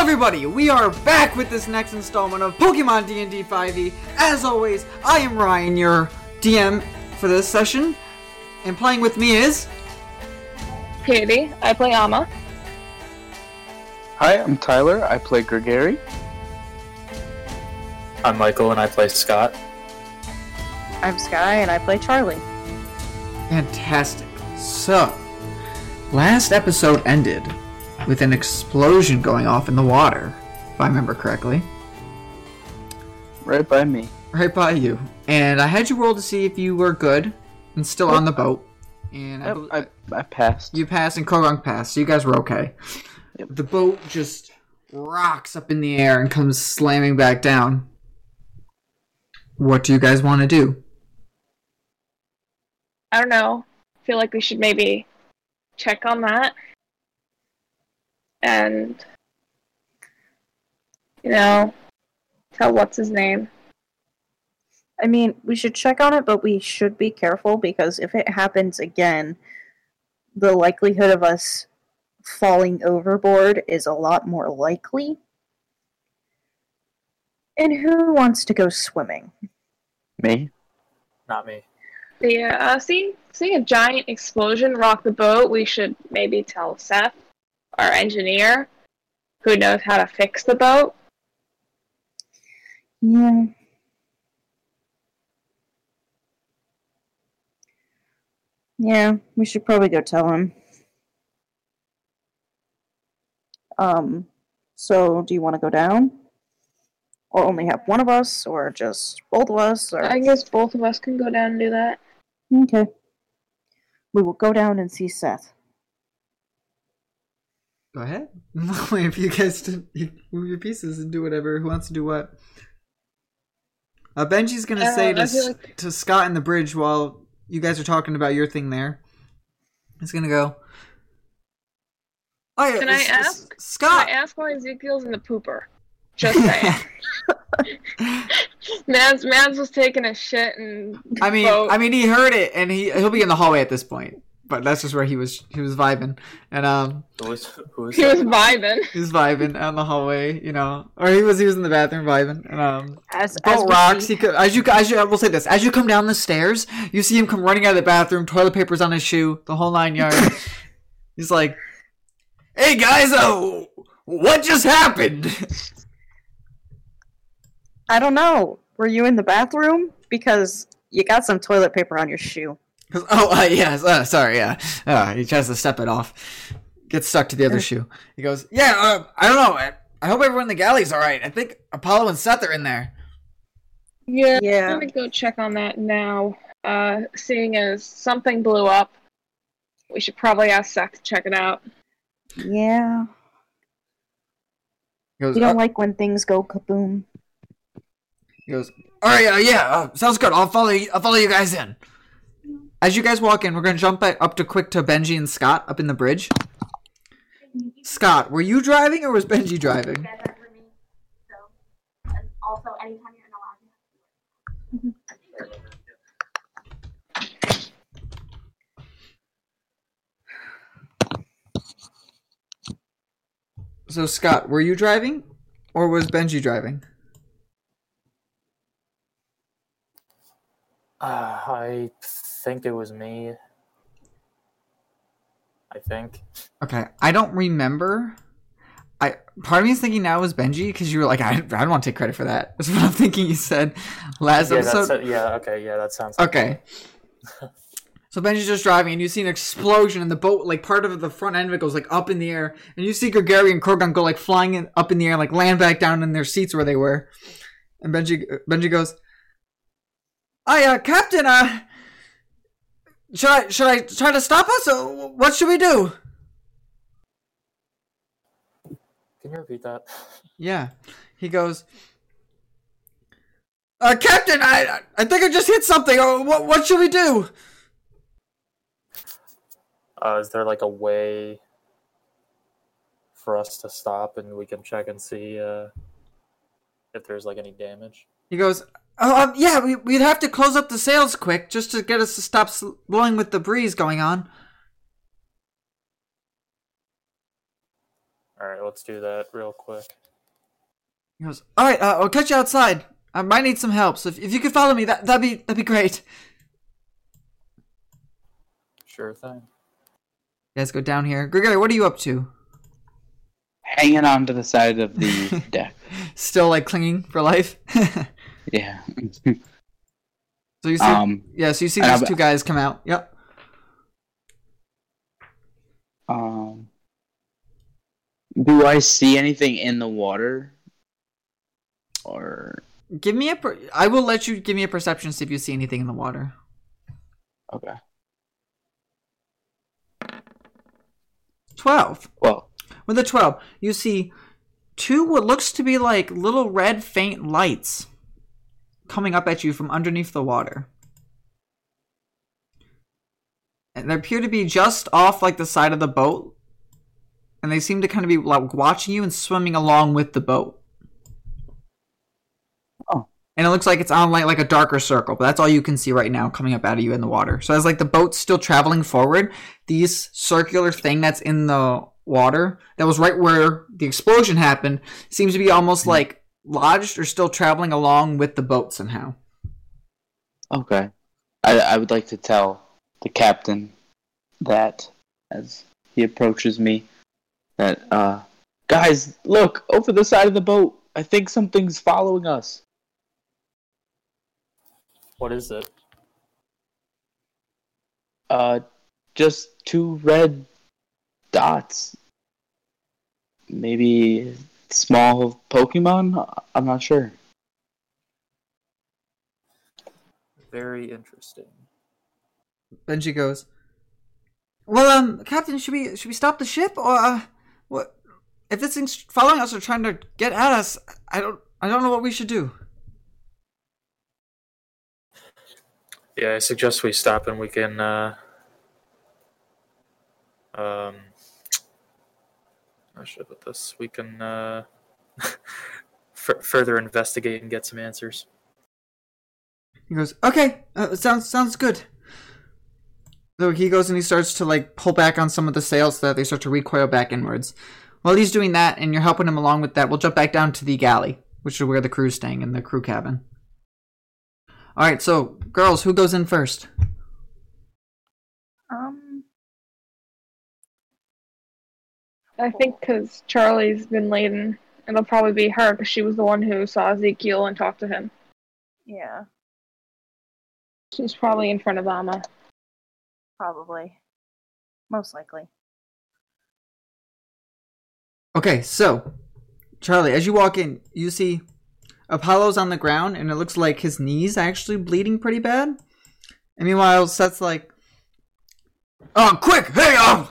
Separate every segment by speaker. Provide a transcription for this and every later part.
Speaker 1: everybody, we are back with this next installment of Pokemon D&D 5e. As always, I am Ryan, your DM for this session, and playing with me is
Speaker 2: Katie, I play Amma.
Speaker 3: Hi, I'm Tyler. I play Gregory.
Speaker 4: I'm Michael and I play Scott.
Speaker 5: I'm Sky and I play Charlie.
Speaker 1: fantastic. So, last episode ended with an explosion going off in the water, if I remember correctly,
Speaker 3: Right by me.
Speaker 1: right by you. And I had you roll to see if you were good and still on the boat. And I,
Speaker 3: Yep,
Speaker 1: bel-
Speaker 3: I, I passed.
Speaker 1: You passed and Korong passed, so you guys were okay.
Speaker 3: Yep.
Speaker 1: The boat just rocks up in the air and comes slamming back down. What do you guys want to do?
Speaker 2: I don't know. I feel like we should maybe check on that. And, you know, tell what's his name.
Speaker 5: I mean, we should check on it, but we should be careful because if it happens again, the likelihood of us falling overboard is a lot more likely. And who wants to go swimming?
Speaker 3: Me?
Speaker 4: Not me.
Speaker 2: The uh, seeing seeing a giant explosion rock the boat, we should maybe tell Seth, our engineer, who knows how to fix the boat.
Speaker 5: Yeah. Yeah, we should probably go tell him. Um, so do you want to go down? Or only have one of us, or just both of us, or
Speaker 2: I guess both of us can go down and do that.
Speaker 5: okay. We will go down and see Seth.
Speaker 1: Go ahead. If you guys to move your pieces and do whatever. Who wants to do what? Uh, Benji's gonna
Speaker 2: Uh,
Speaker 1: say to,
Speaker 2: I feel
Speaker 1: S-
Speaker 2: like-
Speaker 1: to Scott in the bridge while you guys are talking about your thing there. He's gonna go. Oh, yeah,
Speaker 2: Can I ask? Can
Speaker 1: Scott?
Speaker 2: I ask why Ezekiel's in the pooper? Just saying. Mans, Mans was taking a shit and
Speaker 1: I mean,
Speaker 2: boat.
Speaker 1: I mean, he heard it, and he he'll be in the hallway at this point. But that's just where he was. He was vibing, and um,
Speaker 4: Who was who was
Speaker 2: he was vibing.
Speaker 1: he was vibing out in the hallway, you know, or he was he was in the bathroom vibing, and um,
Speaker 5: As, as
Speaker 1: rocks. He could, as you as you I will say this, as you come down the stairs, you see him come running out of the bathroom, toilet paper's on his shoe, the whole nine yards. He's like, "Hey guys, oh, what just happened?"
Speaker 5: I don't know. Were you in the bathroom? Because you got some toilet paper on your shoe.
Speaker 1: 'Cause- oh, uh, yes, uh, sorry, yeah. Uh, he tries to step it off, gets stuck to the other shoe. He goes, "Yeah, uh, I don't know. I, I hope everyone in the galley's all right. I think Apollo and Seth are in there."
Speaker 2: Yeah,
Speaker 5: Yeah.
Speaker 2: I'm gonna go check on that now. Uh, seeing as something blew up, we should probably ask Seth to check it out.
Speaker 5: Yeah.
Speaker 1: He goes,
Speaker 5: You don't
Speaker 1: "Uh,"
Speaker 5: like when things go kaboom.
Speaker 1: He goes, "All right, uh, yeah, uh, sounds good. I'll follow you. I'll follow you guys in." As you guys walk in, we're gonna jump up to quick to Benji and Scott up in the bridge. Scott, were you driving or was Benji driving? So Scott, were you driving, or was Benji driving?
Speaker 4: Uh, I think it was me. I think.
Speaker 1: Okay, I don't remember. I part of me is thinking now it was Benji because you were like, I, I don't want to take credit for that. That's what I'm thinking. You said last
Speaker 4: yeah,
Speaker 1: episode.
Speaker 4: yeah. Okay, yeah, that sounds.
Speaker 1: Okay. So Benji's just driving, and you see an explosion, and the boat, like part of the front end of it, goes like up in the air, and you see Gregory and Croagunk go like flying in, up in the air, like land back down in their seats where they were. And Benji, Benji goes, "I, uh, Captain, uh, should I should I try to stop us? What should we do?"
Speaker 4: Can you repeat that?
Speaker 1: Yeah, he goes. Uh, Captain, I I think I just hit something. Oh, what what should we do?
Speaker 4: Uh, is there like a way for us to stop and we can check and see uh, if there's like any damage?
Speaker 1: He goes, "Oh, um, yeah, we, we'd have to close up the sails quick just to get us to stop blowing with the breeze going on."
Speaker 4: All right, let's do that real quick.
Speaker 1: He goes, "All right, uh, I'll catch you outside. I might need some help. So if, if you could follow me, that that'd be that'd be great."
Speaker 4: Sure thing.
Speaker 1: You guys go down here. Gregory, what are you up to?
Speaker 3: Hanging on to the side of the deck.
Speaker 1: Still like clinging for life.
Speaker 3: Yeah.
Speaker 1: so you see,
Speaker 3: um.
Speaker 1: yeah. So you see these two guys come out. Yep.
Speaker 3: Um. Do I see anything in the water? Or
Speaker 1: Give me a. Per- I will let you give me a perception see if you see anything in the water.
Speaker 3: okay.
Speaker 1: Twelve.
Speaker 3: Well,
Speaker 1: With a 12, you see two what looks to be like little red faint lights coming up at you from underneath the water. And they appear to be just off like the side of the boat. And they seem to kind of be like watching you and swimming along with the boat.
Speaker 3: Oh.
Speaker 1: And it looks like it's on like, like a darker circle, but that's all you can see right now coming up out of you in the water. So as like the boat's still traveling forward, these circular thing that's in the water that was right where the explosion happened seems to be almost hmm. like lodged or still traveling along with the boat somehow.
Speaker 3: okay. I I would like to tell the captain that as he approaches me that uh guys, look over the side of the boat. I think something's following us.
Speaker 4: What is it?
Speaker 3: Uh, just two red dots. Maybe small Pokemon. I'm not sure.
Speaker 4: Very interesting.
Speaker 1: Benji goes, "Well, um, Captain, should we should we stop the ship or uh, what? If this thing's following us or trying to get at us, I don't I don't know what we should do."
Speaker 4: Yeah, I suggest we stop and we can uh um I should put this. We can uh f- further investigate and get some answers.
Speaker 1: He goes, "Okay, uh, sounds sounds good." So he goes and he starts to like pull back on some of the sails so that they start to recoil back inwards. While he's doing that, and you're helping him along with that, we'll jump back down to the galley, which is where the crew's staying in the crew cabin. All right, so girls, who goes in first?
Speaker 2: I think because Charlie's been laden, it'll probably be her because she was the one who saw Ezekiel and talked to him.
Speaker 5: yeah,
Speaker 2: She's probably in front of Amma.
Speaker 5: probably. Most likely.
Speaker 1: Okay, so Charlie, as you walk in, you see Apollo's on the ground, and it looks like his knees actually bleeding pretty bad. And meanwhile, Seth's like, "Oh, quick! Hey, uh,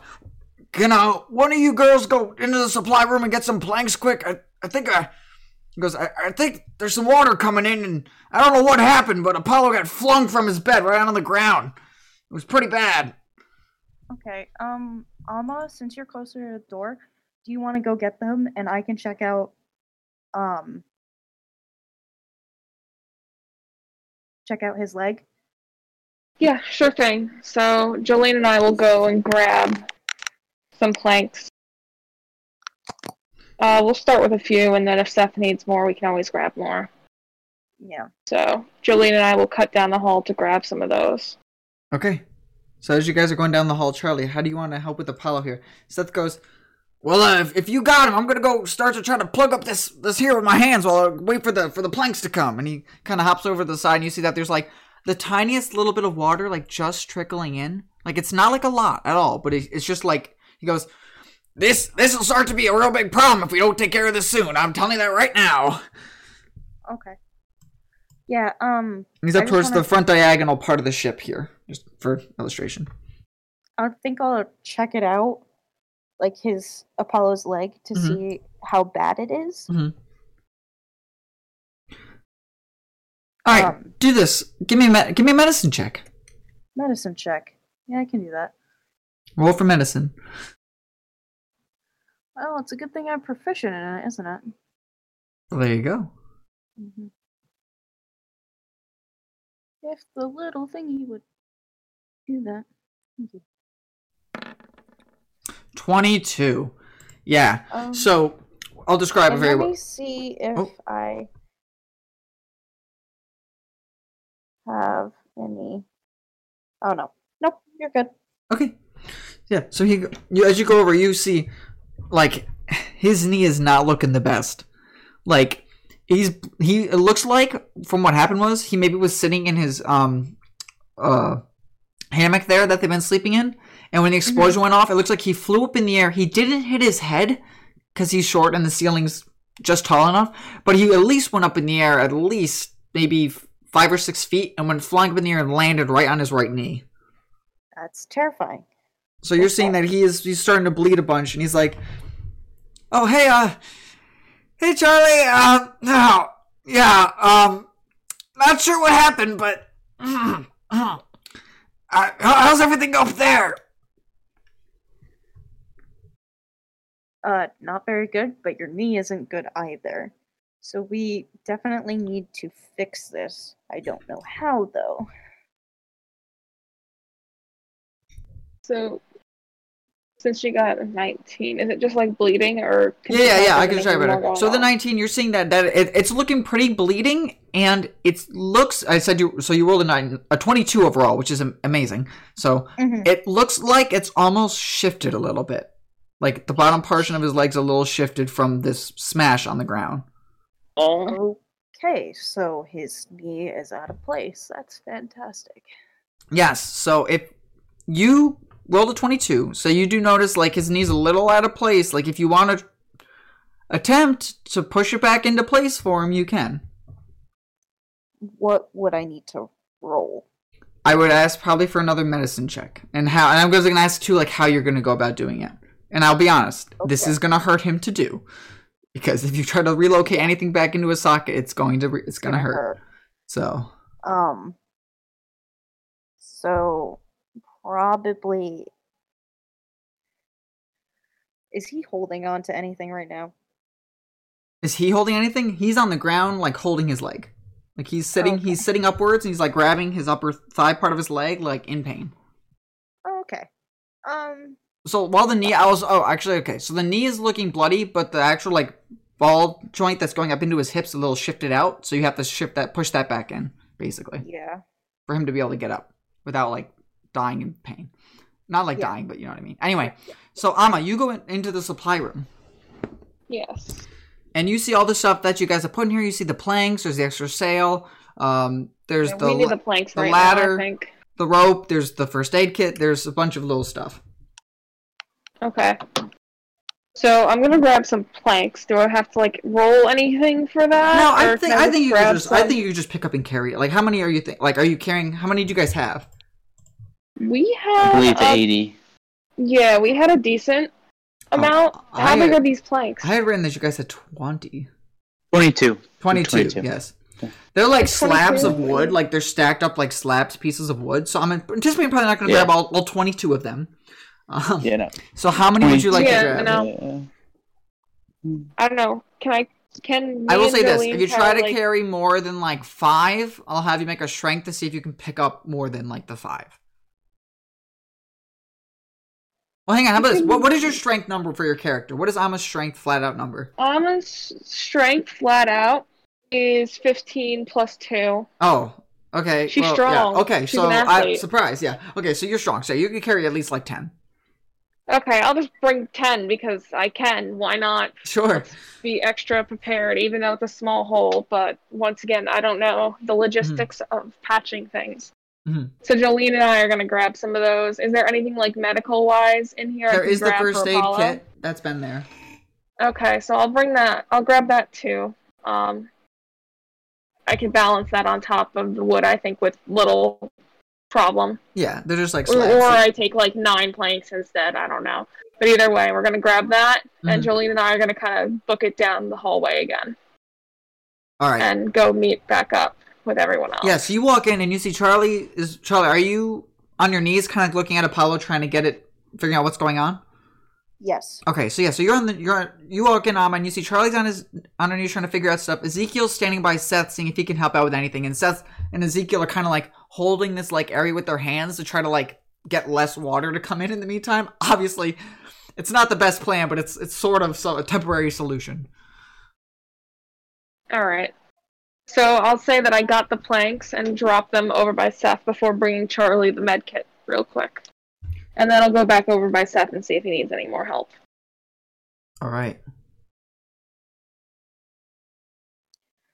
Speaker 1: can uh, one of you girls go into the supply room and get some planks quick? I, I think I." He goes, I, I think there's some water coming in, and I don't know what happened, but Apollo got flung from his bed right on the ground. It was pretty bad.
Speaker 5: Okay. Um, Alma, since you're closer to the door, do you want to go get them and I can check out um check out his leg?
Speaker 2: Yeah, sure thing. So Jolene and I will go and grab some planks. Uh, we'll start with a few, and then if Seth needs more, we can always grab more.
Speaker 5: Yeah.
Speaker 2: So Jolene and I will cut down the hall to grab some of those.
Speaker 1: Okay. So as you guys are going down the hall, Charlie, how do you want to help with Apollo here? Seth goes, "Well, uh, if, if you got him, I'm gonna go start to try to plug up this this here with my hands while I wait for the for the planks to come." And he kind of hops over to the side, and you see that there's like the tiniest little bit of water, like just trickling in. Like it's not like a lot at all, but it, it's just like he goes, "This this will start to be a real big problem if we don't take care of this soon. I'm telling you that right now."
Speaker 5: Okay. Yeah, um
Speaker 1: he's up towards
Speaker 5: wanna-
Speaker 1: the front diagonal part of the ship here, just for illustration.
Speaker 5: I think I'll check it out, like his Apollo's leg, to
Speaker 1: Mhm.
Speaker 5: see how bad it is.
Speaker 1: All right,
Speaker 5: Um,
Speaker 1: do this. Give me a me- give me a medicine check.
Speaker 5: Medicine check. Yeah, I can do that.
Speaker 1: Roll for medicine.
Speaker 5: Well, it's a good thing I'm proficient in it, isn't it?
Speaker 1: Well, there you go.
Speaker 5: hmm If the little thingy would do that. Thank you.
Speaker 1: 22. Yeah.
Speaker 5: Um,
Speaker 1: So I'll describe it very
Speaker 5: let me see if
Speaker 1: Oh.
Speaker 5: I have any. Oh no, nope, you're good.
Speaker 1: Okay. Yeah. So he, you, as you go over, you see, like, his knee is not looking the best. Like, he's he. It looks like from what happened was he maybe was sitting in his um, uh, hammock there that they've been sleeping in, and when the explosion went off, it looks like he flew up in the air. He didn't hit his head because he's short and the ceiling's just tall enough, but he at least went up in the air at least maybe five or six feet and went flying up in the air and landed right on his right knee.
Speaker 5: That's terrifying.
Speaker 1: So you're seeing that he is he's starting to bleed a bunch, and he's like, "Oh hey, uh, hey Charlie, uh, no, yeah, um, not sure what happened, but uh, how's everything up there?"
Speaker 5: Uh, not very good, but your knee isn't good either. So we definitely need to fix this. I don't know how though.
Speaker 2: So, since she got 19, is it just like bleeding or?
Speaker 1: Yeah, yeah, yeah. I can
Speaker 2: there's
Speaker 1: try
Speaker 2: anything
Speaker 1: better. So the 19, you're seeing that that it, it's looking pretty bleeding, and it looks. I said you. So you rolled a nine, a 22 overall, which is amazing. So
Speaker 5: Mhm.
Speaker 1: it looks like it's almost shifted a little bit. Like the bottom portion of his legs a little shifted from this smash on the ground.
Speaker 2: Oh.
Speaker 5: Okay, so his knee is out of place. That's fantastic.
Speaker 1: Yes. So if you rolled a 22, so you do notice like his knee's a little out of place. Like if you want to attempt to push it back into place for him, you can.
Speaker 5: What would I need to roll?
Speaker 1: I would ask probably for another medicine check, and how. And I'm going to ask too, like how you're going to go about doing it. And I'll be honest, this is going to hurt him to do, because if you try to relocate anything back into a socket, it's going to re- it's going to hurt. So
Speaker 5: Um. So probably is he holding on to anything right now?
Speaker 1: is he holding anything? He's on the ground, like holding his leg, like he's sitting.
Speaker 5: Okay.
Speaker 1: He's sitting upwards, and he's like grabbing his upper thigh part of his leg, like in pain.
Speaker 5: Okay. Um.
Speaker 1: So while the knee, I was oh actually okay. So the knee is looking bloody, but the actual like ball joint that's going up into his hips a little shifted out. So you have to shift that, push that back in, basically,
Speaker 5: Yeah.
Speaker 1: for him to be able to get up without like dying in pain. Not like
Speaker 5: Yeah.
Speaker 1: dying, but you know what I mean. Anyway, so Ama, you go in, into the supply room
Speaker 2: Yes.
Speaker 1: and you see all the stuff that you guys have put in here. You see the planks. There's the extra sail. Um, there's
Speaker 2: Yeah,
Speaker 1: the
Speaker 2: we need
Speaker 1: la-
Speaker 2: the planks
Speaker 1: the
Speaker 2: right
Speaker 1: ladder.
Speaker 2: now, I think.
Speaker 1: the rope. There's the first aid kit. There's a bunch of little stuff.
Speaker 2: Okay. So I'm gonna grab some planks. Do I have to like roll anything for that?
Speaker 1: No, I think
Speaker 2: can
Speaker 1: I think you just I think you just pick up and carry it. Like how many are you think like are you carrying how many do you guys have?
Speaker 2: We
Speaker 3: I
Speaker 2: had.
Speaker 3: believe
Speaker 2: a-
Speaker 3: 80.
Speaker 2: yeah, we had a decent amount.
Speaker 1: Oh,
Speaker 2: How
Speaker 1: I-
Speaker 2: big are these planks?
Speaker 1: I had written that you guys had 20.
Speaker 3: 22.
Speaker 1: 22,
Speaker 3: 22.
Speaker 1: yes. They're like slabs of wood, like they're stacked up like slabs, pieces of wood. So I'm anticipating probably not going to
Speaker 3: Yeah.
Speaker 1: grab all, all 22 of them. Um,
Speaker 3: Yeah, no.
Speaker 1: So how many would you like
Speaker 2: Yeah,
Speaker 1: to grab?
Speaker 2: no. I don't know. Can I? Can
Speaker 1: I
Speaker 2: me
Speaker 1: will
Speaker 2: and
Speaker 1: say this: if you try to
Speaker 2: like,
Speaker 1: carry more than like five, I'll have you make a strength to see if you can pick up more than like the five. Well, hang on. How about this? What, what is your strength number for your character? What is Ama's strength flat out number?
Speaker 2: Alma's strength flat out is 15 plus two.
Speaker 1: Oh, okay.
Speaker 2: She's
Speaker 1: well,
Speaker 2: strong.
Speaker 1: Yeah. Okay,
Speaker 2: She's
Speaker 1: so
Speaker 2: an
Speaker 1: I
Speaker 2: athlete.
Speaker 1: surprise. Yeah. Okay, so you're strong. So you can carry at least like ten.
Speaker 2: Okay, I'll just bring 10 because I can. Why not
Speaker 1: Sure.
Speaker 2: be extra prepared, even though it's a small hole? But once again, I don't know the logistics hmm. of patching things.
Speaker 1: Mhm.
Speaker 2: So Jolene and I are gonna grab some of those. Is there anything like medical wise in here? I
Speaker 1: There
Speaker 2: can
Speaker 1: is the first aid
Speaker 2: Apollo?
Speaker 1: kit that's been there.
Speaker 2: Okay, so I'll bring that. I'll grab that too. Um, I can balance that on top of the wood. I think with little problem.
Speaker 1: Yeah, they're just like
Speaker 2: Or,
Speaker 1: slabs.
Speaker 2: or I take like nine planks instead. I don't know. But either way, we're gonna grab that, and
Speaker 1: Mhm.
Speaker 2: Jolene and I are gonna kind of book it down the hallway again
Speaker 1: All right.
Speaker 2: and go meet back up with everyone else.
Speaker 1: Yeah, so you walk in and you see Charlie is Charlie, are you on your knees kind of looking at Apollo trying to get it figuring out what's going on?
Speaker 5: Yes.
Speaker 1: Okay, so yeah, so you're on the you're you walk in um and you see Charlie's on his on her knees trying to figure out stuff. Ezekiel's standing by Seth seeing if he can help out with anything, and Seth and Ezekiel are kind of like holding this like area with their hands to try to like get less water to come in in the meantime. Obviously, it's not the best plan, but it's it's sort of so, a temporary solution.
Speaker 2: All right. So I'll say that I got the planks and drop them over by Seth before bringing Charlie the med kit real quick. And then I'll go back over by Seth and see if he needs any more help.
Speaker 1: All right.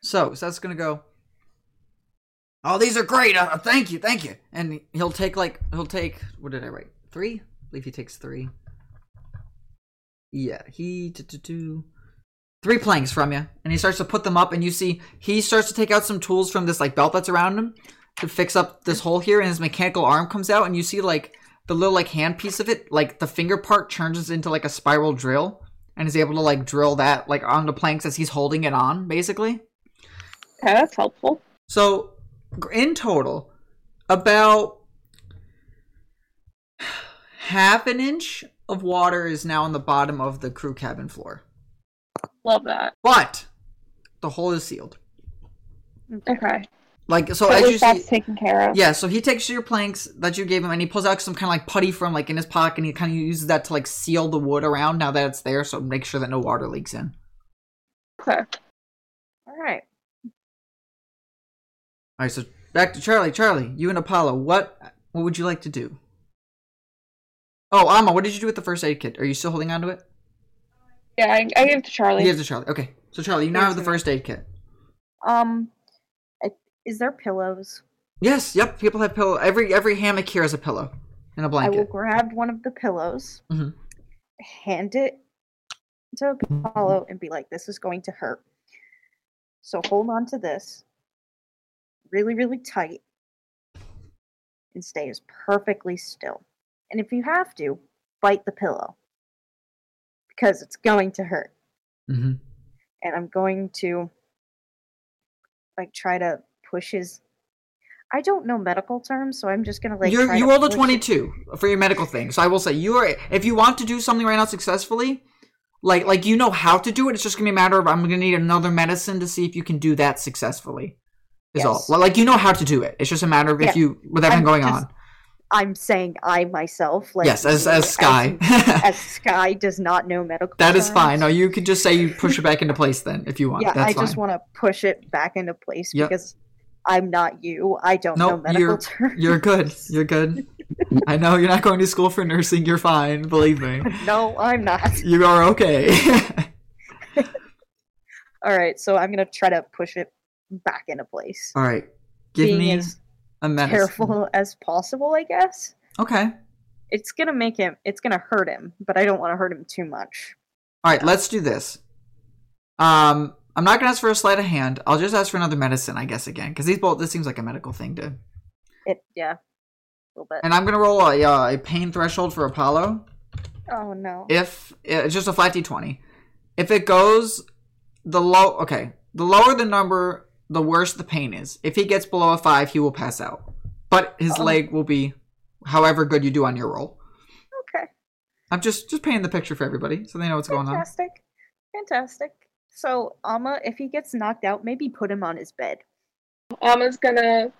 Speaker 1: So Seth's gonna go. Oh, these are great. Uh, thank you, thank you. And he'll take like he'll take what did I write? Three? I believe he takes three. Yeah, he. Three planks from you, and he starts to put them up, and you see he starts to take out some tools from this like belt that's around him to fix up this hole here, and his mechanical arm comes out, and you see like the little like hand piece of it, like the finger part turns into like a spiral drill, and is able to like drill that like on the planks as he's holding it on, basically.
Speaker 2: Okay, that's helpful.
Speaker 1: So, in total, about half an inch of water is now on the bottom of the crew cabin floor.
Speaker 2: Love that.
Speaker 1: But the hole is sealed.
Speaker 2: Okay.
Speaker 1: Like so,
Speaker 2: So
Speaker 1: as you
Speaker 2: that's
Speaker 1: see,
Speaker 2: taken care of.
Speaker 1: yeah. So he takes your planks that you gave him, and he pulls out some kind of like putty from like in his pocket, and he kind of uses that to like seal the wood around now that it's there, so make sure that no water leaks in.
Speaker 2: Okay.
Speaker 5: All right.
Speaker 1: All right, so back to Charlie. Charlie, you and Apollo, what what would you like to do? Oh, Amma, what did you do with the first aid kit? Are you still holding on to it?
Speaker 2: Yeah, I, I give it to Charlie.
Speaker 1: He gave it to Charlie. Okay, so Charlie, you now have the first aid kit.
Speaker 5: Um, is there pillows?
Speaker 1: Yes, yep. People have pillow. Every every hammock here has a pillow and a
Speaker 5: I will
Speaker 1: blanket.
Speaker 5: grab one of the pillows,
Speaker 1: mm-hmm.
Speaker 5: hand it to Apollo, and be like, "This is going to hurt." So hold on to this really, really tight, and stay as perfectly still. And if you have to, bite the pillow because it's going to hurt.
Speaker 1: hmm
Speaker 5: and I'm going to like try to push his. I don't know medical terms, so I'm just gonna like.
Speaker 1: You're,
Speaker 5: try
Speaker 1: you rolled a
Speaker 5: push it-
Speaker 1: twenty-two for your medical thing, so I will say you are. If you want to do something right now successfully, like like you know how to do it, it's just gonna be a matter of I'm gonna need another medicine to see if you can do that successfully. Is all.
Speaker 5: Yes.
Speaker 1: Well, like you know how to do it. It's just a matter of if you with everything
Speaker 5: I'm
Speaker 1: going
Speaker 5: just-
Speaker 1: on.
Speaker 5: I'm saying I myself, like
Speaker 1: yes, as as Sky.
Speaker 5: as Sky does not know medical.
Speaker 1: that is fine. No, you could just say you push it back into place then if you want.
Speaker 5: Yeah,
Speaker 1: That's
Speaker 5: I just want to push it back into place
Speaker 1: Yep.
Speaker 5: because I'm not you. I don't know medical
Speaker 1: you're-
Speaker 5: terms.
Speaker 1: You're good. You're good. I know you're not going to school for nursing. You're fine. Believe me.
Speaker 5: no, I'm not.
Speaker 1: You are okay.
Speaker 5: All right, so I'm gonna try to push it back into place.
Speaker 1: All right. Give
Speaker 5: Being
Speaker 1: me
Speaker 5: as
Speaker 1: a medicine.
Speaker 5: careful as possible, I guess.
Speaker 1: Okay.
Speaker 5: It's gonna make him. It's gonna hurt him, but I don't want to hurt him too much.
Speaker 1: All right. Let's do this. Um, I'm not gonna ask for a sleight of hand. I'll just ask for another medicine, I guess, again, because these both. This seems like a medical thing to.
Speaker 5: It, yeah, a little bit.
Speaker 1: And I'm gonna roll a, uh, a pain threshold for Apollo.
Speaker 5: Oh no.
Speaker 1: If it's just a flat d20, if it goes the low, okay, the lower the number, the worse the pain is. If he gets below a five, he will pass out, but his
Speaker 5: Oh.
Speaker 1: leg will be, however good you do on your roll.
Speaker 5: Okay.
Speaker 1: I'm just just painting the picture for everybody so they know what's going on.
Speaker 5: Fantastic. Fantastic. So, Alma, if he gets knocked out, maybe put him on his bed.
Speaker 2: Alma's gonna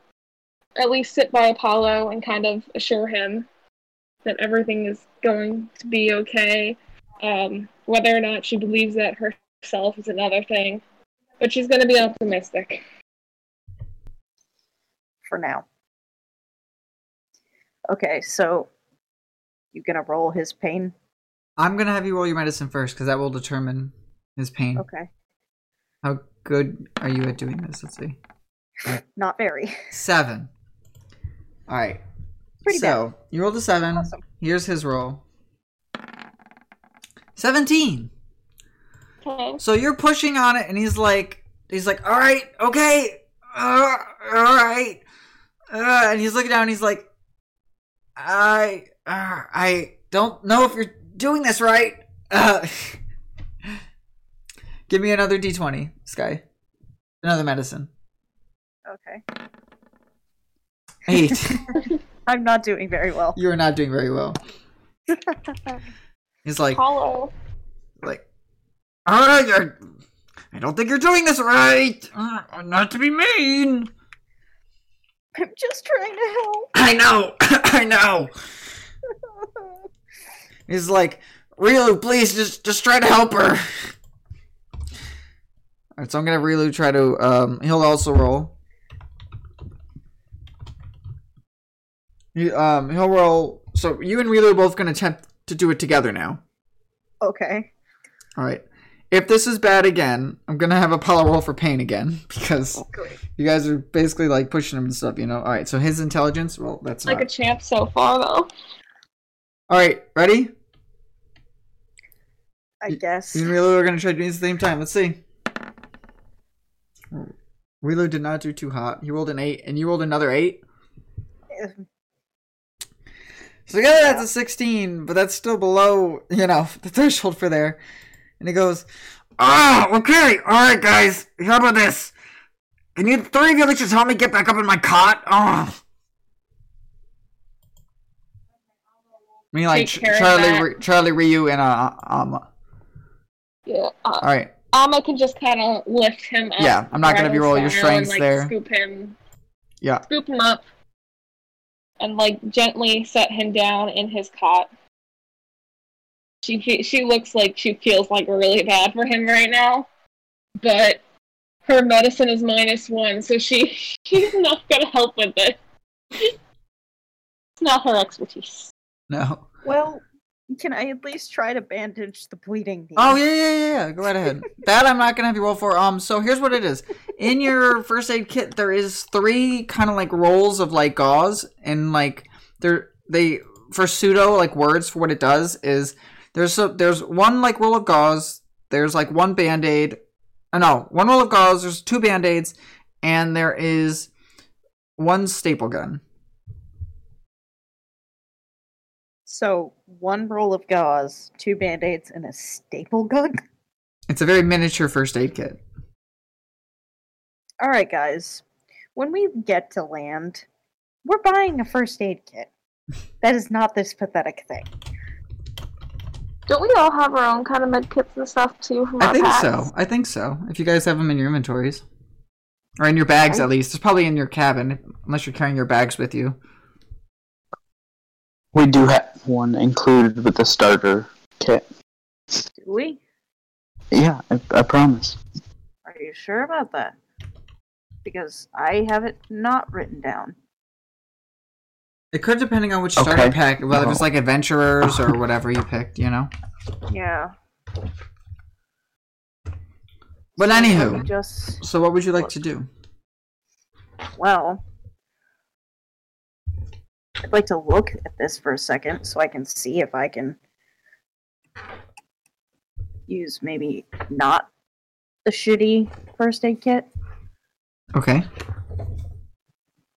Speaker 2: at least sit by Apollo and kind of assure him that everything is going to be okay. Um, whether or not she believes that herself is another thing, but she's gonna be optimistic.
Speaker 5: for now. Okay, so you gonna roll his pain?
Speaker 1: I'm gonna have you roll your medicine first because that will determine his pain.
Speaker 5: Okay.
Speaker 1: How good are you at doing this? Let's see.
Speaker 5: Not very.
Speaker 1: Seven. All right.
Speaker 5: Pretty
Speaker 1: so you rolled a seven.
Speaker 5: Awesome.
Speaker 1: Here's his roll. Seventeen.
Speaker 2: Okay.
Speaker 1: So you're pushing on it, and he's like, he's like, all right, okay, uh, all right, uh, and he's looking down, and he's like, I, uh, I don't know if you're doing this right. Uh, give me another d20, Sky. Another medicine.
Speaker 5: Okay.
Speaker 1: Eight.
Speaker 5: I'm not doing very well.
Speaker 1: you are not doing very well. He's like,
Speaker 2: Apollo.
Speaker 1: like, all right, you're, I don't think you're doing this right. Uh, not to be mean.
Speaker 5: I'm just trying to help.
Speaker 1: I know, I know. He's like, Rilu, please just just try to help her. Alright, so I'm gonna have Rilu try to um he'll also roll. He, um he'll roll so you and Rilu are both gonna attempt to do it together now.
Speaker 5: Okay.
Speaker 1: Alright. If this is bad again, I'm gonna have Apollo roll for pain again because
Speaker 5: Great.
Speaker 1: you guys are basically like pushing him and stuff, you know. Alright, so his intelligence, well that's
Speaker 2: Like
Speaker 1: not.
Speaker 2: a champ so far, though.
Speaker 1: Alright, ready?
Speaker 5: I guess.
Speaker 1: You and Rilu are gonna try to do it at the same time. Let's see. Rilu did not do too hot. He rolled an eight, and you rolled another eight. So together that's a sixteen, but that's still below, you know, the threshold for there. And he goes, Ah, okay, alright guys, how about this? Can you three of you just help me get back up in my cot? Oh. Me like
Speaker 2: Take care of
Speaker 1: Charlie, Charlie, Ryu, and uh, um.
Speaker 2: Yeah. Uh,
Speaker 1: All right,
Speaker 2: Alma can just kind of lift him up.
Speaker 1: Yeah, I'm not gonna be rolling your
Speaker 2: and,
Speaker 1: strengths
Speaker 2: like,
Speaker 1: there.
Speaker 2: Scoop him.
Speaker 1: Yeah.
Speaker 2: Scoop him up. And like gently set him down in his cot. She fe- she looks like she feels like really bad for him right now, but her medicine is minus one, so she she's not gonna help with it. It's not her expertise.
Speaker 1: no.
Speaker 5: Well, can I at least try to bandage the bleeding? knee?
Speaker 1: Oh yeah, yeah, yeah, yeah. Go right ahead. that I'm not gonna have you roll for. Um, so here's what it is. In your first aid kit, there is three kind of like rolls of like gauze, and like there they for pseudo like words for what it does is there's a, there's one like roll of gauze. There's like one band aid. Uh, no, one roll of gauze. There's two band aids, and there is one staple gun.
Speaker 5: So one roll of gauze, two band-aids, and a staple gun.
Speaker 1: It's a very miniature first aid kit.
Speaker 5: All right, guys. When we get to land, we're buying a first aid kit. That is not this pathetic thing.
Speaker 2: Don't we all have our own kind of med kits and stuff too from
Speaker 1: I
Speaker 2: our
Speaker 1: think
Speaker 2: packs?
Speaker 1: so. I think so. If you guys have them in your inventories, or in your bags at least, it's probably in your cabin, unless you're carrying your bags with you.
Speaker 3: We do have one included with the starter kit.
Speaker 5: Do we?
Speaker 3: Yeah, I, I promise.
Speaker 5: Are you sure about that? Because I have it not written down.
Speaker 1: It could depending on which starter
Speaker 3: Okay.
Speaker 1: pack, whether uh-huh. it's
Speaker 3: Oh.
Speaker 1: like adventurers or whatever you picked, you know.
Speaker 5: Yeah.
Speaker 1: But
Speaker 5: Let
Speaker 1: anywho,
Speaker 5: just
Speaker 1: so what would you like to do?
Speaker 5: well, I'd like to look at this for a second so I can see if I can use maybe not the shitty first aid kit.
Speaker 1: Okay.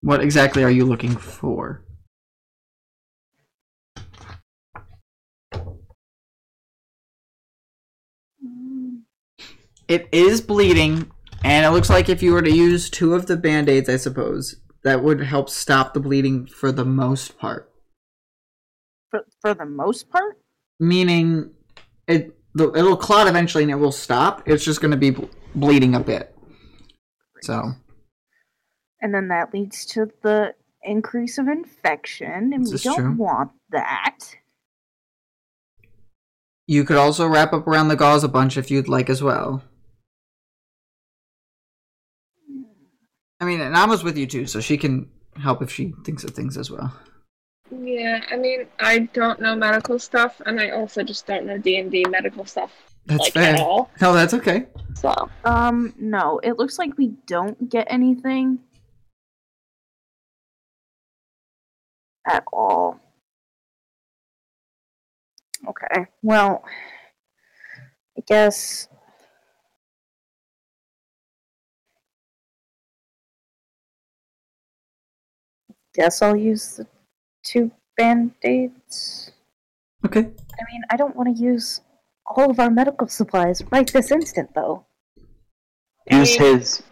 Speaker 1: What exactly are you looking for? It is bleeding, and it looks like if you were to use two of the band aids, I suppose, that would help stop the bleeding for the most part.
Speaker 5: For for the most part,
Speaker 1: Meaning, it the, it'll clot eventually and it will stop. It's just going to be ble- bleeding a bit. So,
Speaker 5: and then that leads to the increase of infection, and we don't
Speaker 1: true.
Speaker 5: want that.
Speaker 1: you could also wrap up around the gauze a bunch if you'd like as well. I mean, and Nama's with you too, so she can help if she thinks of things as well.
Speaker 2: Yeah, I mean, I don't know medical stuff, and I also just don't know D and D medical stuff
Speaker 1: That's
Speaker 2: like
Speaker 1: fair.
Speaker 2: at all.
Speaker 1: No, that's okay.
Speaker 2: So
Speaker 5: Um, no, it looks like we don't get anything at all. Okay, well, I guess. Guess I'll use the two band aids.
Speaker 1: Okay.
Speaker 5: I mean, I don't want to use all of our medical supplies right this instant, though.
Speaker 3: Use his.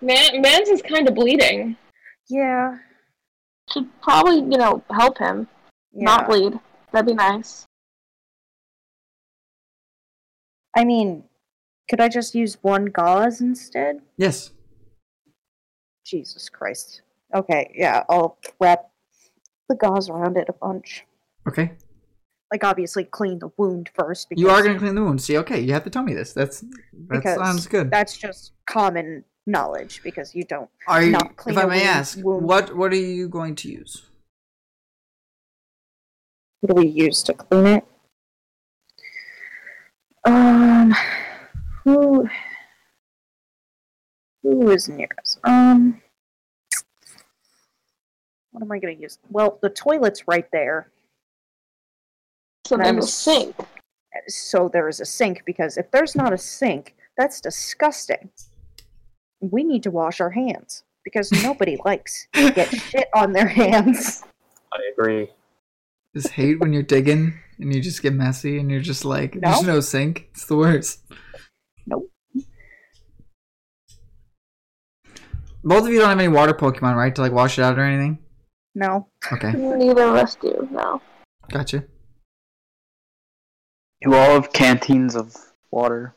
Speaker 2: man, man's is kind of bleeding.
Speaker 5: Yeah.
Speaker 2: Should probably you know help him
Speaker 5: yeah.
Speaker 2: not bleed. That'd be nice.
Speaker 5: I mean, could I just use one gauze instead?
Speaker 1: Yes.
Speaker 5: Jesus Christ. Okay, yeah, I'll wrap the gauze around it a bunch.
Speaker 1: Okay.
Speaker 5: like obviously clean the wound first. Because
Speaker 1: You are going to clean the wound. See, okay, you have to tell me this. That's that sounds good.
Speaker 5: That's just common knowledge because you don't.
Speaker 1: Are you,
Speaker 5: not
Speaker 1: if I may
Speaker 5: wound-
Speaker 1: ask,
Speaker 5: wound.
Speaker 1: what what are you going to use?
Speaker 5: What do we use to clean it? Um, who who is near us? Um, what am I gonna use? Well, the toilet's right there,
Speaker 2: So there's
Speaker 5: I'm
Speaker 2: a
Speaker 5: s-
Speaker 2: sink.
Speaker 5: so there is a sink. Because if there's not a sink, that's disgusting. We need to wash our hands because nobody likes to get shit on their hands.
Speaker 4: I agree.
Speaker 1: Just hate when you're digging and you just get messy and you're just like,
Speaker 5: No.
Speaker 1: there's no sink. It's the worst.
Speaker 5: Nope.
Speaker 1: Both of you don't have any water Pokemon, right? To like wash it out or anything?
Speaker 5: No,
Speaker 1: Okay,
Speaker 2: Neither of us do No.
Speaker 1: gotcha.
Speaker 3: You all have canteens of water.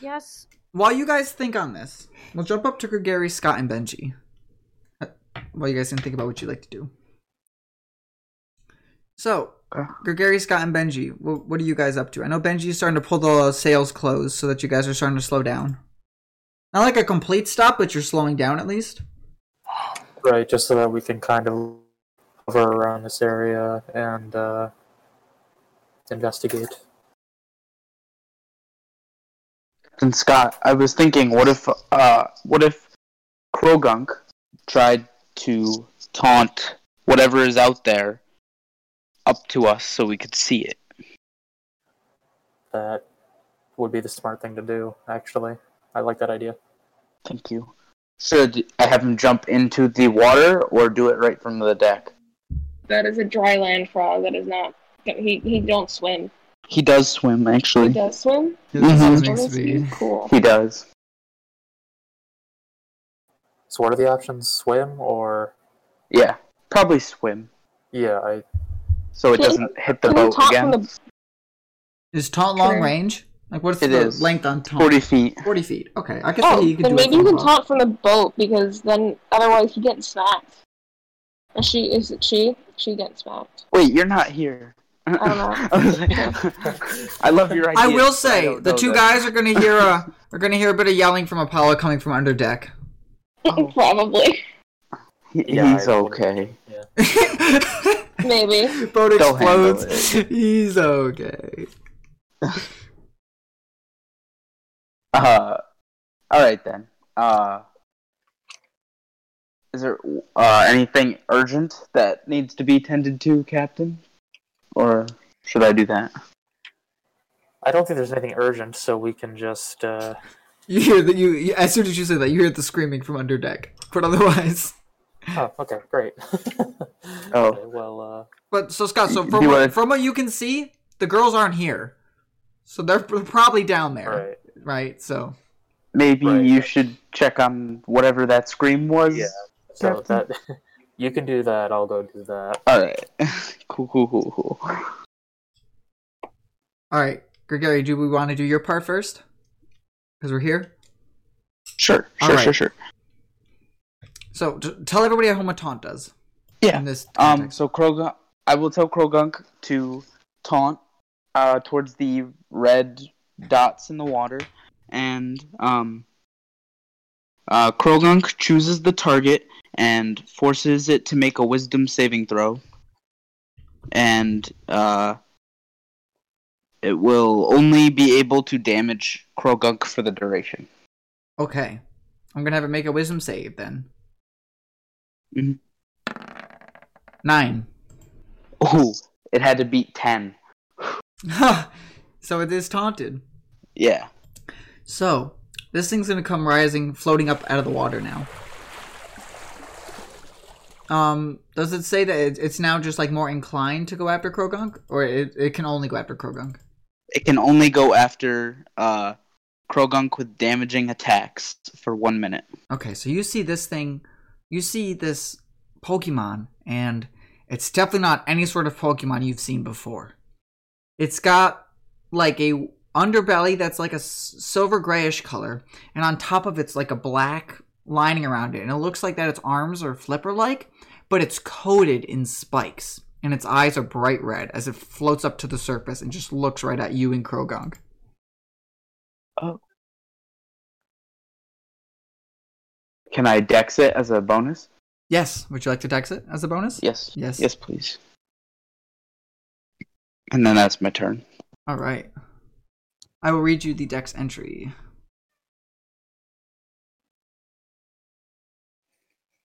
Speaker 5: yes,
Speaker 1: While you guys think on this, we'll jump up to Gregory, Scott, and Benji. Uh, While you guys can think about what you'd like to do. So, Gregory, Scott, and Benji, what, what are you guys up to? I know Benji's starting to pull the sails close so that you guys are starting to slow down. Not like a complete stop, but you're slowing down at least.
Speaker 4: Right, just so that we can kind of hover around this area and uh, investigate.
Speaker 3: And Scott, I was thinking, what if, uh, what if Croagunk tried to taunt whatever is out there up to us so we could see it?
Speaker 4: That would be the smart thing to do, actually. I like that idea.
Speaker 3: Thank you. Should I have him jump into the water or do it right from the deck?
Speaker 2: That is a dry land frog. That is not. He he don't swim.
Speaker 3: He does swim, actually.
Speaker 2: He does swim.
Speaker 1: He has
Speaker 2: What
Speaker 1: swimming
Speaker 2: is he?
Speaker 1: speed.
Speaker 2: Cool.
Speaker 3: He does.
Speaker 4: So, what are the options? Swim or.
Speaker 3: Yeah, probably swim
Speaker 4: Yeah, I.
Speaker 3: so it
Speaker 2: Can-
Speaker 3: doesn't hit the boat again.
Speaker 2: from the
Speaker 1: Is taunt long
Speaker 2: Sure.
Speaker 1: range? Like, what's
Speaker 3: It
Speaker 1: the
Speaker 3: is.
Speaker 1: length on taunt?
Speaker 3: 40 feet.
Speaker 1: 40 feet. Okay, I guess
Speaker 2: Oh,
Speaker 1: you can
Speaker 2: then
Speaker 1: do
Speaker 2: maybe
Speaker 1: it
Speaker 2: you can
Speaker 1: above.
Speaker 2: taunt from the boat because then otherwise he gets smacked. Is she? Is it she? She gets smacked.
Speaker 3: Wait, you're not here.
Speaker 2: I don't know.
Speaker 3: I, was like- I love your idea.
Speaker 1: I will say
Speaker 3: don't
Speaker 1: the two
Speaker 3: that.
Speaker 1: guys are gonna hear a are gonna hear a bit of yelling from Apollo coming from under deck.
Speaker 3: Oh.
Speaker 2: Probably.
Speaker 3: He-
Speaker 4: Yeah,
Speaker 3: He's
Speaker 4: I-
Speaker 3: okay.
Speaker 2: Maybe.
Speaker 1: Boat explodes. He's okay.
Speaker 3: Uh, all right then. Uh, is there uh anything urgent that needs to be tended to, Captain? Or should I do that?
Speaker 4: I don't think there's anything urgent, so we can just. Uh,
Speaker 1: You hear that you, you as soon as you say that you hear the screaming from under deck. But otherwise,
Speaker 4: oh, okay, great.
Speaker 3: Oh.
Speaker 4: Okay, well, uh,
Speaker 1: but so Scott, so from
Speaker 3: wanna-
Speaker 1: what, from what you can see, the girls aren't here, so they're probably down there,
Speaker 4: right.
Speaker 1: Right? So
Speaker 3: Maybe
Speaker 4: Right.
Speaker 3: you should check on whatever that scream was.
Speaker 4: Yeah. So
Speaker 3: Captain?
Speaker 4: that you can do that. I'll go do that.
Speaker 3: All right. cool, cool, cool, cool.
Speaker 1: all right, Gregory, do we want to do your part first? Because we're here.
Speaker 3: Sure, sure,
Speaker 1: right.
Speaker 3: sure, sure.
Speaker 1: So t- tell everybody at home what taunt does.
Speaker 3: Yeah.
Speaker 1: In this
Speaker 3: Um. So Croagunk, I will tell Croagunk to taunt uh towards the red dots in the water, and um. Uh, Croagunk chooses the target and forces it to make a Wisdom saving throw, and uh, it will only be able to damage Croagunk for the duration.
Speaker 1: Okay. I'm gonna have it make a wisdom save then.
Speaker 3: Mhm.
Speaker 1: Nine.
Speaker 3: Oh, it had to beat ten.
Speaker 1: so it is taunted.
Speaker 3: Yeah.
Speaker 1: So this thing's gonna come rising, floating up out of the water now. Um, does it say that it- it's now just like more inclined to go after Croagunk, or it, it can only go after Croagunk?
Speaker 3: It can only go after uh, Croagunk with damaging attacks for one minute.
Speaker 1: Okay, so you see this thing, you see this Pokemon, and it's definitely not any sort of Pokemon you've seen before. It's got like a underbelly that's like a s- silver grayish color, and on top of it's like a black lining around it, and it looks like that its arms are flipper like, but it's coated in spikes, and its eyes are bright red as it floats up to the surface and just looks right at you and Croagunk. Oh.
Speaker 3: Can I dex it as a bonus?
Speaker 1: Yes, would you like to dex it as a bonus?
Speaker 3: Yes.
Speaker 1: Yes.
Speaker 3: Yes, please. And then that's my turn.
Speaker 1: All right. I will read you the dex entry.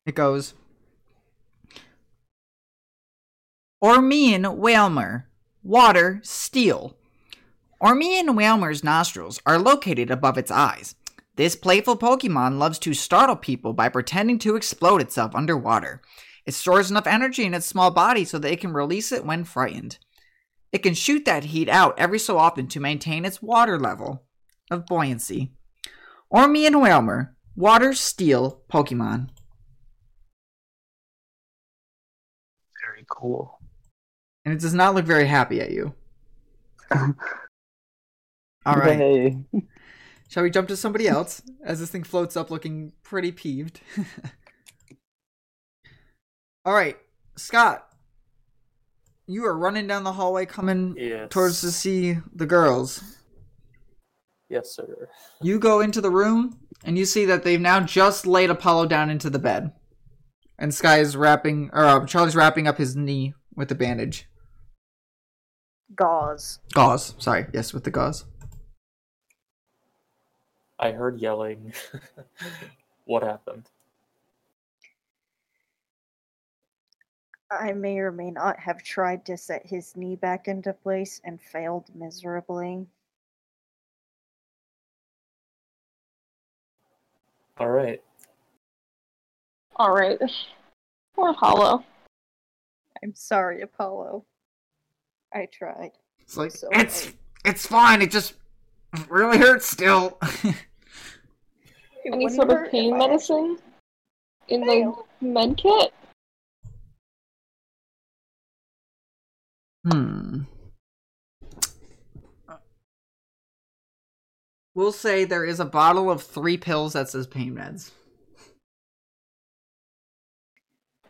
Speaker 1: It goes Ormean Whalmer, water, steel. Ormean Whalmer's nostrils are located above its eyes. This playful Pokemon loves to startle people by pretending to explode itself underwater. It stores enough energy in its small body so that it can release it when frightened. It can shoot that heat out every so often to maintain its water level of buoyancy. Ormean Whalmer, water steel Pokemon.
Speaker 3: Very cool.
Speaker 1: And it does not look very happy at you. All right.
Speaker 3: Yay.
Speaker 1: Shall we jump to somebody else as this thing floats up looking pretty peeved? All right, Scott. You are running down the hallway coming
Speaker 4: Yes.
Speaker 1: towards to see the girls.
Speaker 4: Yes, sir.
Speaker 1: You go into the room and you see that they've now just laid Apollo down into the bed. And Sky is wrapping, or uh, Charlie's wrapping up his knee with the bandage.
Speaker 5: Gauze.
Speaker 1: Gauze. Sorry. Yes, with the gauze.
Speaker 4: I heard yelling. what happened?
Speaker 5: I may or may not have tried to set his knee back into place and failed miserably.
Speaker 4: All right.
Speaker 2: All right. Poor Apollo.
Speaker 5: I'm sorry, Apollo. I tried.
Speaker 1: It's like
Speaker 5: So
Speaker 1: it's
Speaker 5: I-
Speaker 1: it's fine. It just really hurts still.
Speaker 2: Any sort of pain medicine in the med kit?
Speaker 1: Hmm. We'll say there is a bottle of three pills that says pain meds.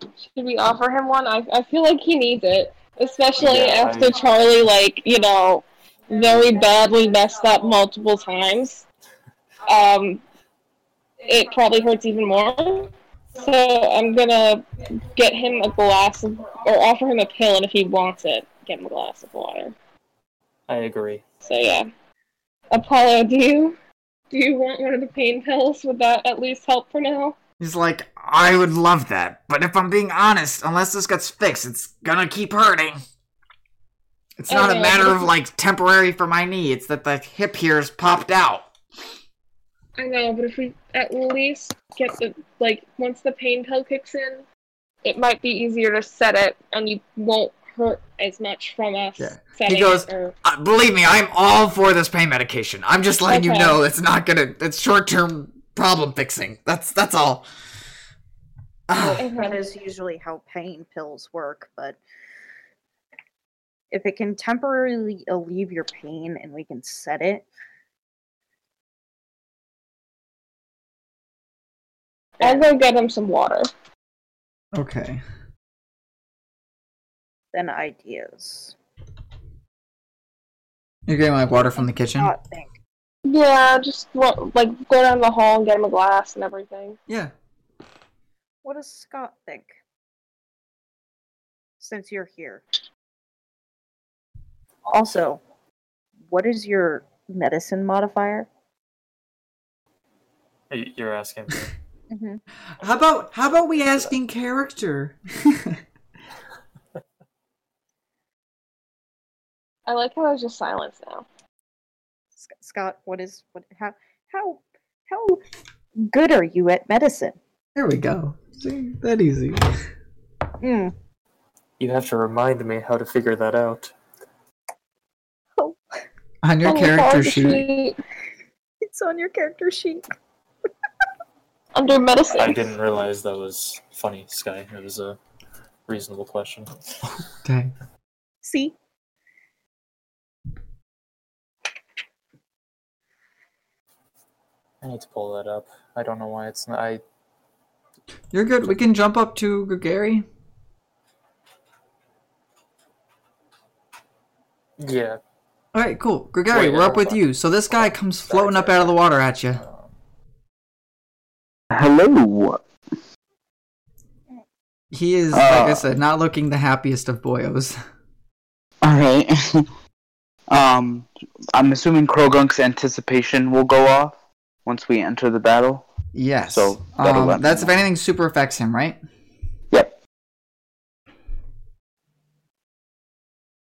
Speaker 2: Should we offer him one? I, I feel like he needs it. Especially
Speaker 4: Yeah,
Speaker 2: after
Speaker 4: I-
Speaker 2: Charlie, like, you know, very badly messed up multiple times. Um, it probably hurts even more. So I'm gonna get him a glass of, or offer him a pill, and if he wants it, get him a glass of water.
Speaker 4: I agree.
Speaker 2: So yeah. Apollo, do you do you want one of the pain pills? Would that at least help for now?
Speaker 1: He's like, I would love that, but if I'm being honest, unless this gets fixed, it's gonna keep hurting. It's not a
Speaker 2: oh.
Speaker 1: matter of like temporary for my knee, it's that the hip here's popped out.
Speaker 2: I know, but if we at least get the like once the pain pill kicks in, it might be easier to set it, and you won't hurt as much from us
Speaker 1: Yeah. He goes,
Speaker 2: it. Or,
Speaker 1: Uh, believe me, I'm all for this pain medication. I'm just letting you know it's not gonna. It's short term problem fixing. That's that's all. Ah,
Speaker 5: That is usually how pain pills work, but if it can temporarily alleviate your pain and we can set it,
Speaker 2: I'll go get him some water.
Speaker 1: okay.
Speaker 5: Then ideas.
Speaker 1: You're getting my water from the kitchen.
Speaker 5: Not think.
Speaker 2: Yeah, just like go down the hall and get him a glass and everything.
Speaker 1: Yeah.
Speaker 5: What does Scott think? Since you're here. Also, what is your medicine modifier?
Speaker 4: You're asking.
Speaker 5: Mm-hmm.
Speaker 1: How about how about we ask in character?
Speaker 2: I like how I was just silenced now.
Speaker 5: Scott, what is what? How how how good are you at medicine?
Speaker 1: there we go. See, that easy.
Speaker 5: Mm.
Speaker 4: You have to remind me how to figure that out.
Speaker 1: On your
Speaker 2: On the
Speaker 1: character
Speaker 2: character
Speaker 1: sheet.
Speaker 5: It's on your character sheet.
Speaker 2: under medicine.
Speaker 4: I didn't realize that was funny, Sky. It was a reasonable question.
Speaker 1: Dang.
Speaker 5: See,
Speaker 4: I need to pull that up. I don't know why it's not. I.
Speaker 1: You're good. We can jump up to Gregory.
Speaker 4: Yeah.
Speaker 1: All right, cool. Gregory.
Speaker 4: Wait,
Speaker 1: we're up with you. So this guy oh, comes floating up out of the water at you.
Speaker 3: Hello.
Speaker 1: He is, uh, like I said, not looking the happiest of boyos.
Speaker 3: All right. um, I'm assuming Croagunk's anticipation will go off once we enter the battle.
Speaker 1: Yes.
Speaker 3: So,
Speaker 1: um, that's if anything super affects him, right?
Speaker 3: Yep.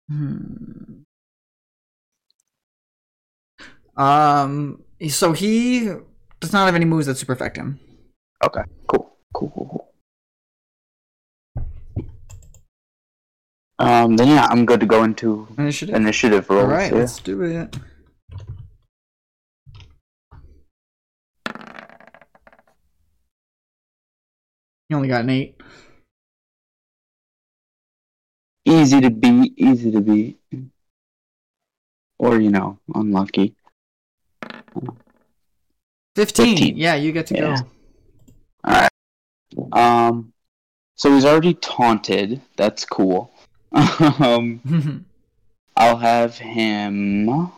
Speaker 1: Hmm. Um. So he does not have any moves that super affect him.
Speaker 3: Okay. Cool. Cool. Cool. cool. Um. Then yeah, I'm good to go into
Speaker 1: Initiative.
Speaker 3: initiative rolls.
Speaker 1: All right,
Speaker 3: yeah.
Speaker 1: let's do it. You only got an eight.
Speaker 3: Easy to beat. Easy to beat. Or you know, unlucky.
Speaker 1: 15.
Speaker 3: 15.
Speaker 1: Yeah, you get to
Speaker 3: Yeah. Go. Alright. Um. So he's already taunted. That's cool. um. I'll have him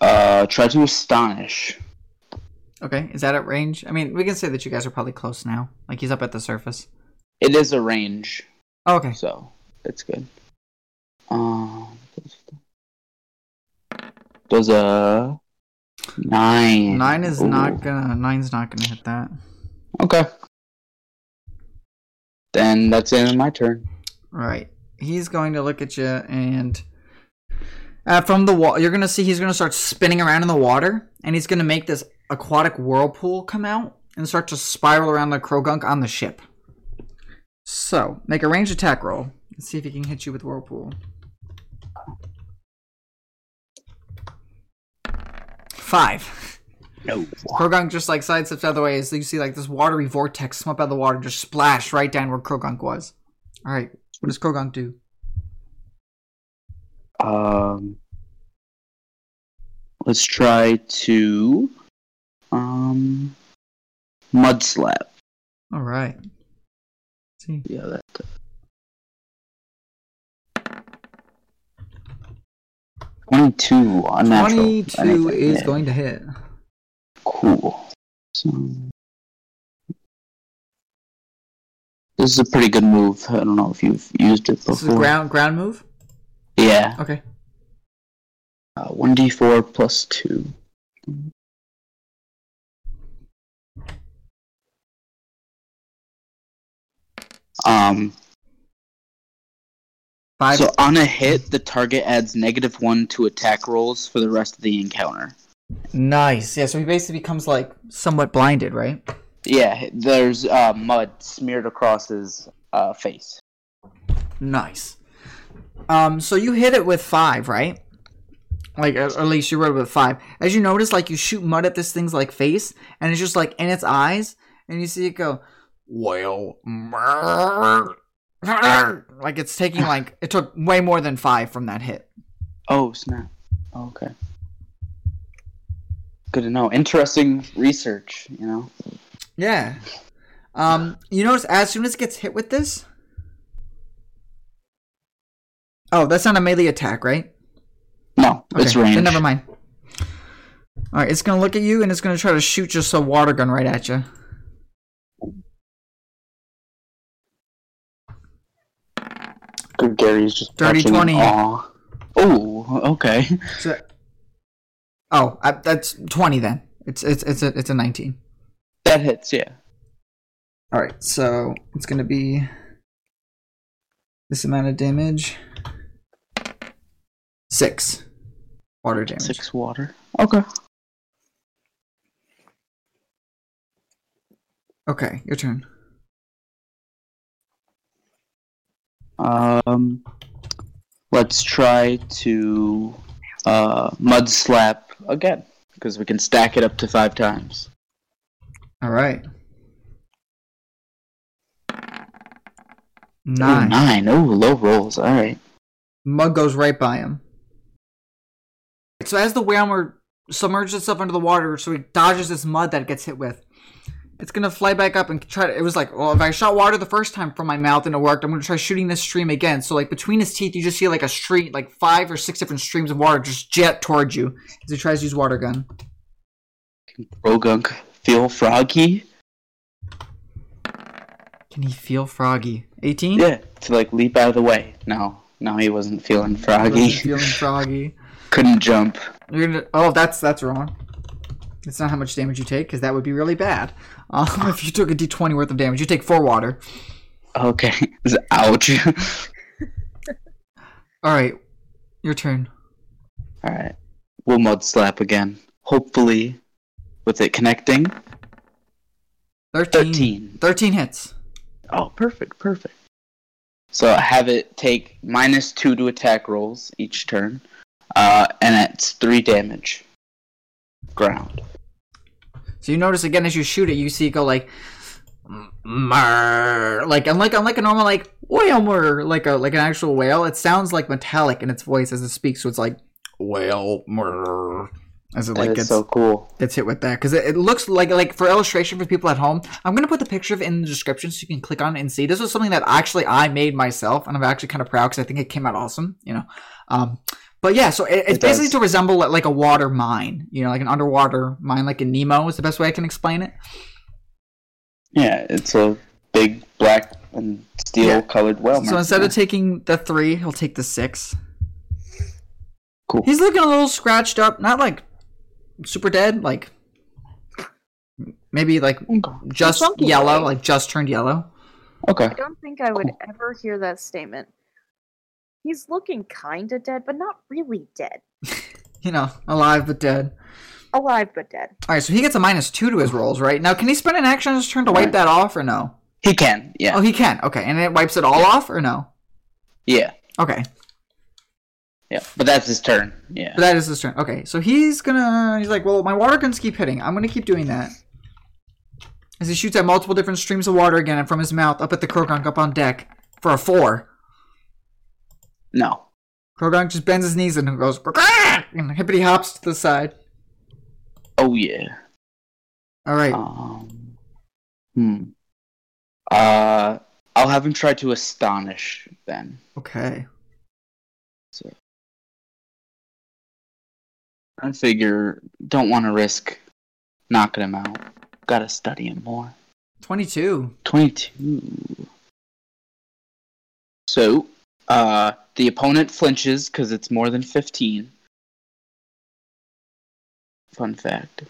Speaker 3: uh try to astonish.
Speaker 1: Okay, is that at range? I mean, we can say that you guys are probably close now. Like he's up at the surface.
Speaker 3: It is a range,
Speaker 1: Oh, okay.
Speaker 3: so it's good. Um does a nine.
Speaker 1: Nine is
Speaker 3: Ooh.
Speaker 1: not gonna. Nine's not gonna hit that.
Speaker 3: Okay. Then that's it my turn.
Speaker 1: All right. He's going to look at you and. Uh, from the wall, you're gonna see he's gonna start spinning around in the water, and he's gonna make this aquatic whirlpool come out and start to spiral around the Croagunk on the ship. So, make a ranged attack roll. Let's see if he can hit you with whirlpool. Five.
Speaker 3: No.
Speaker 1: Croagunk just like sidesteps out of the way as you see like this watery vortex come up out of the water, and just splash right down where Croagunk was. All right, what does Croagunk do?
Speaker 3: Um, let's try to um mud slap.
Speaker 1: All right. Let's see.
Speaker 3: Yeah, that. Twenty-two unnatural.
Speaker 1: Twenty-two is going to hit.
Speaker 3: cool. So this is a pretty good move. I don't know if you've used it before.
Speaker 1: This is a ground ground move.
Speaker 3: Yeah,
Speaker 1: Okay.
Speaker 3: uh, one d four plus two. Um,
Speaker 1: Five.
Speaker 3: So on a hit, the target adds negative one to attack rolls for the rest of the encounter.
Speaker 1: nice. Yeah. So he basically becomes like somewhat blinded, right?
Speaker 3: Yeah, there's uh, mud smeared across his uh, face.
Speaker 1: Nice. Um. So you hit it with five, right? Like at at least you rolled with five. As you notice, like you shoot mud at this thing's like face, and it's just like in its eyes, and you see it go, well, like it's taking like it took way more than five from that hit.
Speaker 3: Oh snap! Okay, good to know. Interesting research. You know.
Speaker 1: Yeah. Um, you notice as soon as it gets hit with this. Oh, that's not a melee attack, right?
Speaker 3: No, it's
Speaker 1: Okay,
Speaker 3: range.
Speaker 1: Then never mind. All right, it's gonna look at you and it's gonna try to shoot just a water gun right at you.
Speaker 3: Good Gary's just
Speaker 1: Dirty
Speaker 3: watching in
Speaker 1: 20.
Speaker 3: awe. Oh, okay.
Speaker 1: So, oh, I, that's twenty then. It's it's it's a it's a nineteen.
Speaker 3: That hits. Yeah.
Speaker 1: All right, so it's gonna be this amount of damage. Six water damage.
Speaker 3: Six water. Okay.
Speaker 1: Okay, your turn.
Speaker 3: Um, let's try to uh, mud slap again because we can stack it up to five times.
Speaker 1: All right.
Speaker 3: Ooh,
Speaker 1: Nine.
Speaker 3: nine. Oh, low rolls. All right.
Speaker 1: Mud goes right by him. So as the whaler submerges itself under the water, so he dodges this mud that it gets hit with. It's gonna fly back up and try to. It was like, well, if I shot water the first time from my mouth and it worked, I'm gonna try shooting this stream again. So like between his teeth, you just see like a stream, like five or six different streams of water just jet towards you as he tries to use water gun.
Speaker 3: Croagunk feel froggy.
Speaker 1: Can he feel froggy? 18?
Speaker 3: Yeah, to like leap out of the way. No, no, he wasn't feeling froggy.
Speaker 1: Feeling froggy.
Speaker 3: Couldn't jump.
Speaker 1: You're gonna. Oh, that's that's wrong. It's not how much damage you take because that would be really bad. Um, if you took a d20 worth of damage, you take four water.
Speaker 3: Okay. Ouch.
Speaker 1: All right, your turn.
Speaker 3: All right. We'll mud slap again. Hopefully, with it connecting.
Speaker 1: 13.
Speaker 3: 13.
Speaker 1: 13 hits.
Speaker 3: Oh, perfect, perfect. So have it take minus two to attack rolls each turn, uh, and it's three damage. Ground.
Speaker 1: So you notice again as you shoot it, you see it go like, Murr. like unlike unlike a normal like whale murr, like a like an actual whale. It sounds like metallic in its voice as it speaks. So it's like whale murr as it like gets
Speaker 3: so cool.
Speaker 1: gets hit with that because it, it looks like like for illustration for people at home. I'm gonna put the picture of it in the description so you can click on it and see. This was something that actually I made myself, and I'm actually kind of proud because I think it came out awesome. You know, um, but yeah, so it, it's
Speaker 3: It
Speaker 1: basically to resemble like a water mine. You know, like an underwater mine, like in Nemo is the best way I can explain it.
Speaker 3: Yeah, it's a big black and steel
Speaker 1: Yeah.
Speaker 3: colored well.
Speaker 1: So instead
Speaker 3: Yeah.
Speaker 1: of taking the three, he'll take the six.
Speaker 3: Cool.
Speaker 1: He's looking a little scratched up, not like super dead, like maybe like just
Speaker 5: Chunky
Speaker 1: yellow, like just turned yellow.
Speaker 3: Okay.
Speaker 5: I don't think I would ever hear that statement. He's looking kinda dead, but not really dead.
Speaker 1: You know, alive but dead.
Speaker 5: Alive but dead.
Speaker 1: All right, so he gets a minus two to his rolls, right? Now, can he spend an action on his turn to wipe that off, or no?
Speaker 3: He can. Yeah.
Speaker 1: Oh, he can. Okay, and it wipes it all off, or no?
Speaker 3: Yeah.
Speaker 1: Okay,
Speaker 3: Yeah. But that's his turn. Yeah.
Speaker 1: but that is his turn. Okay, so he's gonna. He's like, well, my water guns keep hitting. I'm gonna keep doing that. As he shoots at multiple different streams of water again from his mouth up at the Croagunk up on deck for a four.
Speaker 3: No.
Speaker 1: Croagunk just bends his knees and goes, "Quack!" and hippity hops to the side.
Speaker 3: Oh yeah.
Speaker 1: All right.
Speaker 3: Um. Hmm. Uh, I'll have him try to astonish then.
Speaker 1: Okay.
Speaker 3: So. I figure don't want to risk knocking him out. Gotta study him more.
Speaker 1: 22.
Speaker 3: 22. So, uh, the opponent flinches because it's more than 15. Fun fact.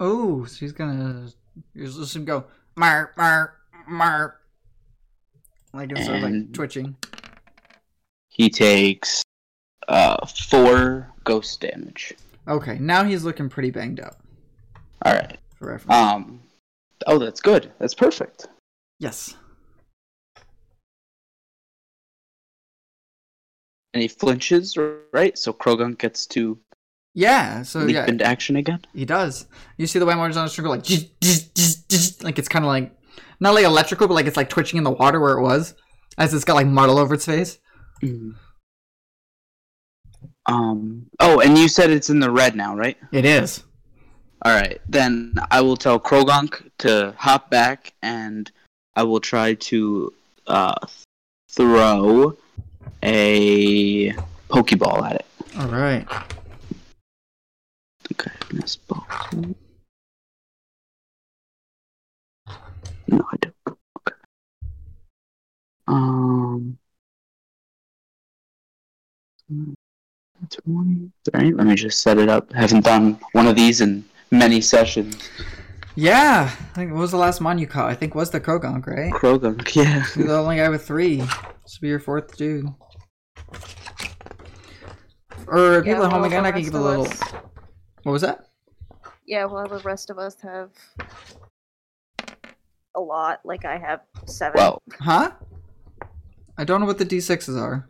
Speaker 1: Oh, so he's gonna. Just listen go, mar, mar, mar. Like of like twitching.
Speaker 3: He takes uh, four ghost damage.
Speaker 1: Okay, now he's looking pretty banged up.
Speaker 3: Alright.
Speaker 1: For reference.
Speaker 3: Um, oh, that's good. That's perfect.
Speaker 1: yes.
Speaker 3: And he flinches, right? So Croagunk gets to
Speaker 1: Yeah. So
Speaker 3: leap
Speaker 1: yeah,
Speaker 3: into action again.
Speaker 1: he does. You see the way Martin's on the string go like, zzz, zzz, zzz, zzz, like it's kind of like not like electrical, but like it's like twitching in the water where it was, as it's got like mud all over its face.
Speaker 3: Um. Oh, and you said it's in the red now, right?
Speaker 1: It is.
Speaker 3: All right. Then I will tell Croagunk to hop back, and I will try to uh, throw a Pokeball at it.
Speaker 1: All right.
Speaker 3: Okay, ball. No, I don't. Okay. Um. Twenty. Right. Let me just set it up. Haven't done one of these in many sessions.
Speaker 1: Yeah. I think what was the last mon you caught? I think was the Croagunk, right?
Speaker 3: Croagunk. Yeah.
Speaker 1: You're the only guy with three. This will be your fourth dude. Or people
Speaker 5: Yeah,
Speaker 1: at home again, I can give a little.
Speaker 5: us-
Speaker 1: What was that?
Speaker 5: Yeah, well, the rest of us have a lot. Like I have seven.
Speaker 3: Well.
Speaker 1: Huh? I don't know what the d6s are.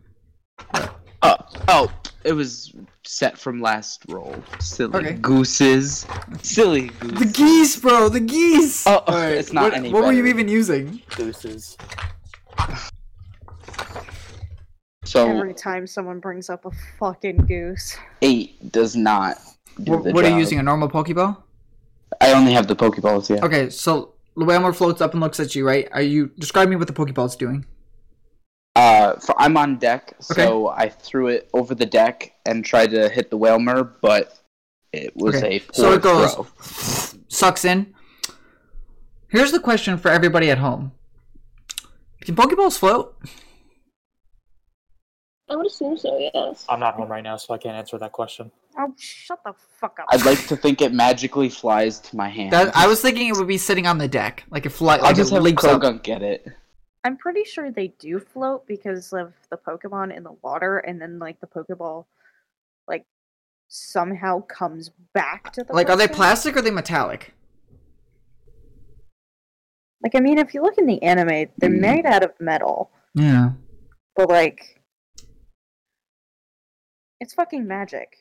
Speaker 3: Oh. Oh. It was set from last roll. Silly
Speaker 1: Okay.
Speaker 3: gooses. Silly goose.
Speaker 1: The geese, bro. The geese.
Speaker 3: Oh,
Speaker 1: Alright,
Speaker 3: it's not
Speaker 1: what,
Speaker 3: any
Speaker 1: What were you even using?
Speaker 4: Deuces.
Speaker 3: So
Speaker 5: Every time someone brings up a fucking goose.
Speaker 3: eight does not do
Speaker 1: What,
Speaker 3: the
Speaker 1: what are you using? A normal Pokeball?
Speaker 3: I only have the Pokeballs, yeah.
Speaker 1: Okay, so the Whalmer floats up and looks at you. Right? Are you describe me what the Pokeball's doing?
Speaker 3: Uh, for, I'm on deck, so I threw it over the deck and tried to hit the Whalmer, but it was
Speaker 1: Okay,
Speaker 3: a poor
Speaker 1: so it goes-
Speaker 3: throw.
Speaker 1: Sucks in. Here's the question for everybody at home: Can Pokeballs float?
Speaker 2: I would assume so, yes.
Speaker 4: I'm not home right now, so I can't answer that question.
Speaker 5: Oh, shut the fuck up.
Speaker 3: I'd like to think it magically flies to my hand.
Speaker 1: That I was thinking it would be sitting on the deck, like it fly,
Speaker 3: I'll
Speaker 1: like
Speaker 3: just
Speaker 1: it
Speaker 3: have
Speaker 1: leaps up.
Speaker 3: Croagunk get it.
Speaker 5: I'm pretty sure they do float because of the Pokemon in the water, and then like the Pokeball, like somehow comes back to the.
Speaker 1: Like, are they plastic or are they metallic?
Speaker 5: Like, I mean, if you look in the anime, they're
Speaker 3: Hmm.
Speaker 5: made out of metal,
Speaker 1: Yeah.
Speaker 5: but like, it's fucking magic.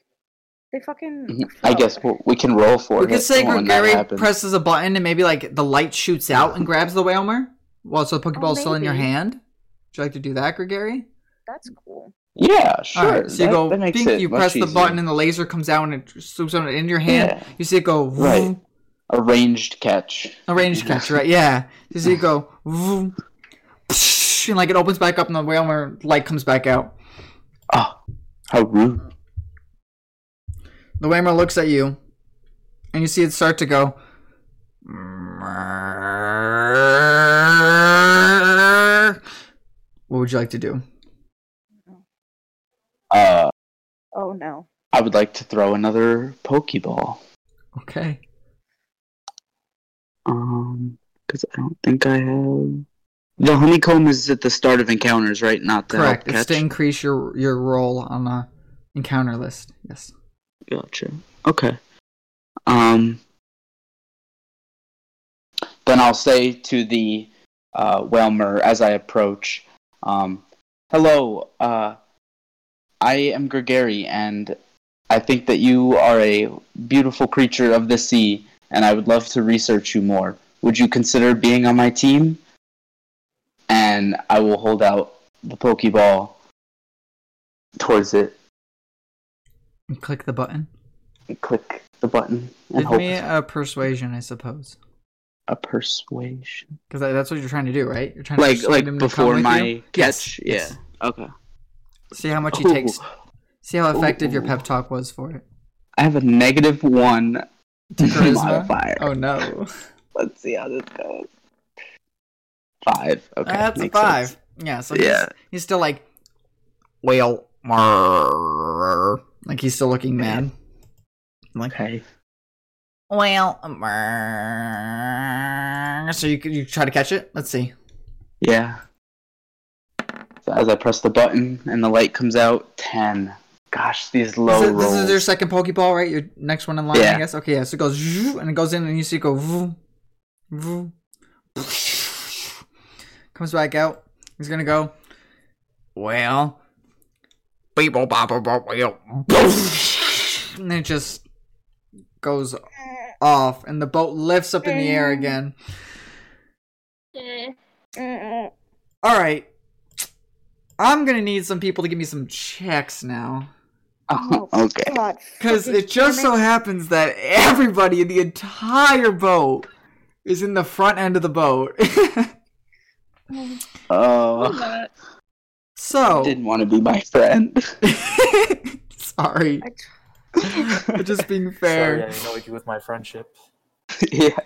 Speaker 5: They fucking.
Speaker 3: Mhm. I guess we'll, we can roll for
Speaker 1: We
Speaker 3: it.
Speaker 1: could say
Speaker 3: when that
Speaker 1: Gary presses a button and maybe like the light shoots out and grabs the Whalmer while so the Pokeball's still in your hand. Would you like to do that, Gregory?
Speaker 5: That's cool.
Speaker 3: Yeah, sure.
Speaker 1: Alright, so you
Speaker 3: that,
Speaker 1: go,
Speaker 3: that makes
Speaker 1: bing,
Speaker 3: it
Speaker 1: you
Speaker 3: much
Speaker 1: press the button and the laser comes out and it swoops on it in your hand.
Speaker 3: Yeah.
Speaker 1: You see it go,
Speaker 3: Right.
Speaker 1: vroom,
Speaker 3: A ranged catch.
Speaker 1: a range catch, right? Yeah. You see it go, vroom, and like it opens back up and the Whalmer light comes back out.
Speaker 3: Oh, how rude.
Speaker 1: The Whammer looks at you, and you see it start to go. What would you like to do?
Speaker 3: Uh,
Speaker 5: Oh no.
Speaker 3: I would like to throw another Pokeball.
Speaker 1: Okay.
Speaker 3: Um, because I don't think I have. The honeycomb is at the start of encounters, right? Not the
Speaker 1: Correct. It's
Speaker 3: catch.
Speaker 1: to increase your your roll on the encounter list. Yes.
Speaker 3: Gotcha. Okay. Um. Then I'll say to the uh, Whelmer as I approach, um, "Hello. Uh, I am Gregory, and I think that you are a beautiful creature of the sea, and I would love to research you more. Would you consider being on my team?" And I will hold out the Pokeball towards it
Speaker 1: And click the button.
Speaker 3: and click the button and
Speaker 1: Give
Speaker 3: hope
Speaker 1: me a persuasion, I suppose,
Speaker 3: a persuasion.
Speaker 1: because that's what you're trying to do, right? You're trying to
Speaker 3: Like
Speaker 1: persuade
Speaker 3: like
Speaker 1: him to come
Speaker 3: before my
Speaker 1: you?
Speaker 3: catch.
Speaker 1: Yes,
Speaker 3: Yeah.
Speaker 1: yes.
Speaker 3: Okay.
Speaker 1: See how much he takes. See how effective your pep talk was for it.
Speaker 3: I have a negative one
Speaker 1: To charisma?
Speaker 3: modifier.
Speaker 1: Oh no.
Speaker 3: Let's see how this goes. Five. Okay.
Speaker 1: That's a five.
Speaker 3: sense.
Speaker 1: Yeah, so
Speaker 3: Yeah.
Speaker 1: he's, he's still like, whale. marr. like he's still looking mad. Like,
Speaker 3: Okay.
Speaker 1: well, marr. so you you try to catch it? Let's see.
Speaker 3: Yeah. So as I press the button and the light comes out, ten. Gosh, these low
Speaker 1: This is,
Speaker 3: rolls.
Speaker 1: this is your second Pokeball, right? Your next one in line, I guess. Okay, yeah. So it goes and it goes in, and you see it go voo, voo. Comes back out. He's gonna go. Well, people, bopper, bop, well, and it just goes off, and the boat lifts up in the air again.
Speaker 2: Eh.
Speaker 1: All right, I'm gonna need some people to give me some checks now.
Speaker 3: Oh,
Speaker 5: Oh,
Speaker 3: okay.
Speaker 1: Because it just so happens that everybody in the entire boat is in the front end of the boat.
Speaker 3: Oh,
Speaker 2: That.
Speaker 1: so,
Speaker 3: didn't want to be my friend.
Speaker 1: sorry, just being fair.
Speaker 4: Sorry,
Speaker 1: fair.
Speaker 4: I annoyed you with my friendship.
Speaker 3: yeah.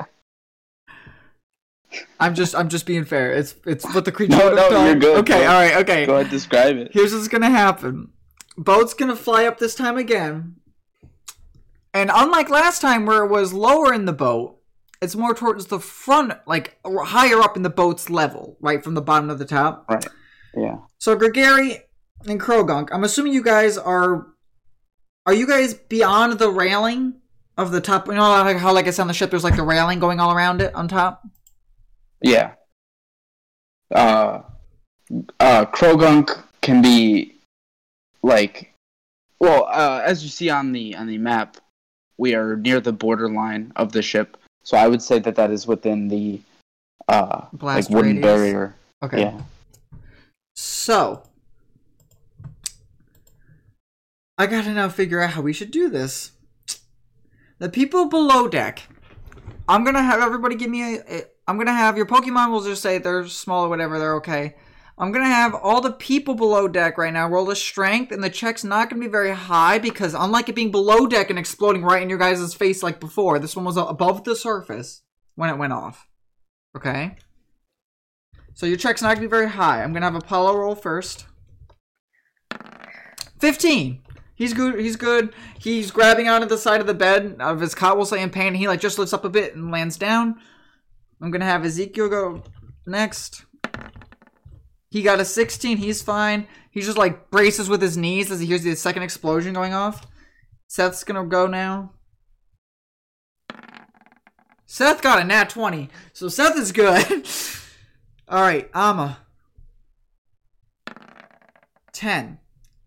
Speaker 1: I'm just, I'm just being fair. It's, it's what the creature
Speaker 3: No, no,
Speaker 1: done.
Speaker 3: you're good.
Speaker 1: Okay,
Speaker 3: Go-
Speaker 1: all right, okay.
Speaker 3: Go ahead, describe it.
Speaker 1: Here's what's gonna happen. Boat's gonna fly up this time again. And unlike last time where it was lower in the boat, it's more towards the front, like higher up in the boat's level, right from the bottom of the top.
Speaker 3: Right. Yeah.
Speaker 1: So Gregory and Croagunk, I'm assuming you guys are are you guys beyond the railing of the top you know like how like it's on the ship there's like the railing going all around it on top?
Speaker 3: Yeah. Uh, uh, Croagunk can be like, well, uh, as you see on the on the map, we are near the borderline of the ship, so I would say that that is within the uh
Speaker 1: Blast
Speaker 3: like wooden
Speaker 1: radius?
Speaker 3: barrier.
Speaker 1: Okay.
Speaker 3: Yeah.
Speaker 1: So I gotta now figure out how we should do this. The people below deck, I'm gonna have everybody give me a, a I'm gonna have your Pokemon. will just say they're small or whatever. They're okay. I'm gonna have all the people below deck right now roll a strength, and the check's not gonna be very high because unlike it being below deck and exploding right in your guys' face like before, this one was above the surface when it went off. Okay. So your check's not gonna be very high. I'm gonna have Apollo roll first. Fifteen. He's good. He's good. He's grabbing onto the side of the bed of his cot. We'll say in pain. He like just lifts up a bit and lands down. I'm gonna have Ezekiel go next. He got a 16. He's fine. He just like braces with his knees as he hears the second explosion going off. Seth's gonna go now. Seth got a nat 20. So Seth is good. All right, Ama. 10.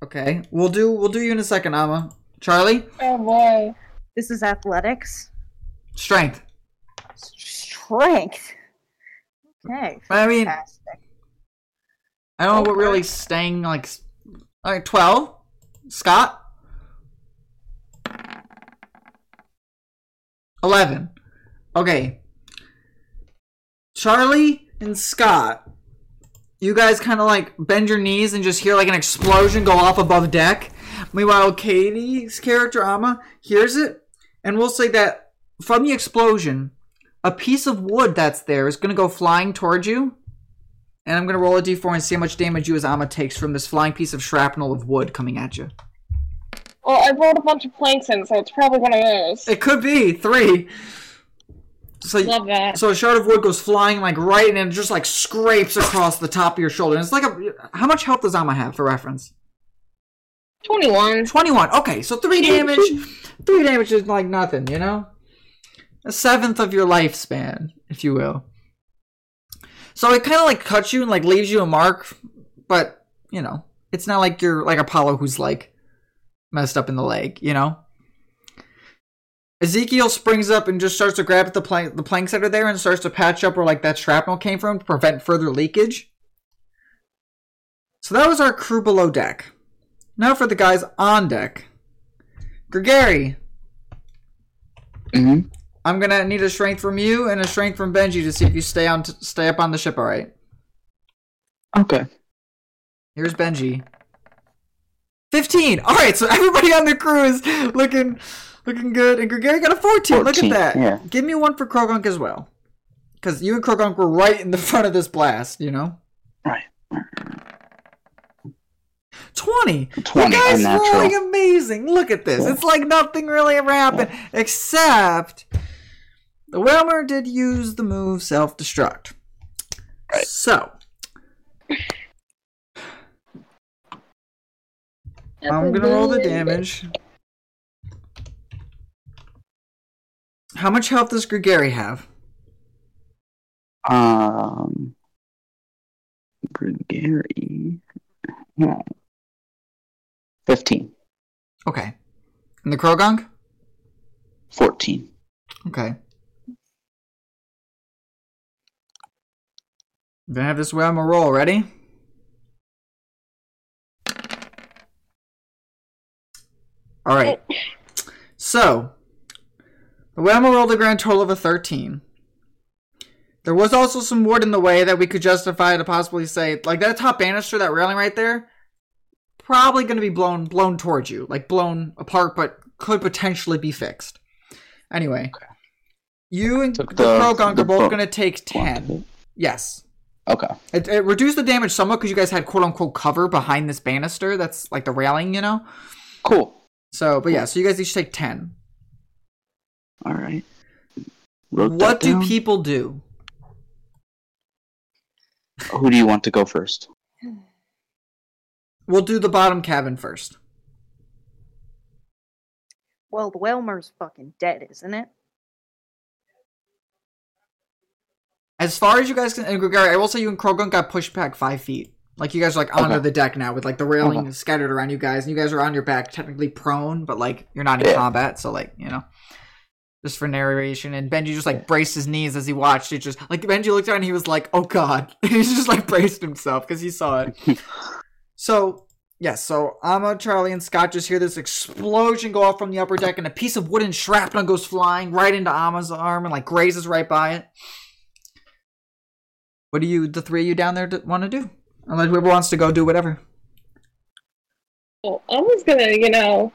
Speaker 1: Okay. We'll do we'll do you in a second, Ama. Charlie?
Speaker 2: Oh boy.
Speaker 5: This is athletics.
Speaker 1: Strength.
Speaker 5: Strength. Okay.
Speaker 1: I mean,
Speaker 5: Fantastic.
Speaker 1: I don't know what really staying like. All right, twelve. Scott. Eleven. Okay. Charlie and Scott. You guys kind of like bend your knees and just hear like an explosion go off above deck. Meanwhile, Katie's character Amma hears it, and we'll say that from the explosion, a piece of wood that's there is going to go flying towards you. And I'm to roll a d4 and see how much damage you as Amma takes from this flying piece of shrapnel of wood coming at you.
Speaker 2: Well, I rolled a bunch of planks in, so it's probably one of those.
Speaker 1: It could be three. So,
Speaker 2: Love that.
Speaker 1: so a shard of wood goes flying like right and it just like scrapes across the top of your shoulder. And it's like a. How much health does Amma have for reference?
Speaker 2: 21.
Speaker 1: 21. Okay, so three damage. Three damage is like nothing, you know? A seventh of your lifespan, if you will. So it kind of like cuts you and like leaves you a mark, but, you know, it's not like you're like Apollo who's like messed up in the leg, you know? Ezekiel springs up and just starts to grab at the, the planks that are there and starts to patch up where like that shrapnel came from to prevent further leakage. So that was our crew below deck. Now for the guys on deck. Gregory,
Speaker 3: Mm-hmm.
Speaker 1: I'm gonna need a strength from you and a strength from Benji to see if you stay on t- stay up on the ship. All right.
Speaker 3: Okay.
Speaker 1: Here's Benji. Fifteen. All right. So everybody on the crew is looking looking good, and Gregory got a fourteen. Look at that.
Speaker 3: yeah.
Speaker 1: Give me one for Croagunk as well, because you and Croagunk were right in the front of this blast. You know.
Speaker 3: Right.
Speaker 1: 20.
Speaker 3: 20
Speaker 1: You guys rolling amazing. Look at this. It's like nothing really ever happened, except the Whelmer did use the move self destruct.
Speaker 3: Right.
Speaker 1: So, I'm going to roll the damage. How much health does Gregory have?
Speaker 3: Um, Gregory. Hmm. 15.
Speaker 1: Okay. And the Croagunk?
Speaker 3: 14.
Speaker 1: Okay. I'm gonna have this Whelmer roll. Ready? All right. Oh. So, the Whammo rolled a grand total of a 13. There was also some wood in the way that we could justify to possibly say, like that top banister, that railing right there, probably going to be blown blown towards you, like blown apart, but could potentially be fixed. Anyway, you and
Speaker 3: Took
Speaker 1: the,
Speaker 3: the-
Speaker 1: Croagunk
Speaker 3: the
Speaker 1: are both
Speaker 3: book.
Speaker 1: going to take 10. Yes.
Speaker 3: Okay.
Speaker 1: It, it reduced the damage somewhat because you guys had quote unquote cover behind this banister that's like the railing, you know?
Speaker 3: Cool.
Speaker 1: So, but yeah, so you guys each take 10.
Speaker 3: All right. Wrote
Speaker 1: what do
Speaker 3: down.
Speaker 1: people do?
Speaker 3: Who do you want to go first?
Speaker 1: We'll do the bottom cabin first.
Speaker 5: Well, the Whelmer's fucking dead, isn't it?
Speaker 1: As far as you guys can, and Gregory, I will say you and Croagunk got pushed back five feet. Like you guys are like onto
Speaker 3: Okay.
Speaker 1: the deck now with like the railing
Speaker 3: Okay.
Speaker 1: scattered around you guys, and you guys are on your back, technically prone, but like you're not in
Speaker 3: Yeah.
Speaker 1: combat, so like you know, just for narration. And Benji just like braced his knees as he watched it. Just like Benji looked down and he was like, "Oh God!" he just like braced himself because he saw it. so yes, so Amma, Charlie, and Scott just hear this explosion go off from the upper deck, and a piece of wooden shrapnel goes flying right into Amma's arm and like grazes right by it. What do you, the three of you down there, want to do? Unless whoever wants to go do whatever.
Speaker 2: Well, I was gonna, you know,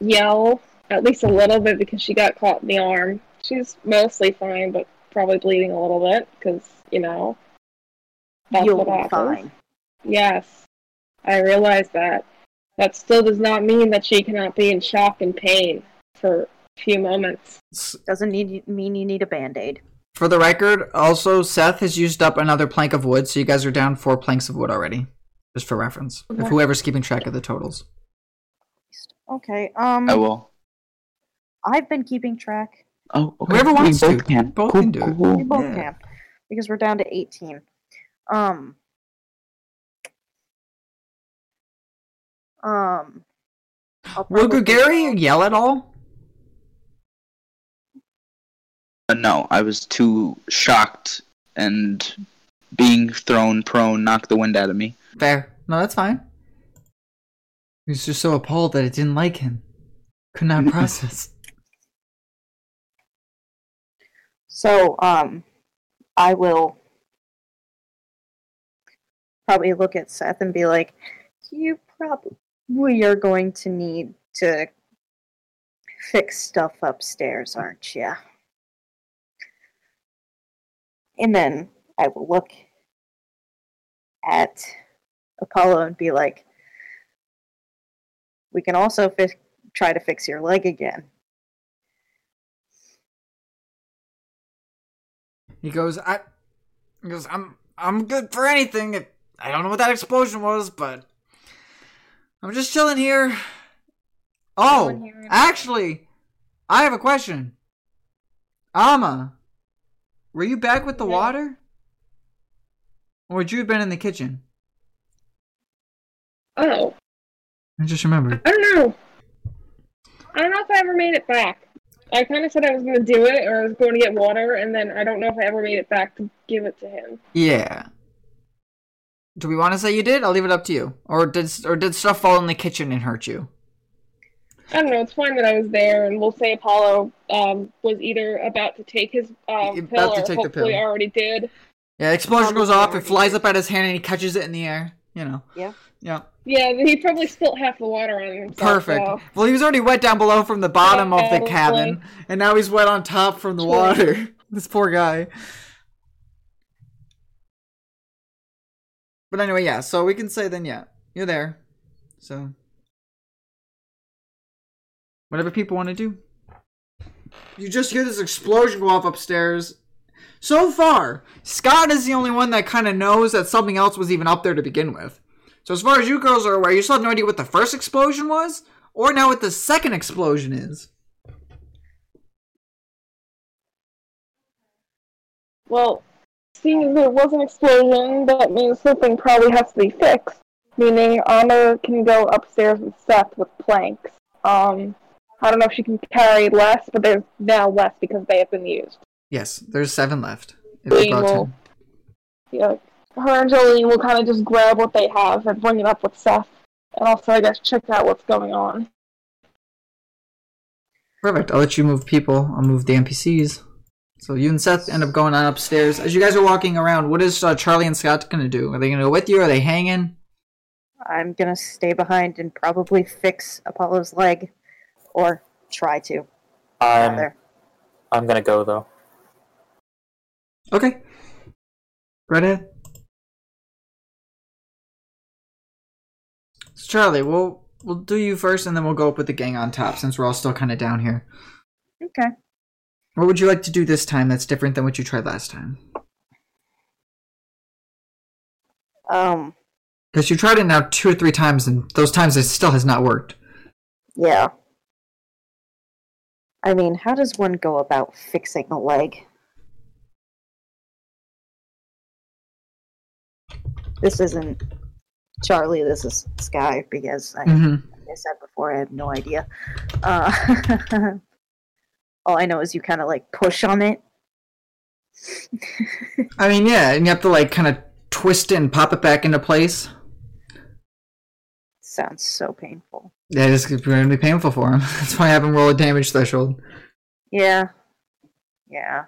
Speaker 2: yell at least a little bit because she got caught in the arm. She's mostly fine, but probably bleeding a little bit because, you know, that's
Speaker 5: You'll
Speaker 2: what
Speaker 5: be
Speaker 2: happens.
Speaker 5: fine.
Speaker 2: Yes, I realize that. That still does not mean that she cannot be in shock and pain for a few moments.
Speaker 5: Doesn't need mean you need a band aid.
Speaker 1: For the record, also, Seth has used up another plank of wood, so you guys are down four planks of wood already. Just for reference. If whoever's keeping track of the totals.
Speaker 5: Okay. Um,
Speaker 3: I will.
Speaker 5: I've been keeping track.
Speaker 3: Oh, okay.
Speaker 1: Whoever
Speaker 3: We
Speaker 1: wants
Speaker 3: both
Speaker 1: to.
Speaker 3: Can.
Speaker 1: Both
Speaker 3: Cool,
Speaker 1: can do it.
Speaker 3: cool.
Speaker 5: We both
Speaker 1: Yeah.
Speaker 5: can because we're down to eighteen. Um. Um. I'll
Speaker 1: Will
Speaker 5: probably-
Speaker 1: Gary yell at all?
Speaker 3: Uh, no, I was too shocked and being thrown prone knocked the wind out of me.
Speaker 1: Fair. No, that's fine. He was just so appalled that it didn't like him. Could not process.
Speaker 5: So, um, I will probably look at Seth and be like, "You probably are going to need to fix stuff upstairs, aren't you?" And then I will look at Apollo and be like, "We can also fi- try to fix your leg again."
Speaker 1: He goes, I. He goes, I'm. I'm good for anything. If, I don't know what that explosion was, but I'm just chilling here. Oh,
Speaker 2: Chilling here.
Speaker 1: actually, I have a question. Alma, were you back with the water, or would you have been in the kitchen?
Speaker 2: Oh,
Speaker 1: I just remembered.
Speaker 2: I don't know. I don't know if I ever made it back. I kind of said I was going to do it, or I was going to get water, and then I don't know if I ever made it back to give it to him.
Speaker 1: Yeah. Do we want to say you did? I'll leave it up to you. Or did or did stuff fall in the kitchen and hurt you?
Speaker 2: I don't know. It's fine that I was there, and we'll say Apollo um, was either about to take his um,
Speaker 1: About
Speaker 2: pill
Speaker 1: to
Speaker 2: or
Speaker 1: take the
Speaker 2: hopefully
Speaker 1: pill.
Speaker 2: already did.
Speaker 1: Yeah, explosion goes off. It flies
Speaker 2: did.
Speaker 1: up at his hand and he catches it in the air. You know.
Speaker 5: Yeah.
Speaker 1: Yeah.
Speaker 2: Yeah, he probably spilt half the water on himself.
Speaker 1: Perfect.
Speaker 2: so-
Speaker 1: Well, he was already wet down below from the bottom of the
Speaker 2: Probably.
Speaker 1: cabin, and now he's wet on top from the
Speaker 2: True.
Speaker 1: water. this poor guy. But anyway, yeah. So we can say then, yeah, you're there. So whatever people want to do. You just hear this explosion go off upstairs. So far, Scott is the only one that kind of knows that something else was even up there to begin with. So as far as you girls are aware, you still have no idea what the first explosion was, or now what the second explosion is.
Speaker 2: Well, seeing as there was an explosion, that means something probably has to be fixed. Meaning, Anna can go upstairs with Seth with planks. Um, I don't know if she can carry less, but there's now less because they have been used.
Speaker 1: Yes, there's seven left. If you
Speaker 2: We
Speaker 1: brought
Speaker 2: will- Yeah, her and Jolene will kind of just grab what they have and bring it up with Seth, and also I guess check out what's going on.
Speaker 1: Perfect. I'll let you move people. I'll move the NPCs. So you and Seth end up going on upstairs. As you guys are walking around, what is uh, Charlie and Scott gonna do? Are they gonna go with you? Are they hanging?
Speaker 5: I'm gonna stay behind and probably fix Apollo's leg, or try to.
Speaker 4: I'm
Speaker 5: rather.
Speaker 4: I'm gonna go though.
Speaker 1: Okay. Right ahead. So Charlie, we'll we'll do you first, and then we'll go up with the gang on top, since we're all still kind of down here.
Speaker 5: Okay.
Speaker 1: What would you like to do this time that's different than what you tried last time?
Speaker 5: Um.
Speaker 1: Because you tried it now two or three times, and those times it still has not worked.
Speaker 5: Yeah. I mean, how does one go about fixing a leg? This isn't Charlie. This is Sky because I,
Speaker 1: Mm-hmm.
Speaker 5: like I said before, I have no idea. Uh, all I know is you kind of like push on it.
Speaker 1: I mean, yeah, and you have to like kind of twist it and pop it back into place.
Speaker 5: Sounds so painful.
Speaker 1: Yeah, it's going to be painful for him. That's why I have him roll a damage threshold.
Speaker 5: Yeah. Yeah.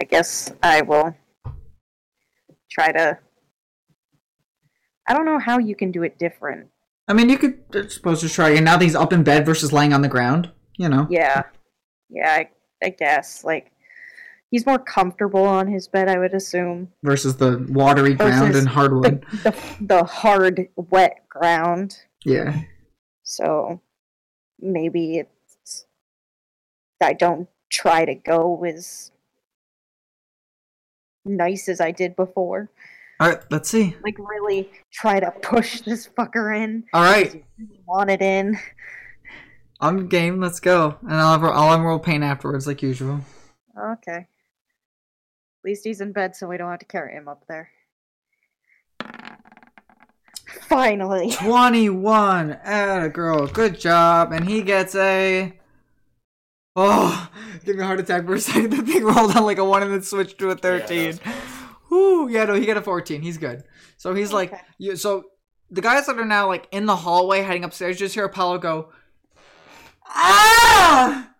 Speaker 5: I guess I will try to. I don't know how you can do it different.
Speaker 1: I mean, you could I suppose just try. And now that he's up in bed versus laying on the ground, you know.
Speaker 5: Yeah, yeah, I, I guess like he's more comfortable on his bed. I would assume
Speaker 1: Versus the watery ground and
Speaker 5: the
Speaker 1: hardwood.
Speaker 5: the, the hard, wet ground.
Speaker 1: Yeah.
Speaker 5: So maybe it's I don't try to go as nice as I did before.
Speaker 1: All right. Let's see.
Speaker 5: Like really try to push this fucker in.
Speaker 1: All right.
Speaker 5: Want it in.
Speaker 1: I'm game. Let's go. And I'll have, I'll unroll pain afterwards, like usual.
Speaker 5: Okay. At least he's in bed, so we don't have to carry him up there. Finally.
Speaker 1: 21. Atta girl. Good job. And he gets a. Oh, give me a heart attack for a second. The thing rolled on like a 1 and then switched to a 13.
Speaker 4: Yeah,
Speaker 1: Whoo, yeah, no, he got a 14. He's good. So he's like,
Speaker 5: Okay.
Speaker 1: you. so the guys that are now like in the hallway heading upstairs just hear Apollo go, Ah!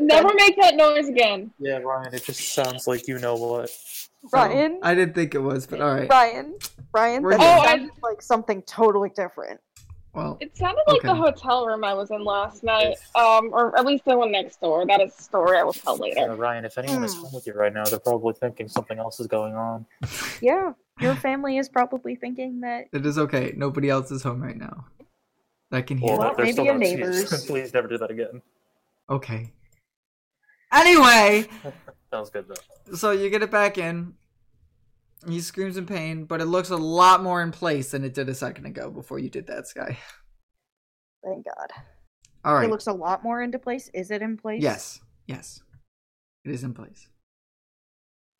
Speaker 2: Never make that noise again.
Speaker 4: Yeah, Ryan, it just sounds like you know what.
Speaker 5: Ryan.
Speaker 1: I didn't think it was, but alright.
Speaker 5: Ryan. Ryan,
Speaker 1: We're
Speaker 5: that
Speaker 1: here.
Speaker 2: Oh, I-
Speaker 5: sounded like something totally different.
Speaker 1: Well,
Speaker 2: It sounded like the hotel room I was in last night, um, or at least the one next door. That is a story I will tell later.
Speaker 4: Ryan, if anyone is
Speaker 5: Hmm.
Speaker 4: home with you right now, they're probably thinking something else is going on.
Speaker 5: Yeah, your family is probably thinking that.
Speaker 1: it is okay. Nobody else is home right now. I can hear.
Speaker 4: Well,
Speaker 5: Well,
Speaker 4: they're
Speaker 5: maybe
Speaker 4: still
Speaker 5: your
Speaker 4: not-
Speaker 5: neighbors.
Speaker 4: Please never do that again.
Speaker 1: Okay. Anyway,
Speaker 4: Sounds good though.
Speaker 1: so you get it back in. He screams in pain, but it looks a lot more in place than it did a second ago before you did that, Sky.
Speaker 5: Thank God.
Speaker 1: All right.
Speaker 5: It looks a lot more into place. Is it in place?
Speaker 1: Yes. Yes. It is in place.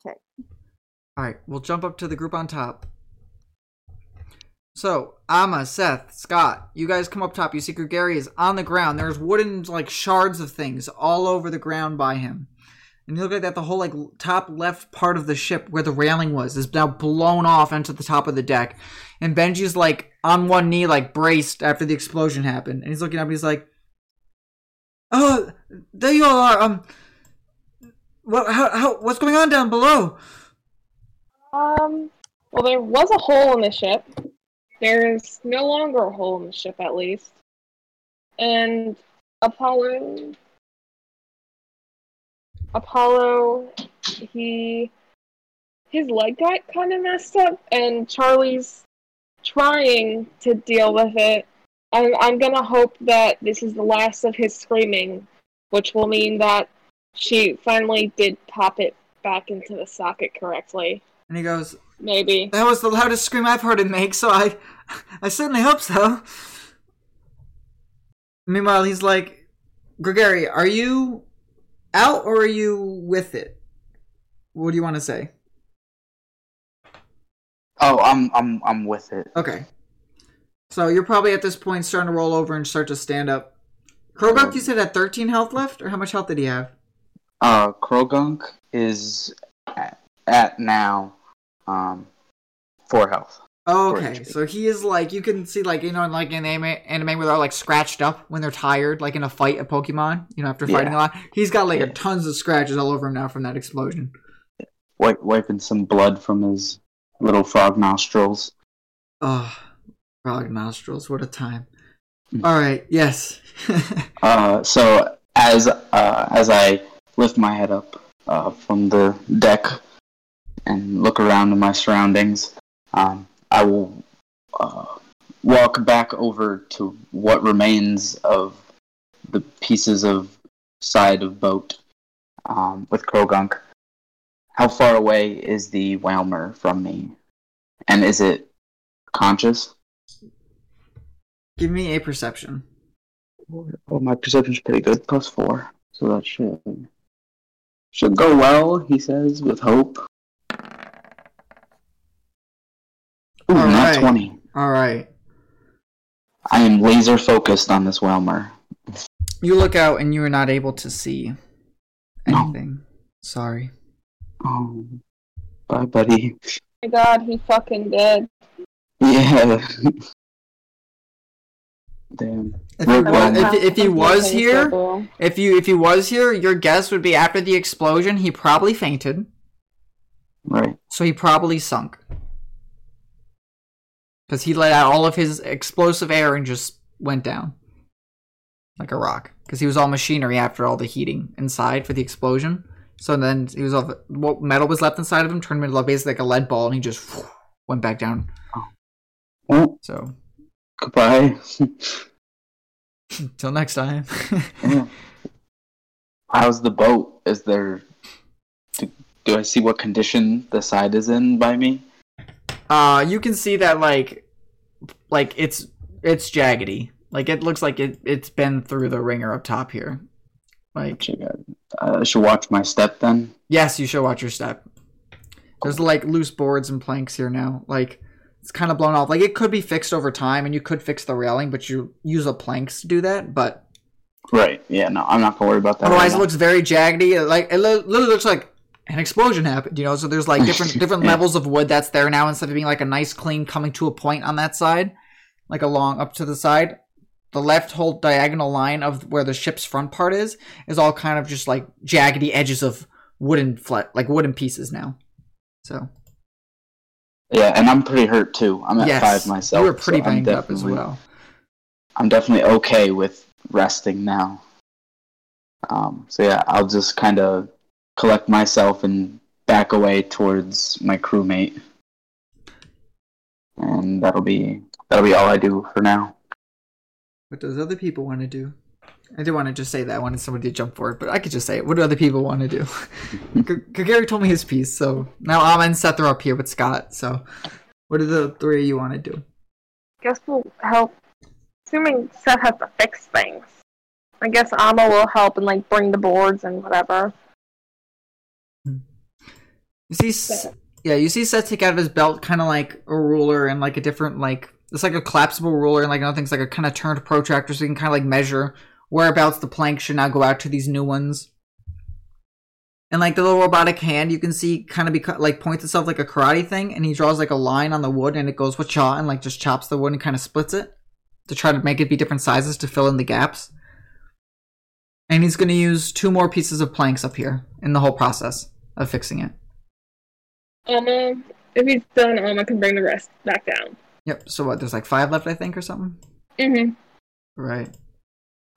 Speaker 5: Okay.
Speaker 1: All right. We'll jump up to the group on top. So, Amma, Seth, Scott, you guys come up top. You see Gary is on the ground. There's wooden, like, shards of things all over the ground by him. And you look at that, the whole, like, top left part of the ship where the railing was is now blown off onto the top of the deck. And Benji's, like, on one knee, like, braced after the explosion happened. And he's looking up and he's like, Oh, there you all are. Um, what? How? How? What's going on down below?
Speaker 2: Um, well, there was a hole in the ship. There is no longer a hole in the ship, at least. And Apollo. Apollo, he. His leg got kind of messed up, and Charlie's trying to deal with it. I'm, I'm gonna hope that this is the last of his screaming, which will mean that she finally did pop it back into the socket correctly.
Speaker 1: And he goes,
Speaker 2: Maybe.
Speaker 1: "That was the loudest scream I've heard him make, so I, I certainly hope so." Meanwhile, he's like, "Gregory, are you out or are you with it? What do you want to say?"
Speaker 3: Oh, I'm I'm I'm with it.
Speaker 1: Okay. So you're probably at this point starting to roll over and start to stand up. Croagunk, you said had 13 health left, or how much health did he have?
Speaker 3: Uh, Croagunk is at, at now um four health.
Speaker 1: Oh, okay.
Speaker 3: HP.
Speaker 1: So he is like you can see like you know in like an anime, anime where they're like scratched up when they're tired, like in a fight a Pokemon. You know after fighting
Speaker 3: Yeah.
Speaker 1: a lot, he's got like
Speaker 3: Yeah.
Speaker 1: tons of scratches all over him now from that explosion.
Speaker 3: Wipe, wiping some blood from his little frog nostrils.
Speaker 1: Oh, frog nostrils! What a time.
Speaker 3: Mm.
Speaker 1: All right. Yes.
Speaker 3: Uh, so as uh, as I lift my head up uh, from the deck and look around in my surroundings, um, I will uh, walk back over to what remains of the pieces of side of boat um, with Croagunk. How far away is the Wailmer from me? And is it conscious?
Speaker 1: Give me a perception.
Speaker 3: Oh, my perception's pretty good, plus four, so that should should go well. He says with hope. Ooh,
Speaker 1: All
Speaker 3: not
Speaker 1: right.
Speaker 3: twenty.
Speaker 1: All right.
Speaker 3: I am laser focused on this Wailmer.
Speaker 1: You look out and you are not able to see
Speaker 3: No.
Speaker 1: anything. Sorry.
Speaker 3: Oh, bye, buddy.
Speaker 2: my god, he fucking did.
Speaker 3: Yeah. Damn.
Speaker 1: If he, was, if, if he was here, if you if he was here, your guess would be after the explosion, he probably fainted,
Speaker 3: Right.
Speaker 1: so he probably sunk. Because he let out all of his explosive air and just went down like a rock. Because he was all machinery after all the heating inside for the explosion. So then he was all what metal was left inside of him turned him into basically like a lead ball, and he just went back down.
Speaker 3: Well,
Speaker 1: So
Speaker 3: goodbye.
Speaker 1: till next time.
Speaker 3: Yeah. How's the boat? Is there? Do, do I see what condition the side is in by me?
Speaker 1: Uh, you can see that like, like it's it's jaggedy. Like it looks like it it's been through the ringer up top here. Like
Speaker 3: I should watch my step then.
Speaker 1: yes, you should watch your step. There's like loose boards and planks here now. Like it's kind of blown off. Like it could be fixed over time, and you could fix the railing, but you use a planks to do that. But
Speaker 3: Right. Yeah. No, I'm not gonna worry about that.
Speaker 1: otherwise,
Speaker 3: right
Speaker 1: it looks very jaggedy. Like it li- literally looks like an explosion happened. You know, so there's like different different
Speaker 3: Yeah.
Speaker 1: levels of wood that's there now instead of being like a nice clean coming to a point on that side, like along up to the side. The left whole diagonal line of where the ship's front part is is all kind of just like jaggedy edges of wooden flat like wooden pieces now. So.
Speaker 3: Yeah, and I'm pretty hurt too. I'm at
Speaker 1: yes,
Speaker 3: five myself.
Speaker 1: you were pretty
Speaker 3: so
Speaker 1: banged up as well.
Speaker 3: I'm definitely okay with resting now. Um, so yeah, I'll just kind of collect myself and back away towards my crewmate, and that'll be that'll be all I do for now.
Speaker 1: What does other people want to do? I didn't want to just say that. I wanted somebody to jump for it, but I could just say it. What do other people want to do? G- Gary told me his piece, so now Amma and Seth are up here with Scott. So, what do the three of you want to do?
Speaker 2: guess we'll help. Assuming Seth has to fix things. I guess Amma will help and like bring the boards and whatever.
Speaker 1: You see, yeah, you see Seth take out of his belt kind of like a ruler and like a different like it's like a collapsible ruler and like another thing's like a kind of turned protractor, so you can kind of like measure whereabouts the plank should now go out to these new ones. And like the little robotic hand, you can see kind of be like points itself like a karate thing, and he draws like a line on the wood, and it goes with chaw and like just chops the wood and kind of splits it to try to make it be different sizes to fill in the gaps. And he's going to use two more pieces of planks up here in the whole process of fixing it.
Speaker 2: Amma, if he's done, Alma, can bring the rest back down.
Speaker 1: Yep. So what? There's like five left, I think, or something.
Speaker 2: Mm-hmm.
Speaker 1: Right.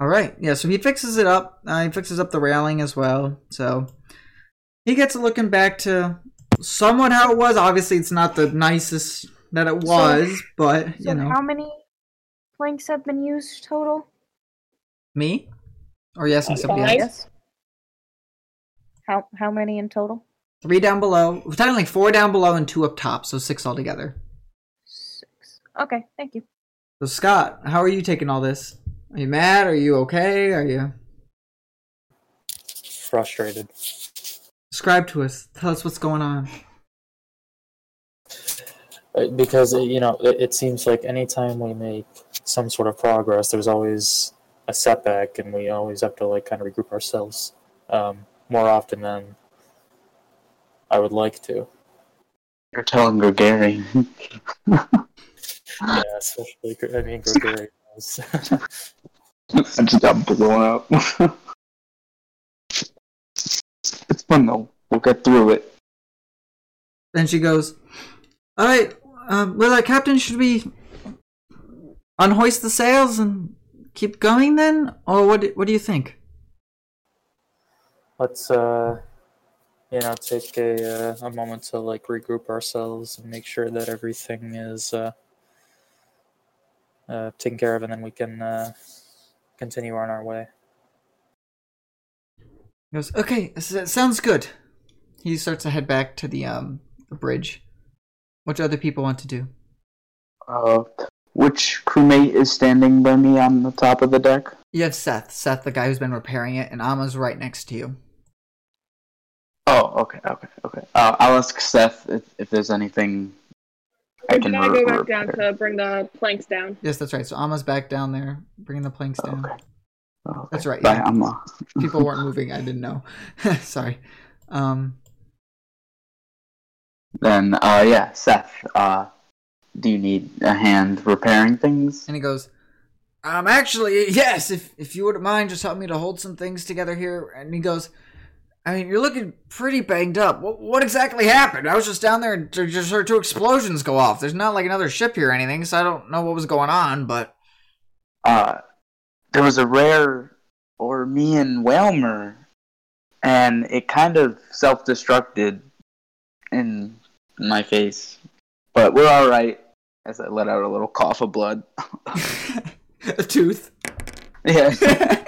Speaker 1: All right. Yeah. So he fixes it up. Uh, he fixes up the railing as well. So he gets looking back to somewhat how it was. Obviously, it's not the nicest that it was, but
Speaker 5: So
Speaker 1: you know,
Speaker 5: how many planks have been used total?
Speaker 1: me or yes, and somebody else.
Speaker 5: Yes. How how many in total?
Speaker 1: Three down below. Technically, four down below and two up top, so six altogether.
Speaker 5: Six. Okay, thank you.
Speaker 1: So Scott, how are you taking all this? Are you mad? Are you okay? Are you
Speaker 4: Frustrated.
Speaker 1: describe to us? Tell us what's going on.
Speaker 4: Uh, Because, uh, you know, it, it seems like anytime we make some sort of progress, there's always a setback, and we always have to, like, kind of regroup ourselves um, more often than I would like to.
Speaker 3: You're telling Gregary.
Speaker 4: Yeah, especially, I mean, Gregory.
Speaker 3: I just got blown up. it's fun though. We'll get through it.
Speaker 1: Then she goes, "All right, um, well, uh, Captain, should we unhoist the sails and keep going then, or what? do- What do you think?"
Speaker 4: Let's, uh, you know, take a, uh, a moment to, like, regroup ourselves and make sure that everything is uh, uh, taken care of, and then we can uh, continue on our way.
Speaker 1: He goes, "Okay, sounds good." He starts to head back to the um the bridge. What do other people want to do?
Speaker 3: Uh, which crewmate is standing by me on the top of the deck?
Speaker 1: You have Seth, Seth, the guy who's been repairing it, and Amma's right next to you.
Speaker 3: Okay, okay, okay. Uh, I'll ask Seth if, if there's anything I
Speaker 2: Or
Speaker 3: can
Speaker 2: can I
Speaker 3: re-
Speaker 2: go back down to bring the planks down?
Speaker 1: Yes, that's right. So Amma's back down there, bringing the planks down.
Speaker 3: Okay. Okay.
Speaker 1: That's right,
Speaker 3: Bye,
Speaker 1: yeah.
Speaker 3: I'm, uh,
Speaker 1: People weren't moving. I didn't know. Sorry. Um,
Speaker 3: Then, uh, yeah, Seth, uh, do you need a hand repairing things?
Speaker 1: and he goes, Um, actually, yes. If if you wouldn't mind, just help me to hold some things together here. And he goes, I mean, you're looking pretty banged up. What, what exactly happened? I was just down there and just heard two explosions go off. There's not like another ship here or anything, so I don't know what was going on. But
Speaker 3: Uh, there was a rare, or me and Wailmer, and it kind of self-destructed in my face. But we're all right. As I let out a little cough of blood.
Speaker 1: a tooth.
Speaker 3: yeah,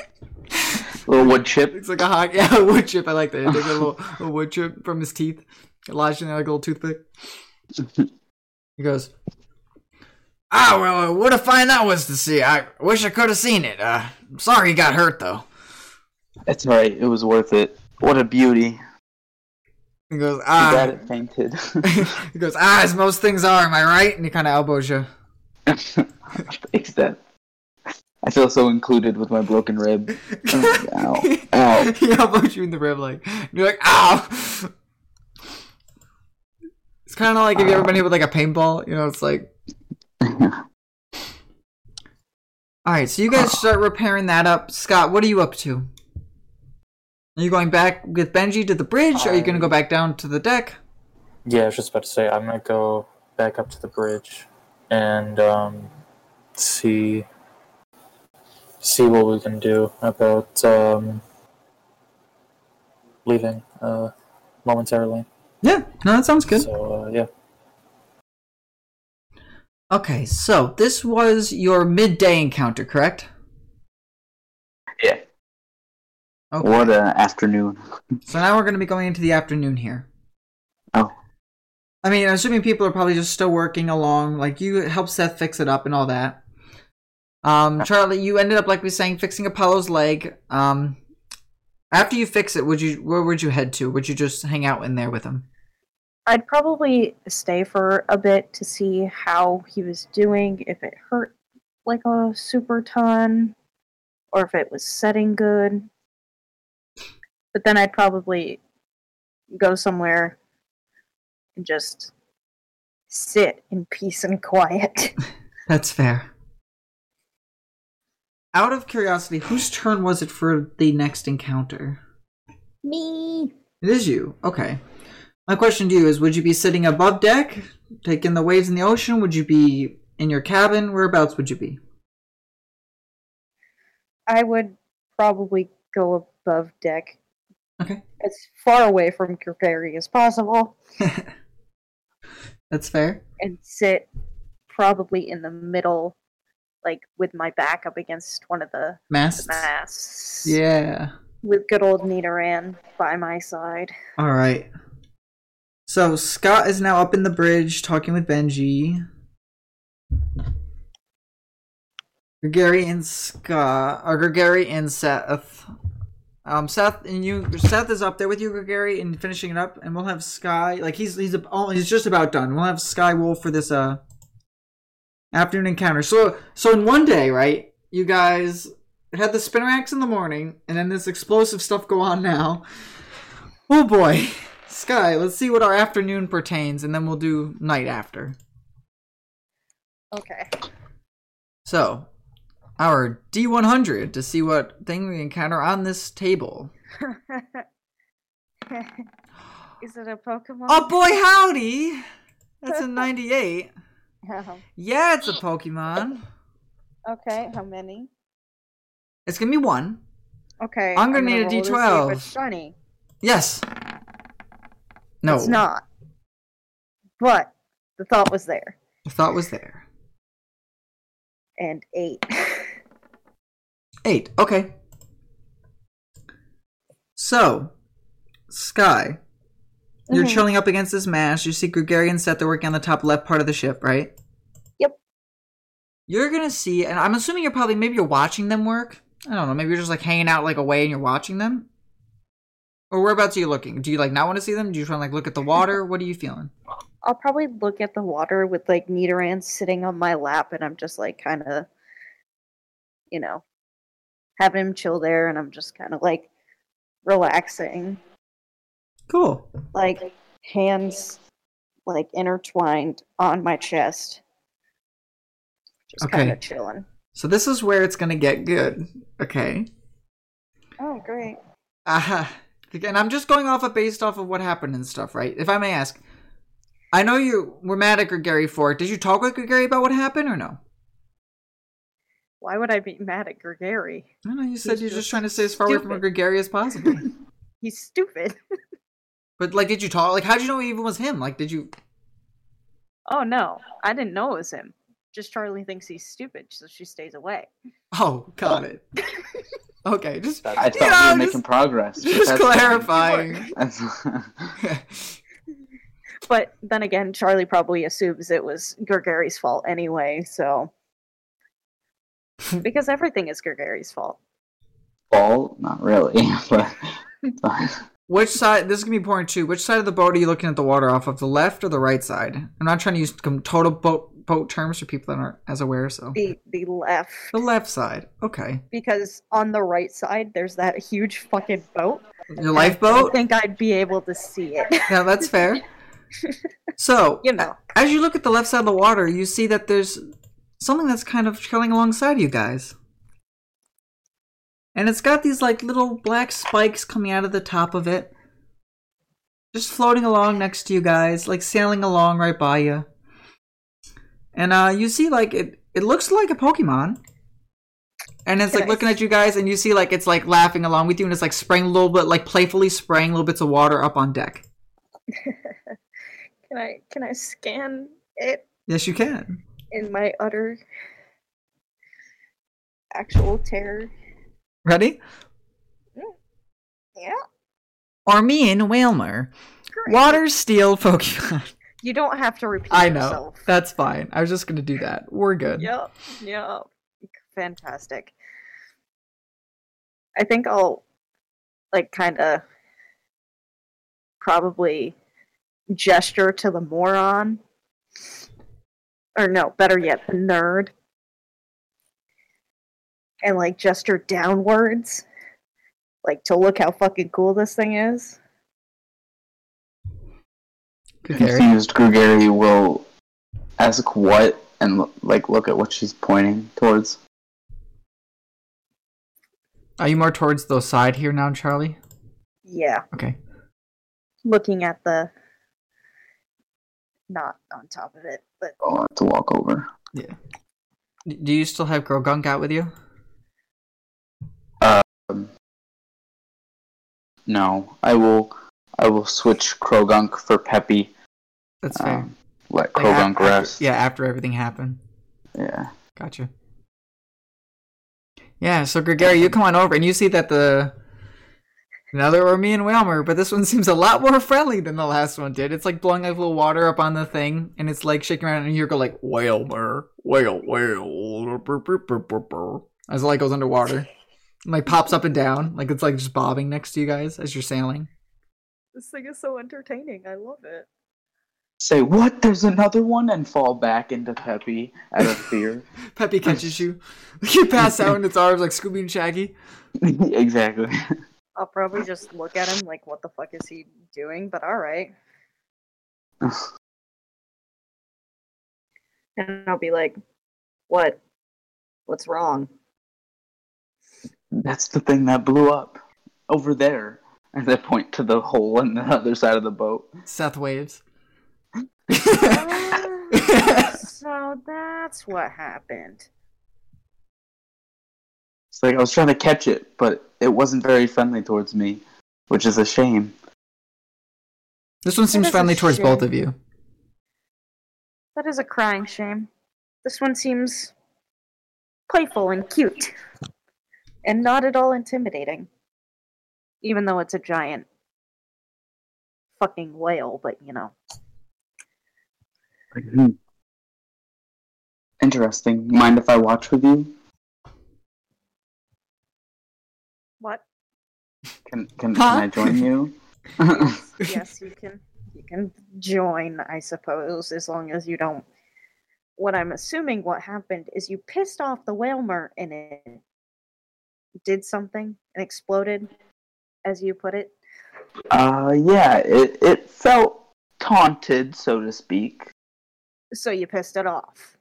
Speaker 3: little wood chip.
Speaker 1: It's like a hot, yeah, a wood chip. I like that. He took a little a wood chip from his teeth, lodged in there like a little toothpick. He goes, Ah, well, what a find that was to see. I wish I could have seen it. Uh, I'm sorry you got hurt, though.
Speaker 3: That's alright. It was worth it. What a beauty.
Speaker 1: He goes, Ah.
Speaker 3: bad it fainted.
Speaker 1: he goes, Ah, as most things are, am I right? And he kind of elbows you.
Speaker 3: Thanks, Dad. I feel so included with my broken rib. Ow. Ow.
Speaker 1: he elbows you in the rib, like, you're like, Ow! It's kind of like if you ever been hit with like a paintball, you know, it's like, Alright, so you guys start repairing that up. Scott, what are you up to? Are you going back with Benji to the bridge? Or are you going to go back down to the deck?
Speaker 4: Yeah, I was just about to say I'm gonna go back up to the bridge and um, see see what we can do about um, leaving uh, momentarily.
Speaker 1: Yeah, no, that sounds good.
Speaker 4: So uh, yeah,
Speaker 1: Okay, so this was your midday encounter, correct?
Speaker 3: Yeah.
Speaker 1: Okay.
Speaker 3: What an afternoon.
Speaker 1: So now we're going to be going into the afternoon here.
Speaker 3: Oh.
Speaker 1: I mean, assuming people are probably just still working along, like you helped Seth fix it up and all that. Um, Charlie, you ended up, like we were saying, fixing Apollo's leg. Um, after you fix it, would you where would you head to? Would you just hang out in there with him?
Speaker 5: I'd probably stay for a bit to see how he was doing, if it hurt like a super ton, or if it was setting good. But then I'd probably go somewhere and just sit in peace and quiet.
Speaker 1: That's fair. Out of curiosity, whose turn was it for the next encounter?
Speaker 5: Me.
Speaker 1: It is you. Okay. My question to you is would you be sitting above deck, taking the waves in the ocean? Would you be in your cabin? Whereabouts would you be?
Speaker 5: I would probably go above deck
Speaker 1: Okay.
Speaker 5: as far away from Kirkari as possible
Speaker 1: That's fair.
Speaker 5: and sit probably in the middle, like with my back up against one of the
Speaker 1: Masts?
Speaker 5: masts.
Speaker 1: Yeah.
Speaker 5: With good old Nidoran by my side.
Speaker 1: All right. So Scott is now up in the bridge talking with Benji. Gregary and Scott, or Gregary and Seth. Um, Seth and you, Seth is up there with you, Gregary, and finishing it up, and we'll have Sky. Like he's he's oh, he's just about done. We'll have Sky Wolf for this uh afternoon encounter. So so in one day, right? You guys had the Spinarak in the morning, and then this explosive stuff go on now. Oh boy. Sky, let's see what our afternoon pertains, and then we'll do night after.
Speaker 5: Okay.
Speaker 1: So, our D100 to see what thing we encounter on this table.
Speaker 5: Is it a Pokemon?
Speaker 1: Oh boy, howdy! That's a 98. Yeah, it's a Pokemon.
Speaker 5: okay, how many?
Speaker 1: It's gonna be one.
Speaker 5: Okay.
Speaker 1: I'm gonna need a
Speaker 5: roll to see if
Speaker 1: D12.
Speaker 5: it's shiny.
Speaker 1: Yes. No.
Speaker 5: It's not. But the thought was there.
Speaker 1: The thought was there.
Speaker 5: And eight.
Speaker 1: Eight. Okay. So, Sky, you're
Speaker 5: Mhm.
Speaker 1: chilling up against this mast. You see Gregarian set. they're working on the top left part of the ship, right?
Speaker 5: Yep.
Speaker 1: You're gonna see, and I'm assuming you're probably maybe you're watching them work. I don't know. Maybe you're just like hanging out like away and you're watching them. Or whereabouts are you looking? Do you like not want to see them? Do you try to like look at the water? What are you feeling?
Speaker 5: I'll probably look at the water with like Nidoran sitting on my lap and I'm just like kind of, you know, having him chill there and I'm just kind of like relaxing.
Speaker 1: Cool.
Speaker 5: Like hands like intertwined on my chest. Just kind of chilling.
Speaker 1: So this is where it's gonna get good. Okay.
Speaker 5: Oh, great.
Speaker 1: Uh-huh. and I'm just going off of based off of what happened and stuff, right? If I may ask, I know you were mad at Gregary for it. Did you talk with Gregary about what happened or no?
Speaker 5: Why would I be mad at Gregory?
Speaker 1: I don't know. You said
Speaker 5: He's
Speaker 1: you're just
Speaker 5: just
Speaker 1: trying to stay as far away from
Speaker 5: stupid.
Speaker 1: Gregary as possible.
Speaker 5: He's stupid.
Speaker 1: but like, did you talk? Like, how did you know it even was him? Like, did you?
Speaker 5: Oh no, I didn't know it was him. Just Charlie thinks he's stupid, so she stays away.
Speaker 1: Oh, got it. Okay, just
Speaker 3: I
Speaker 1: You
Speaker 3: thought
Speaker 1: know,
Speaker 3: we were
Speaker 1: just-
Speaker 3: making progress. but
Speaker 1: just clarifying.
Speaker 5: But then again, Charlie probably assumes it was Gregory's fault anyway, so because everything is Gregory's fault.
Speaker 3: Fault? Not really, but
Speaker 1: Which side? This is gonna be important too. Which side of the boat are you looking at the water off of? The left or the right side? I'm not trying to use total boat boat terms for people that aren't as aware. So
Speaker 5: The the left.
Speaker 1: the left side. Okay.
Speaker 5: Because on the right side there's that huge fucking boat.
Speaker 1: Your
Speaker 5: I
Speaker 1: lifeboat.
Speaker 5: think I'd be able to see it.
Speaker 1: Yeah, that's fair. So
Speaker 5: You know.
Speaker 1: as you look at the left side of the water, you see that there's something that's kind of trailing alongside you guys. And it's got these like little black spikes coming out of the top of it. Just floating along next to you guys, like sailing along right by you. And uh you see like it it looks like a Pokemon. And it's like looking at you guys and you see like it's like laughing along with you and it's like spraying a little bit like playfully spraying little bits of water up on deck.
Speaker 5: Can I can I scan it
Speaker 1: Yes you can.
Speaker 5: in my utter actual terror?
Speaker 1: Ready? Mm.
Speaker 5: Yeah.
Speaker 1: Army and Wailmer.
Speaker 5: Great.
Speaker 1: Water steel Pokemon.
Speaker 5: You don't have to repeat
Speaker 1: I know.
Speaker 5: yourself.
Speaker 1: That's fine. I was just gonna do that. We're good.
Speaker 5: Yep. Yep. Fantastic. I think I'll like kind of probably gesture to the moron. Or no, better yet, the nerd. And like gesture downwards. Like to look how fucking cool this thing is.
Speaker 1: Good
Speaker 3: confused Gregory will ask what and like look at what she's pointing towards.
Speaker 1: Are you more towards the side here now, Charlie?
Speaker 5: Yeah.
Speaker 1: Okay.
Speaker 5: Looking at the not on top of it, but oh,
Speaker 3: I'll have to walk over.
Speaker 1: Yeah. Do you still have Croagunk out with you?
Speaker 3: Um, no, I will. I will switch Croagunk for Peppy.
Speaker 1: That's fair.
Speaker 3: Um, let
Speaker 1: Like, Croagunk after-
Speaker 3: rest.
Speaker 1: yeah, after everything happened.
Speaker 3: Yeah.
Speaker 1: Gotcha. Yeah, so Gregory, you come on over and you see that the another or me and Wailmer, but this one seems a lot more friendly than the last one did. It's like blowing like little water up on the thing, and it's like shaking around, and you go like Wailmer, whale, whale, burr, burr, burr, burr, burr," as it like goes underwater, and like pops up and down, like it's like just bobbing next to you guys as you're sailing.
Speaker 5: this thing is so entertaining. I love it.
Speaker 3: Say what? There's another one, and fall back into Peppy out of fear.
Speaker 1: Peppy catches you, you pass out in its arms like Scooby and Shaggy.
Speaker 3: exactly.
Speaker 5: I'll probably just look at him like, what the fuck is he doing? But alright. And I'll be like, what? What's wrong?
Speaker 3: That's the thing that blew up over there. And they point to the hole in the other side of the boat.
Speaker 1: Seth waves.
Speaker 5: Ah, so that's what happened.
Speaker 3: It's like I was trying to catch it, but it wasn't very friendly towards me, which is a shame.
Speaker 1: This one seems friendly towards both of you.
Speaker 5: That is a crying shame. This one seems playful and cute. And not at all intimidating. Even though it's a giant fucking whale, but you know.
Speaker 3: Hmm. Interesting. Mind if I watch with you?
Speaker 5: What?
Speaker 3: Can can,
Speaker 1: Huh?
Speaker 3: can I join you?
Speaker 5: yes, you can you can join, I suppose, as long as you don't what I'm assuming what happened is you pissed off the Wailmer and it did something and exploded, as you put it.
Speaker 3: uh, yeah. It it felt taunted, so to speak.
Speaker 5: So you pissed it off.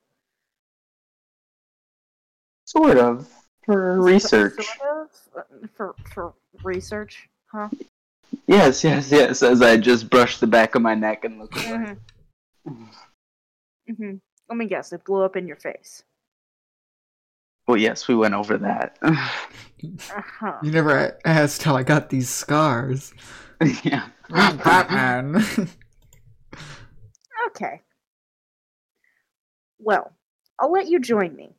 Speaker 3: Sort of. For research.
Speaker 5: Sort of, for for research, huh?
Speaker 3: Yes, yes, yes. As I just brush the back of my neck and look away.
Speaker 5: Mm-hmm. hmm Let me guess. It blew up in your face.
Speaker 3: Well, yes, we went over that.
Speaker 5: Uh-huh.
Speaker 1: You never asked how I got these scars.
Speaker 3: yeah.
Speaker 1: I'm Batman.
Speaker 5: Okay. Well, I'll let you join me.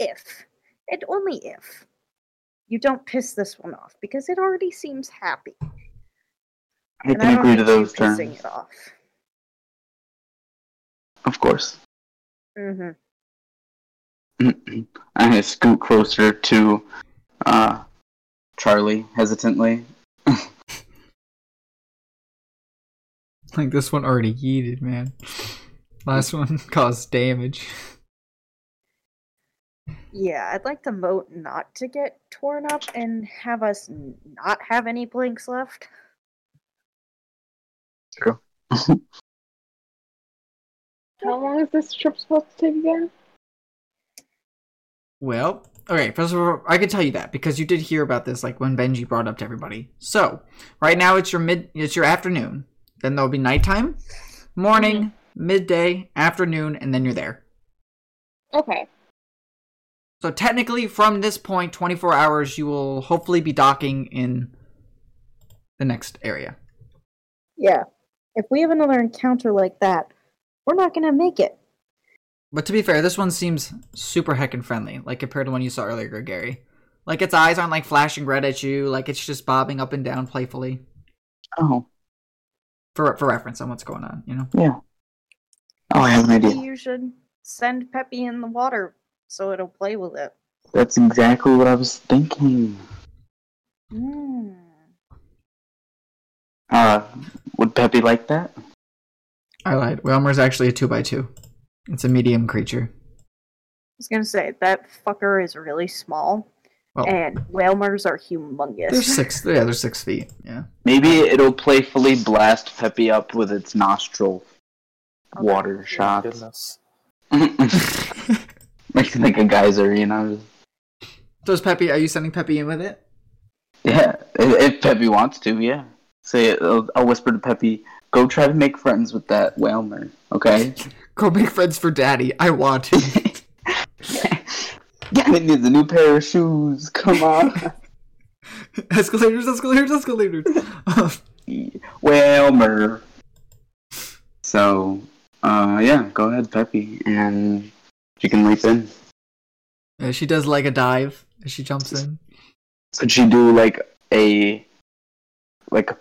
Speaker 5: If, and only if, you don't piss this one off, because it already seems happy.
Speaker 3: I
Speaker 5: and
Speaker 3: can
Speaker 5: don't
Speaker 3: agree to those terms.
Speaker 5: pissing it off.
Speaker 3: Of course.
Speaker 5: hmm
Speaker 3: I scoot closer to uh, Charlie hesitantly.
Speaker 1: like this one already yeeted, man. Last one caused damage.
Speaker 5: Yeah, I'd like the moat not to get torn up and have us not have any blinks left. True.
Speaker 2: How long is this trip supposed to take again?
Speaker 1: Well, okay, first of all, I can tell you that because you did hear about this like when Benji brought up to everybody. So, right now it's your mid it's your afternoon. Then there'll be nighttime, morning, mm-hmm. midday, afternoon, and then you're there.
Speaker 2: Okay.
Speaker 1: So technically from this point 24 hours you will hopefully be docking in the next area.
Speaker 5: Yeah. If we have another encounter like that, we're not gonna make it.
Speaker 1: But to be fair, this one seems super heckin' friendly, like compared to one you saw earlier, Gary. Like its eyes aren't like flashing red at you, like it's just bobbing up and down playfully.
Speaker 3: Oh,
Speaker 1: For for reference on what's going on, you know?
Speaker 3: yeah. Oh, I have an idea.
Speaker 5: Maybe you should send Peppy in the water so it'll play with it.
Speaker 3: That's exactly what I was thinking.
Speaker 5: Mm.
Speaker 3: Uh, would Peppy like that?
Speaker 1: I lied. Wailmer's actually a two by two. It's a medium creature.
Speaker 5: I was gonna say that fucker is really small,
Speaker 1: Well,
Speaker 5: and Wailmers are humongous.
Speaker 1: they're six. Yeah, they're six feet. Yeah.
Speaker 3: Maybe it'll playfully blast Peppy up with its nostril
Speaker 5: Okay.
Speaker 3: water shots.
Speaker 4: Goodness.
Speaker 3: like, like a geyser, you know?
Speaker 1: So is Peppy? Are you sending Peppy in with it?
Speaker 3: Yeah, if if Peppy wants to, yeah. Say, I'll, I'll whisper to Peppy, go try to make friends with that Wailmer, okay?
Speaker 1: Go make friends for Daddy. I want to.
Speaker 3: yeah, it needs a new pair of shoes. Come on.
Speaker 1: escalators, escalators, escalators.
Speaker 3: Wailmer. So, uh, yeah, go ahead, Peppy, and she can leap in.
Speaker 1: Yeah, she does like a dive as she jumps in.
Speaker 3: Could she do like a like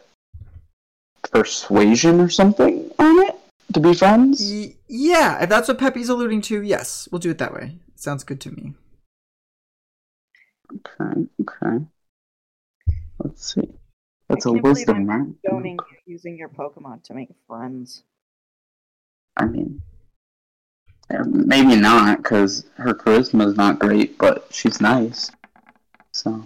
Speaker 3: persuasion or something on it to be friends?
Speaker 1: Y- yeah, if that's what Peppy's alluding to, yes, we'll do it that way. Sounds good to me.
Speaker 3: Okay, okay. Let's see. That's a wisdom,
Speaker 5: I'm
Speaker 3: right?
Speaker 5: Condoning using your Pokemon to make friends.
Speaker 3: I mean, maybe not, because her charisma is not great, but she's nice. So,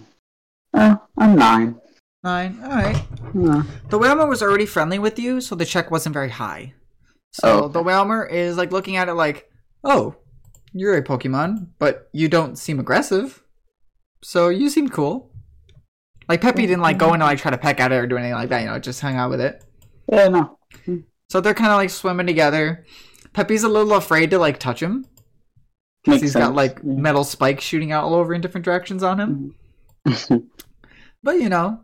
Speaker 3: uh, I'm nine.
Speaker 1: Nine. All right.
Speaker 3: Uh,
Speaker 1: The Wailmer was already friendly with you, so the check wasn't very high. So
Speaker 3: Oh, okay.
Speaker 1: the Wailmer is like looking at it like, "Oh, you're a Pokemon, but you don't seem aggressive. So you seem cool." Like Peppy didn't like go in and like try to peck at it or do anything like that. You know, just hang out with it.
Speaker 3: yeah, no.
Speaker 1: So they're kind of like swimming together. Peppy's a little afraid to like touch him because he's got like
Speaker 3: yeah.
Speaker 1: metal spikes shooting out all over in different directions on him. Mm-hmm. But you know,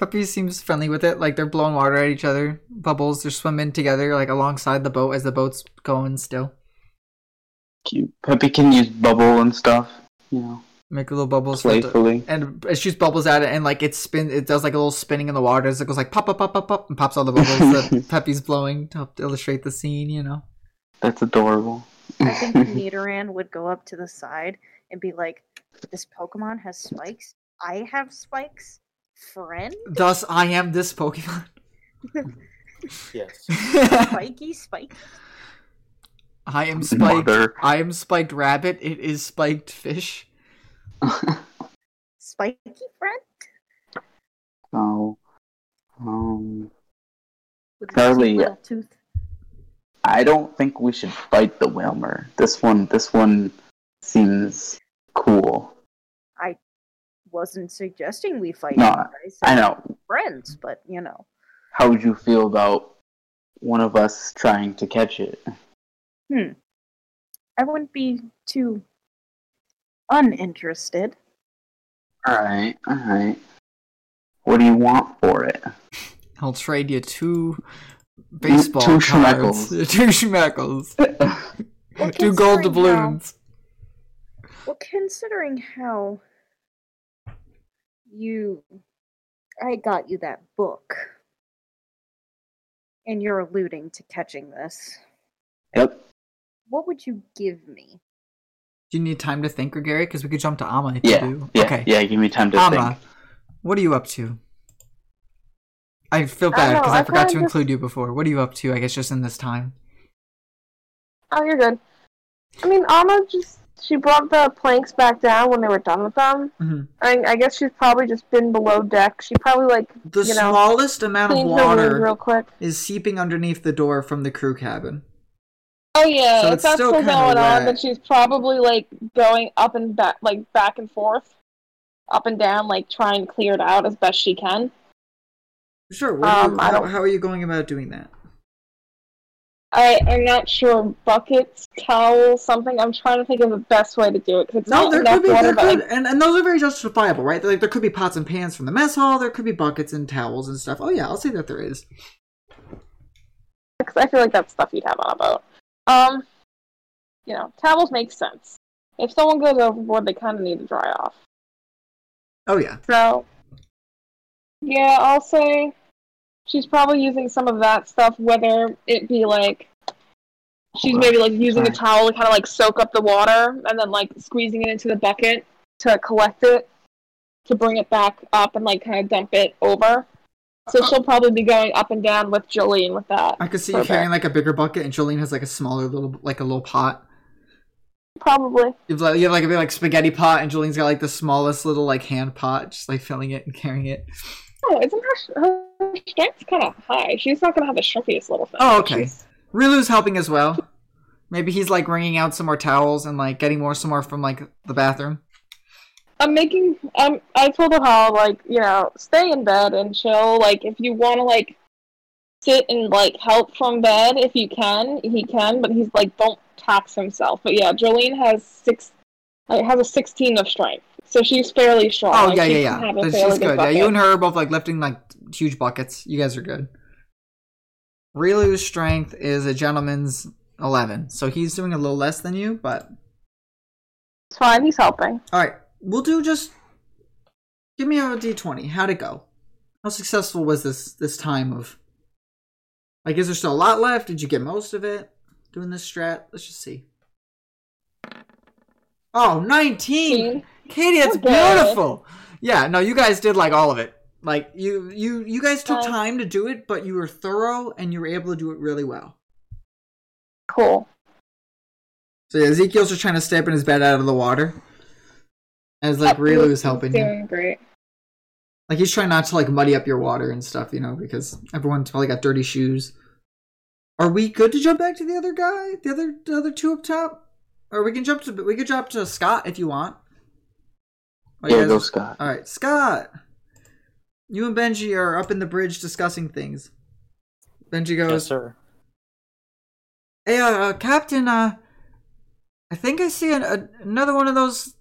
Speaker 1: Peppy seems friendly with it. Like they're blowing water at each other, bubbles. They're swimming together, like alongside the boat as the boat's going still.
Speaker 3: Cute. Peppy can use bubble and stuff, you know,
Speaker 1: Make little bubbles. with the-
Speaker 3: playfully.
Speaker 1: and it shoots bubbles at it, and like it spin. It does like a little spinning in the water as it goes like pop, pop, pop, pop, pop, and pops all the bubbles that Peppy's blowing to help illustrate the scene. You know.
Speaker 3: That's adorable.
Speaker 5: I think Nidoran would go up to the side and be like, "This Pokemon has spikes. I have spikes. Friend,
Speaker 1: Thus, I am this Pokemon.
Speaker 4: Yes.
Speaker 5: spiky, Spike.
Speaker 1: I am spiked.
Speaker 3: Mother.
Speaker 1: I am spiked rabbit. It is spiked fish.
Speaker 5: Spiky friend?
Speaker 3: so, um,
Speaker 5: With
Speaker 3: Charlie,
Speaker 5: tooth.
Speaker 3: I don't think we should fight the Wailmer. This one, this one seems cool.
Speaker 5: Wasn't suggesting we fight.
Speaker 3: No,
Speaker 5: you guys.
Speaker 3: I know.
Speaker 5: friends, but you know.
Speaker 3: How would you feel about one of us trying to catch it?
Speaker 5: Hmm. I wouldn't be too uninterested.
Speaker 3: Alright, alright. What do you want for it?
Speaker 1: I'll trade you two baseball
Speaker 3: two
Speaker 1: cards.
Speaker 3: schmeckles.
Speaker 1: two schmeckles.
Speaker 5: Well,
Speaker 1: two gold doubloons.
Speaker 5: How, well, considering how you, I got you that book, and you're alluding to catching this.
Speaker 3: Yep.
Speaker 5: What would you give me?
Speaker 1: Do you need time to think, or Gary? Because we could jump to Amma if
Speaker 3: Yeah.
Speaker 1: you do.
Speaker 3: Yeah.
Speaker 1: okay.
Speaker 3: Yeah, give me time to
Speaker 1: Amma,
Speaker 3: think.
Speaker 1: what are you up to? I feel bad because I,
Speaker 2: I
Speaker 1: forgot to
Speaker 2: just-
Speaker 1: include you before. What are you up to? I guess just in this time.
Speaker 2: Oh, you're good. I mean, Alma just she brought the planks back down when they were done with them.
Speaker 1: hmm
Speaker 2: I, I guess she's probably just been below deck. She probably like
Speaker 1: The
Speaker 2: You know,
Speaker 1: smallest amount of
Speaker 2: cleaned her wound
Speaker 1: water
Speaker 2: real quick.
Speaker 1: is seeping underneath the door from the crew cabin.
Speaker 2: Oh yeah,
Speaker 1: So
Speaker 2: if
Speaker 1: it's
Speaker 2: that's
Speaker 1: still
Speaker 2: still going on,
Speaker 1: wet.
Speaker 2: then she's probably like going up and back, like back and forth, up and down, like trying to clear it out as best she can.
Speaker 1: Sure. You-
Speaker 2: Um, I
Speaker 1: how,
Speaker 2: don't-
Speaker 1: how are you going about doing that?
Speaker 2: I I'm not sure buckets, towels, something. I'm trying to think of the best way to do it because it's
Speaker 1: No, there could be, there could,
Speaker 2: like,
Speaker 1: and, and those are very justifiable, right? Like there could be pots and pans from the mess hall. There could be buckets and towels and stuff. Oh yeah, I'll say that there is.
Speaker 2: because I feel like that's stuff you'd have on a boat. Um, you know, towels make sense. If someone goes overboard, they kind of need to dry off.
Speaker 1: Oh yeah.
Speaker 2: So, yeah, I'll say she's probably using some of that stuff, whether it be like she's maybe like using a towel to kind of like soak up the water and then like squeezing it into the bucket to collect it to bring it back up and like kind of dump it over. So she'll probably be going up and down with Jolene with that.
Speaker 1: I could see you carrying like a bigger bucket, and Jolene has like a smaller little, like a little pot.
Speaker 2: Probably.
Speaker 1: You have like, you have like a big like spaghetti pot, and Jolene's got like the smallest little like hand pot, just like filling it and carrying it.
Speaker 2: Oh, isn't her, her strength's kind of high? She's not gonna have the shrimpiest little thing.
Speaker 1: Oh, okay.
Speaker 2: she's-
Speaker 1: Riolu's helping as well. Maybe he's like wringing out some more towels and like getting more some more from like the bathroom.
Speaker 2: I'm making. Um, I told her how like you know stay in bed and chill. Like if you want to like sit and like help from bed if you can, he can. But he's like don't tax himself. But yeah, Jolene has six. Like, has a 16 of strength, so she's fairly strong.
Speaker 1: Oh
Speaker 2: Like,
Speaker 1: yeah, yeah, yeah. But She's good. Yeah, you and her are both like lifting like huge buckets. You guys are good. Riolu's strength is a gentleman's eleven, so he's doing a little less than you. But
Speaker 2: It's fine. He's helping.
Speaker 1: all right, we'll do just. Give me a d twenty. How'd it go? How successful was this this time of? Like, is there still a lot left? Did you get most of it doing this strat? Let's just see. Oh, 19! Katie, that's
Speaker 2: Okay.
Speaker 1: beautiful. Yeah, no, you guys did like all of it. Like you, you, you guys took
Speaker 2: Um,
Speaker 1: time to do it, but you were thorough and you were able to do it really well.
Speaker 2: Cool.
Speaker 1: So yeah, Ezekiel's just trying to step in his bed out of the water, as like Riolu's helping him.
Speaker 2: Doing great.
Speaker 1: Like he's trying not to like muddy up your water and stuff, you know, because everyone's probably got dirty shoes. Are we good to jump back to the other guy, the other, the other two up top, or we can jump to we could jump to Scott if you want. Oh, you
Speaker 3: Yeah,
Speaker 1: guys-
Speaker 3: go Scott.
Speaker 1: All right, Scott. You and Benji are up in the bridge discussing things. Benji goes,
Speaker 4: Yes,
Speaker 1: goes,
Speaker 4: sir.
Speaker 1: "Hey, uh, uh, Captain. Uh, I think I see an, a, another one of those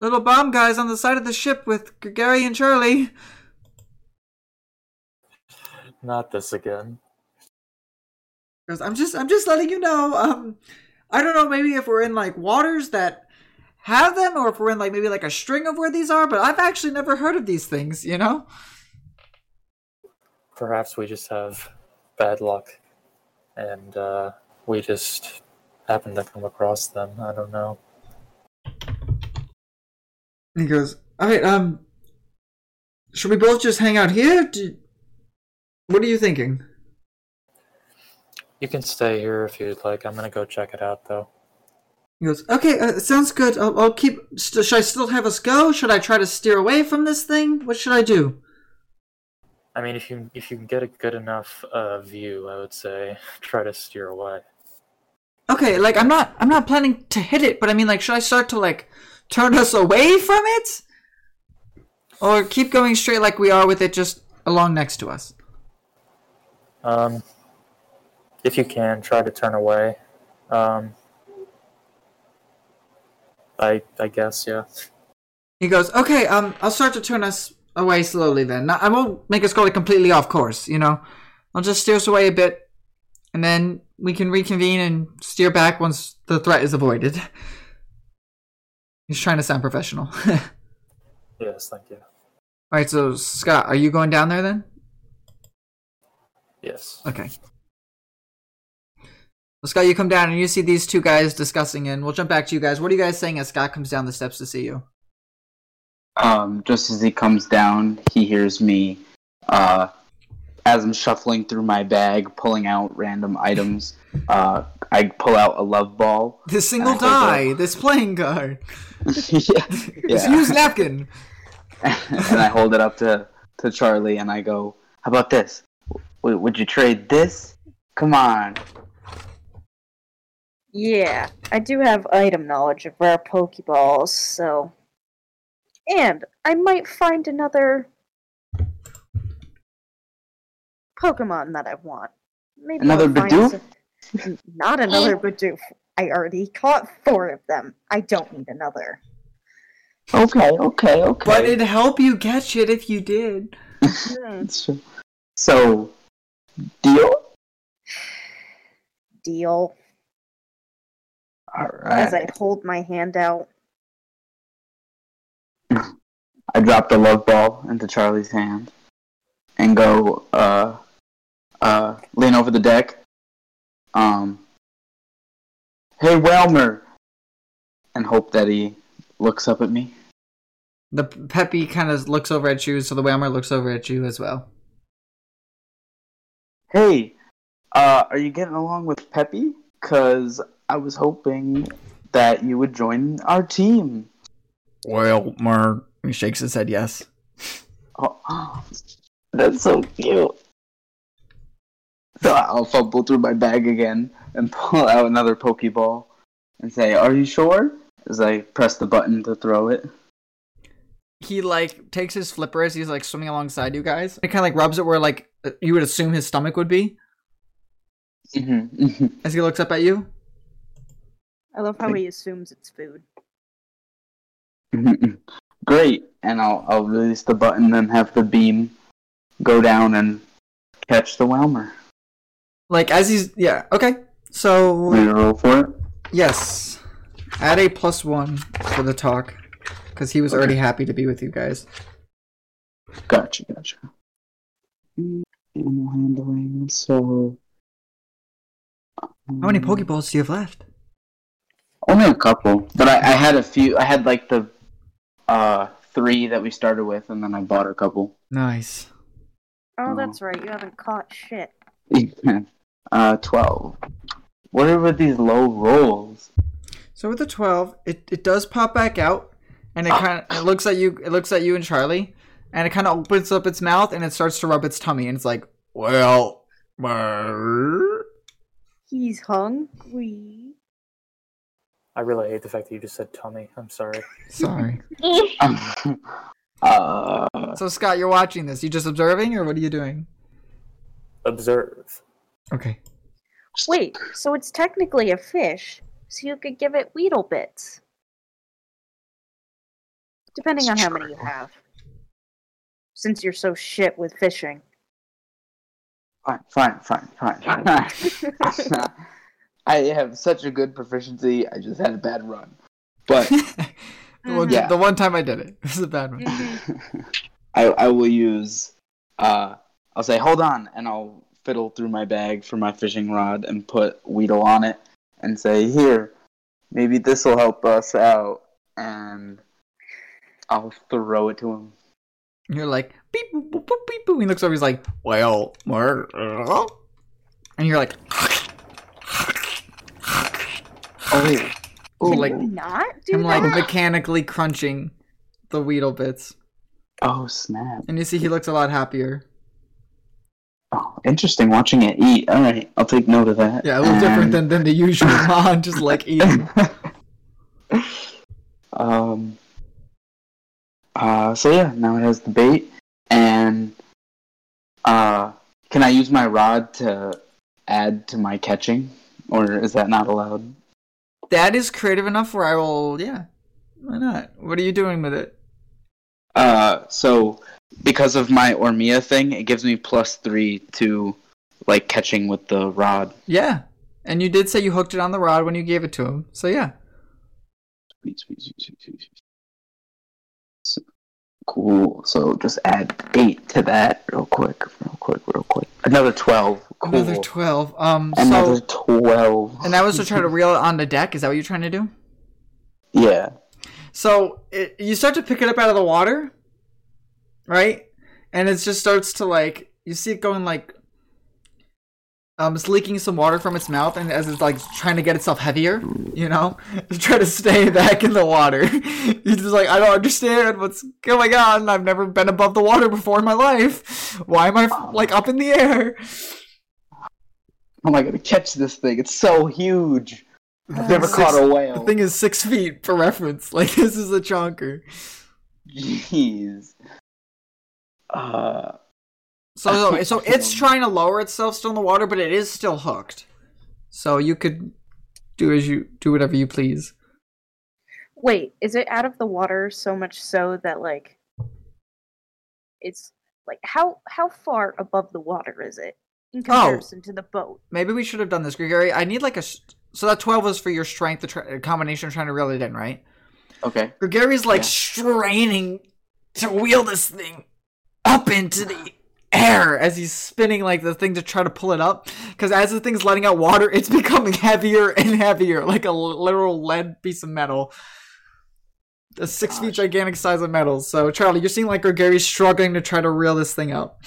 Speaker 1: little bomb guys on the side of the ship with G- Gary and Charlie."
Speaker 4: Not this again.
Speaker 1: Goes, I'm just, I'm just letting you know. Um, I don't know, maybe if we're in like waters that have them, or if we're in like maybe like a string of where these are. But I've actually never heard of these things. You know?
Speaker 4: Perhaps we just have bad luck, and uh, we just happen to come across them. I don't know.
Speaker 1: He goes, "All right, um, should we both just hang out here? Do, what are you thinking?"
Speaker 4: You can stay here if you'd like. I'm gonna go check it out, though.
Speaker 1: He goes, "Okay, uh, sounds good. I'll, I'll keep. St- should I still have us go? Should I try to steer away from this thing? What should I do?"
Speaker 4: I mean, if you if you can get a good enough uh, view, I would say try to steer away.
Speaker 1: Okay, like I'm not, I'm not planning to hit it, but I mean, like, should I start to like turn us away from it? Or keep going straight like we are with it just along next to us?
Speaker 4: Um, if you can, try to turn away. Um, I I guess yeah.
Speaker 1: He goes, okay, um, I'll start to turn us away slowly then. Not, I won't make us go like completely off course, you know? I'll just steer us away a bit, and then we can reconvene and steer back once the threat is avoided. He's trying to sound professional.
Speaker 4: Yes, thank you.
Speaker 1: Alright, so Scott, are you going down there then?
Speaker 4: Yes.
Speaker 1: Okay. Scott, you come down and you see these two guys discussing, and we'll jump back to you guys. What are you guys saying as Scott comes down the steps to see you?
Speaker 3: Um, just as he comes down, he hears me. Uh, as I'm shuffling through my bag, pulling out random items. Uh, I pull out a love ball.
Speaker 1: This single die, this playing card,
Speaker 3: yeah,
Speaker 1: this
Speaker 3: yeah.
Speaker 1: used napkin.
Speaker 3: and I hold it up to to Charlie, and I go, "How about this? W- would you trade this? Come on."
Speaker 5: Yeah, I do have item knowledge of rare Pokeballs, so. And I might find another Pokemon that I want. Maybe
Speaker 3: Another
Speaker 5: I'll
Speaker 3: Bidoof?
Speaker 5: some- Not another Bidoof. I already caught four of them. I don't need another.
Speaker 3: Okay, okay, okay.
Speaker 1: But it'd help you catch it if you did.
Speaker 5: Hmm,
Speaker 3: so, deal.
Speaker 5: Deal.
Speaker 3: All
Speaker 5: As. I hold my hand out.
Speaker 3: I drop the love ball into Charlie's hand and go uh uh lean over the deck. Um Hey Wailmer and hope that he looks up at me.
Speaker 1: The Peppy kind of looks over at you, so the Wailmer looks over at you as well.
Speaker 3: Hey, uh are you getting along with Peppy? Cause I was hoping that you would join our team.
Speaker 1: Well, Mer. He shakes his head yes.
Speaker 3: Oh, that's so cute. So I'll fumble through my bag again and pull out another Pokeball and say, Are you sure? As I press the button to throw it.
Speaker 1: He like takes his flipper as he's like swimming alongside you guys. It kind of like rubs it where like you would assume his stomach would be
Speaker 3: Mm-hmm.
Speaker 1: as he looks up at you.
Speaker 5: I love how he assumes it's food.
Speaker 3: Great. And I'll, I'll release the button and have the beam go down and catch the Wailmer.
Speaker 1: Like as he's yeah okay. So
Speaker 3: We roll for it?
Speaker 1: yes, add a plus one for the talk because he was already happy to be with you guys.
Speaker 3: Gotcha, gotcha. Animal handling, so.
Speaker 1: How many
Speaker 3: um,
Speaker 1: Pokeballs do you have left?
Speaker 3: Only a couple, but I, I had a few. I had like the uh three that we started with, and then I bought a couple.
Speaker 1: Nice.
Speaker 5: Oh, that's right. You haven't caught shit.
Speaker 3: uh, twelve. What are with these low rolls?
Speaker 1: So with the twelve, it, it does pop back out, and it kind of it looks at you. It looks at you and Charlie, and it kind of opens up its mouth and it starts to rub its tummy, and it's like, well, brr."
Speaker 5: He's hungry.
Speaker 4: I really hate the fact that you just said tummy. I'm sorry.
Speaker 1: sorry.
Speaker 3: uh,
Speaker 1: So Scott, you're watching this. You just observing, or what are you doing?
Speaker 4: Observe.
Speaker 1: Okay.
Speaker 5: Wait, so it's technically a fish, so you could give it Weedle bits. Depending on how many you have. Since you're so shit with fishing.
Speaker 3: fine, fine, fine, fine. I have such a good proficiency. I just had a bad run, but
Speaker 1: the, one,
Speaker 3: Yeah.
Speaker 1: the one time I did it, it was a bad one.
Speaker 3: I I will use. Uh, I'll say, hold on, and I'll fiddle through my bag for my fishing rod and put Weedle on it, and say, here, maybe this will help us out, and I'll throw it to him.
Speaker 1: And You're like beep boop boop boop beep boop. He looks over. He's like, well, uh," and you're like,
Speaker 3: Oh,
Speaker 1: oh,
Speaker 5: Can
Speaker 1: like
Speaker 5: you not do
Speaker 1: I'm like mechanically crunching the Weedle bits,
Speaker 3: oh snap!
Speaker 1: and you see he looks a lot happier.
Speaker 3: Oh, interesting watching it eat. All right, I'll take note of that.
Speaker 1: Yeah, a little different than, than the usual Mon just like eating.
Speaker 3: Um. Uh. So yeah, now it has the bait, and uh, can I use my rod to add to my catching, or is that not allowed?
Speaker 1: That is creative enough where I will. Yeah, why not? What are you doing with it?
Speaker 3: Uh. So because of my Ormia thing, it gives me plus three to like catching with the rod.
Speaker 1: Yeah, and you did say you hooked it on the rod when you gave it to him. So yeah.
Speaker 3: Sweet, sweet, sweet, sweet, sweet, cool. So just add eight to that real quick, real quick, real quick. Another twelve. Cool.
Speaker 1: Another twelve. Um.
Speaker 3: Another
Speaker 1: So
Speaker 3: twelve.
Speaker 1: and that was to try to reel it on the deck. Is that what you're trying to do?
Speaker 3: yeah.
Speaker 1: So it, you start to pick it up out of the water, right? And it just starts to like you see it going like um it's leaking some water from its mouth and as it's like trying to get itself heavier, you know? To try to stay back in the water. You're just like, I don't understand what's going on. I've never been above the water before in my life. Why am I like up in the air?
Speaker 3: How am I gonna catch this thing? It's so huge. I've never
Speaker 1: Six-
Speaker 3: caught a whale.
Speaker 1: The thing is six feet for reference. Like this is a chonker.
Speaker 3: Jeez. Uh.
Speaker 1: So, so, so it's trying to lower itself still in the water, but it is still hooked. So you could do as you do whatever you please.
Speaker 5: Wait, is it out of the water so much so that like it's like how how far above the water is it in oh. comparison to the boat?
Speaker 1: Maybe we should have done this, Gregory. I need like a So that twelve was for your strength, the tr- a combination of trying to reel it in, right?
Speaker 3: Okay.
Speaker 1: Gregory's like
Speaker 3: Yeah.
Speaker 1: straining to wheel this thing up into the air as he's spinning like the thing to try to pull it up. Because as the thing's letting out water, it's becoming heavier and heavier, like a literal lead piece of metal. A six feet gigantic size of metal. So Charlie, you're seeing like Gregory's struggling to try to reel this thing up.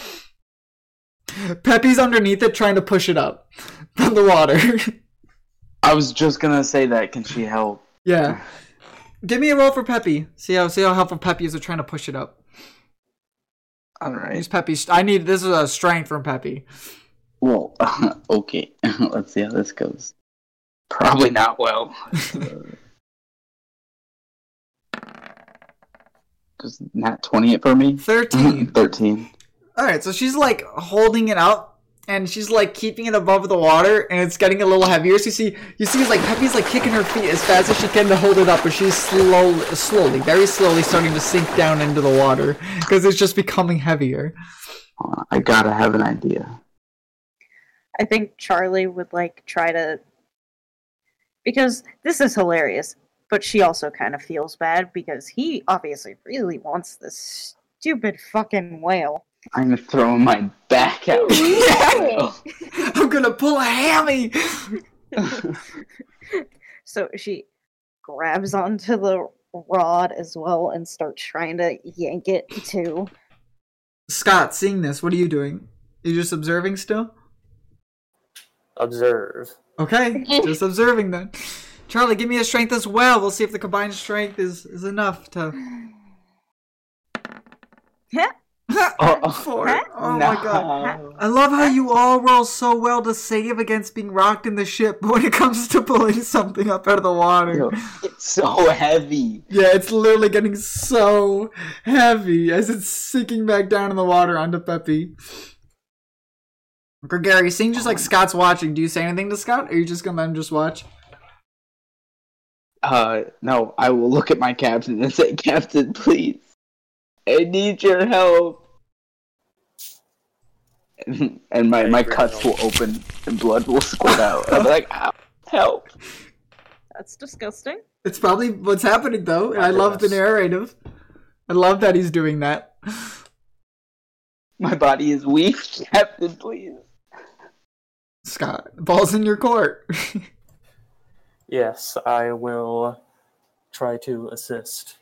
Speaker 1: Peppy's underneath it trying to push it up from the water.
Speaker 3: I was just gonna say that. Can she help?
Speaker 1: yeah. Give me a roll for Peppy. See how see how helpful Peppy is at trying to push it up.
Speaker 3: All right.
Speaker 1: Use Peppy. I need this is a strength from Peppy.
Speaker 3: Well, okay. Let's see how this goes. Probably not well. Just not 20 it for me?
Speaker 1: Thirteen.
Speaker 3: 13.
Speaker 1: All right, so she's like holding it up, and she's like keeping it above the water, and it's getting a little heavier. So you see, you see, like Peppy's like kicking her feet as fast as she can to hold it up, but she's slowly, slowly, very slowly starting to sink down into the water because it's just becoming heavier.
Speaker 3: I gotta have an idea.
Speaker 5: I think Charlie would like try to because this is hilarious, but she also kind of feels bad because he obviously really wants this stupid fucking whale.
Speaker 3: I'm gonna throw my back out.
Speaker 1: I'm gonna pull a hammy.
Speaker 5: So she grabs onto the rod as well and starts trying to yank it too.
Speaker 1: Scott, seeing this, what are you doing? You just observing still?
Speaker 4: Observe.
Speaker 1: Okay, just observing then. Charlie, give me a strength as well. We'll see if the combined strength is, is enough to.
Speaker 3: Oh,
Speaker 1: Four.
Speaker 5: Huh?
Speaker 1: Oh my god. I love how you all roll so well to save against being rocked in the ship, but when it comes to pulling something up out of the water,
Speaker 3: Yo, It's so heavy.
Speaker 1: yeah, it's literally getting so heavy as it's sinking back down in the water onto Peppy. Gregary, seeing just like Scott's watching, do you say anything to Scott, or are you just gonna let him just watch?
Speaker 3: Uh, no, I will look at my captain and say, Captain, please, I need your help. And, and my, my cuts will open and blood will squirt out. I'll be like, "Ow, help.
Speaker 5: That's disgusting.
Speaker 1: It's probably what's happening though, and I love the narrative. I love that he's doing that.
Speaker 3: My body is weak. Captain, please.
Speaker 1: Scott, balls in your court.
Speaker 4: Yes, I will try to assist.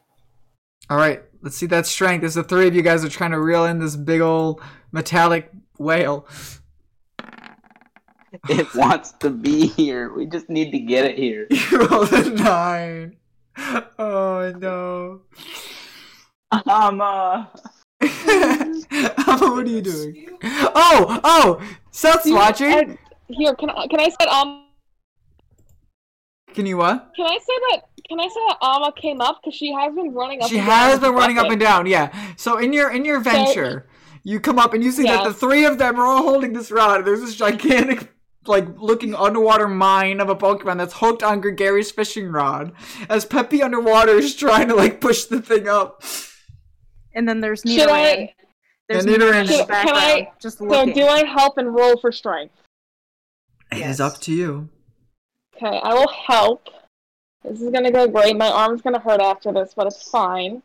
Speaker 1: All right, let's see that strength. As the three of you guys are trying to reel in this big old metallic whale.
Speaker 3: It wants to be here. We just need to get it here.
Speaker 1: You rolled a nine. Oh no.
Speaker 3: Um, uh,
Speaker 1: Emma, what are you doing? Oh, oh, Seth's
Speaker 2: You-
Speaker 1: watching.
Speaker 2: I- here, can I can I set um
Speaker 1: Can you what?
Speaker 2: Can I say that? Can I say that Alma came up because she has been running up?
Speaker 1: She
Speaker 2: and down
Speaker 1: has been
Speaker 2: the
Speaker 1: running up and down. Yeah. So in your in your venture, you come up and you see that the three of them are all holding this rod. There's this gigantic. Like looking underwater mine of a Pokemon that's hooked on Gregary's fishing rod, as Peppy underwater is trying to like push the thing up.
Speaker 5: And then there's
Speaker 2: Should
Speaker 5: Nidoran.
Speaker 2: I?
Speaker 5: There's
Speaker 1: And
Speaker 5: Nidoran
Speaker 1: Nidoran-
Speaker 5: in the
Speaker 2: Should- can I-
Speaker 5: just
Speaker 2: So
Speaker 5: looking.
Speaker 2: do I help and roll for strength?
Speaker 1: It
Speaker 5: Yes.
Speaker 1: is up to you.
Speaker 2: Okay, I will help. This is gonna go great. My arm's gonna hurt after this, but it's fine.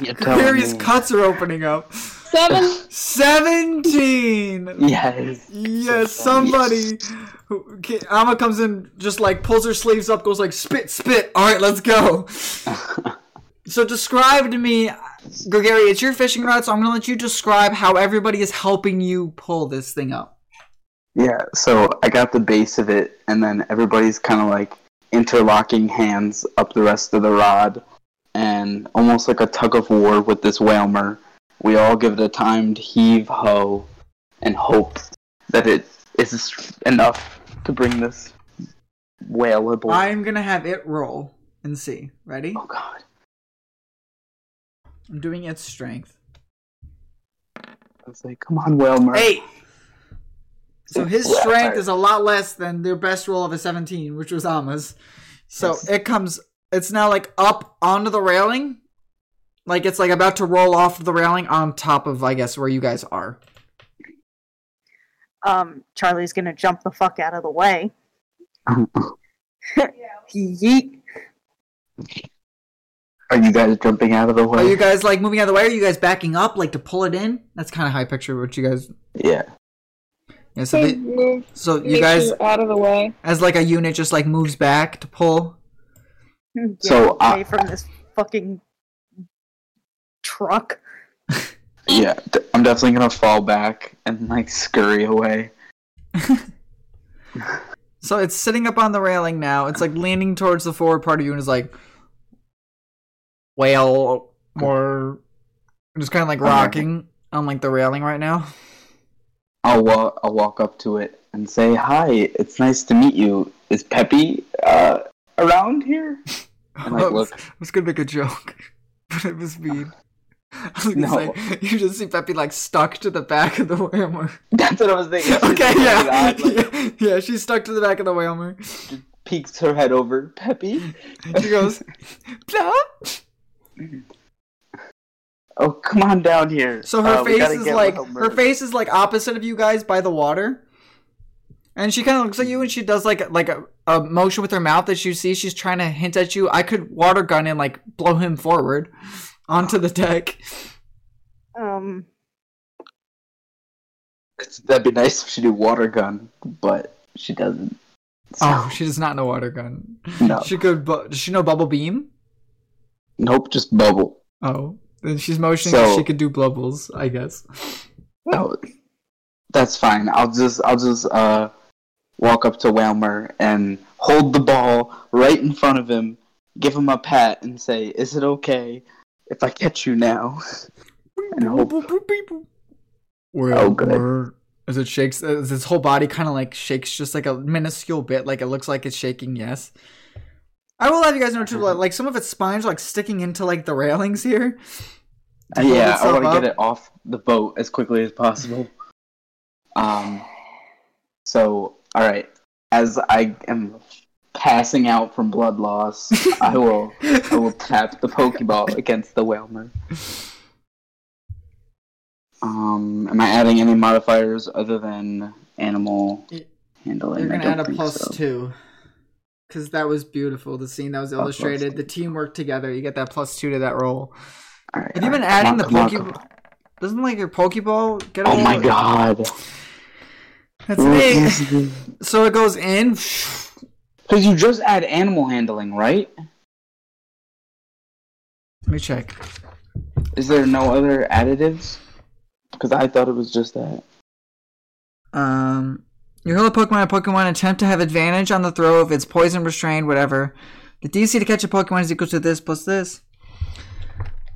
Speaker 3: You're
Speaker 1: Gregary's cuts are opening up.
Speaker 2: Seven.
Speaker 1: Seventeen.
Speaker 3: Yes.
Speaker 1: Yes, somebody. Who, okay, Alma comes in, just like pulls her sleeves up, goes like spit, spit. All right, let's go. So describe to me, Gregory. It's your fishing rod, so I'm gonna let you describe how everybody is helping you pull this thing up.
Speaker 3: Yeah, so I got the base of it, and then everybody's kind of like interlocking hands up the rest of the rod, and almost like a tug of war with this Wailmer. We all give it a timed heave ho, and hope that it is enough to bring this whale aboard.
Speaker 1: I'm gonna have it roll and see. Ready?
Speaker 3: Oh god.
Speaker 1: I'm doing its strength.
Speaker 3: I was like, come on, whale Wailmer.
Speaker 1: Eight. So his
Speaker 3: Yeah,
Speaker 1: strength
Speaker 3: alright.
Speaker 1: is a lot less than their best roll of a 17, which was Alma's. So
Speaker 3: Yes.
Speaker 1: it comes, it's now like up onto the railing. Like it's like about to roll off the railing on top of, I guess, where you guys are.
Speaker 5: um, Charlie's gonna jump the fuck out of the way. Yeet.
Speaker 3: Are you guys jumping out of the way?
Speaker 1: Are you guys like moving out of the way? Are you guys backing up like to pull it in? That's kind of high picture what you guys.
Speaker 3: Yeah.
Speaker 1: Yeah, so
Speaker 2: So
Speaker 1: they,
Speaker 2: move.
Speaker 1: so you guys
Speaker 2: you're out of the way.
Speaker 1: as like a unit just like moves back to pull.
Speaker 5: Get
Speaker 3: So, uh,
Speaker 5: away from this fucking truck.
Speaker 3: Yeah, d- I'm definitely gonna fall back and like scurry away.
Speaker 1: So it's sitting up on the railing now. It's like leaning towards the forward part of you and is like, well, more just kind of like
Speaker 3: Okay.
Speaker 1: rocking on like the railing right now.
Speaker 3: I'll walk. I'll walk up to it and say, "Hi, it's nice to meet you. Is Peppy uh, around here?" And like,
Speaker 1: I was,
Speaker 3: look.
Speaker 1: I was gonna make a joke, but it was mean. I was gonna
Speaker 3: No.
Speaker 1: say you just see Peppy like stuck to the back of the Wailmer.
Speaker 3: That's what I was thinking. She
Speaker 1: okay, yeah,
Speaker 3: it, like,
Speaker 1: yeah, yeah. She's stuck to the back of the Wailmer.
Speaker 3: peeks her head over. Peppy.
Speaker 1: She goes, "Plop."
Speaker 3: "Oh, come on down here."
Speaker 1: So her
Speaker 3: Uh,
Speaker 1: face is like her face is like opposite of you guys by the water. And she kind of looks at you and she does like like a, a motion with her mouth that you see she's trying to hint at you. I could water gun and like blow him forward onto the deck.
Speaker 5: Um,
Speaker 3: It's- That'd be nice if she did water gun, but she doesn't. So,
Speaker 1: Oh, she does not know water gun.
Speaker 3: no.
Speaker 1: She could. Bu- does she know bubble beam?
Speaker 3: Nope, just bubble.
Speaker 1: Oh, then she's motioning.
Speaker 3: So-
Speaker 1: that she could do bubbles. I guess.
Speaker 3: No, that's fine. I'll just I'll just uh walk up to Wailmer and hold the ball right in front of him, give him a pat, and say, "Is it okay if I catch you now?" And hope.
Speaker 1: Well,
Speaker 3: Oh, good.
Speaker 1: we're- As it shakes, as his whole body kind of like shakes just like a minuscule bit, like it looks like it's shaking. Yes. I will have you guys know too, like, like some of its spines are like sticking into like the railings here.
Speaker 3: yeah, I want to get it off the boat as quickly as possible. Um. So, all right. As I am passing out from blood loss, I will I will tap the Pokeball against the Wailmer. Um, am I adding any modifiers other than animal
Speaker 1: Y-
Speaker 3: handling?
Speaker 1: You're gonna add a plus
Speaker 3: so.
Speaker 1: two. Cause that was beautiful. The scene that was illustrated. The team worked together. You get that plus two to that roll.
Speaker 3: Right,
Speaker 1: Have you been
Speaker 3: right,
Speaker 1: adding the
Speaker 3: come on,
Speaker 1: Poke? Doesn't like your Pokeball get a
Speaker 3: Oh my god!
Speaker 1: That's eight. So it goes in.
Speaker 3: Because you just add animal handling, right?
Speaker 1: Let me check.
Speaker 3: Is there no other additives? Because I thought it was just that.
Speaker 1: Um, your heal a Pokemon. A Pokemon attempt to have advantage on the throw if it's poison restrained, whatever. The DC to catch a Pokemon is equal to this plus this.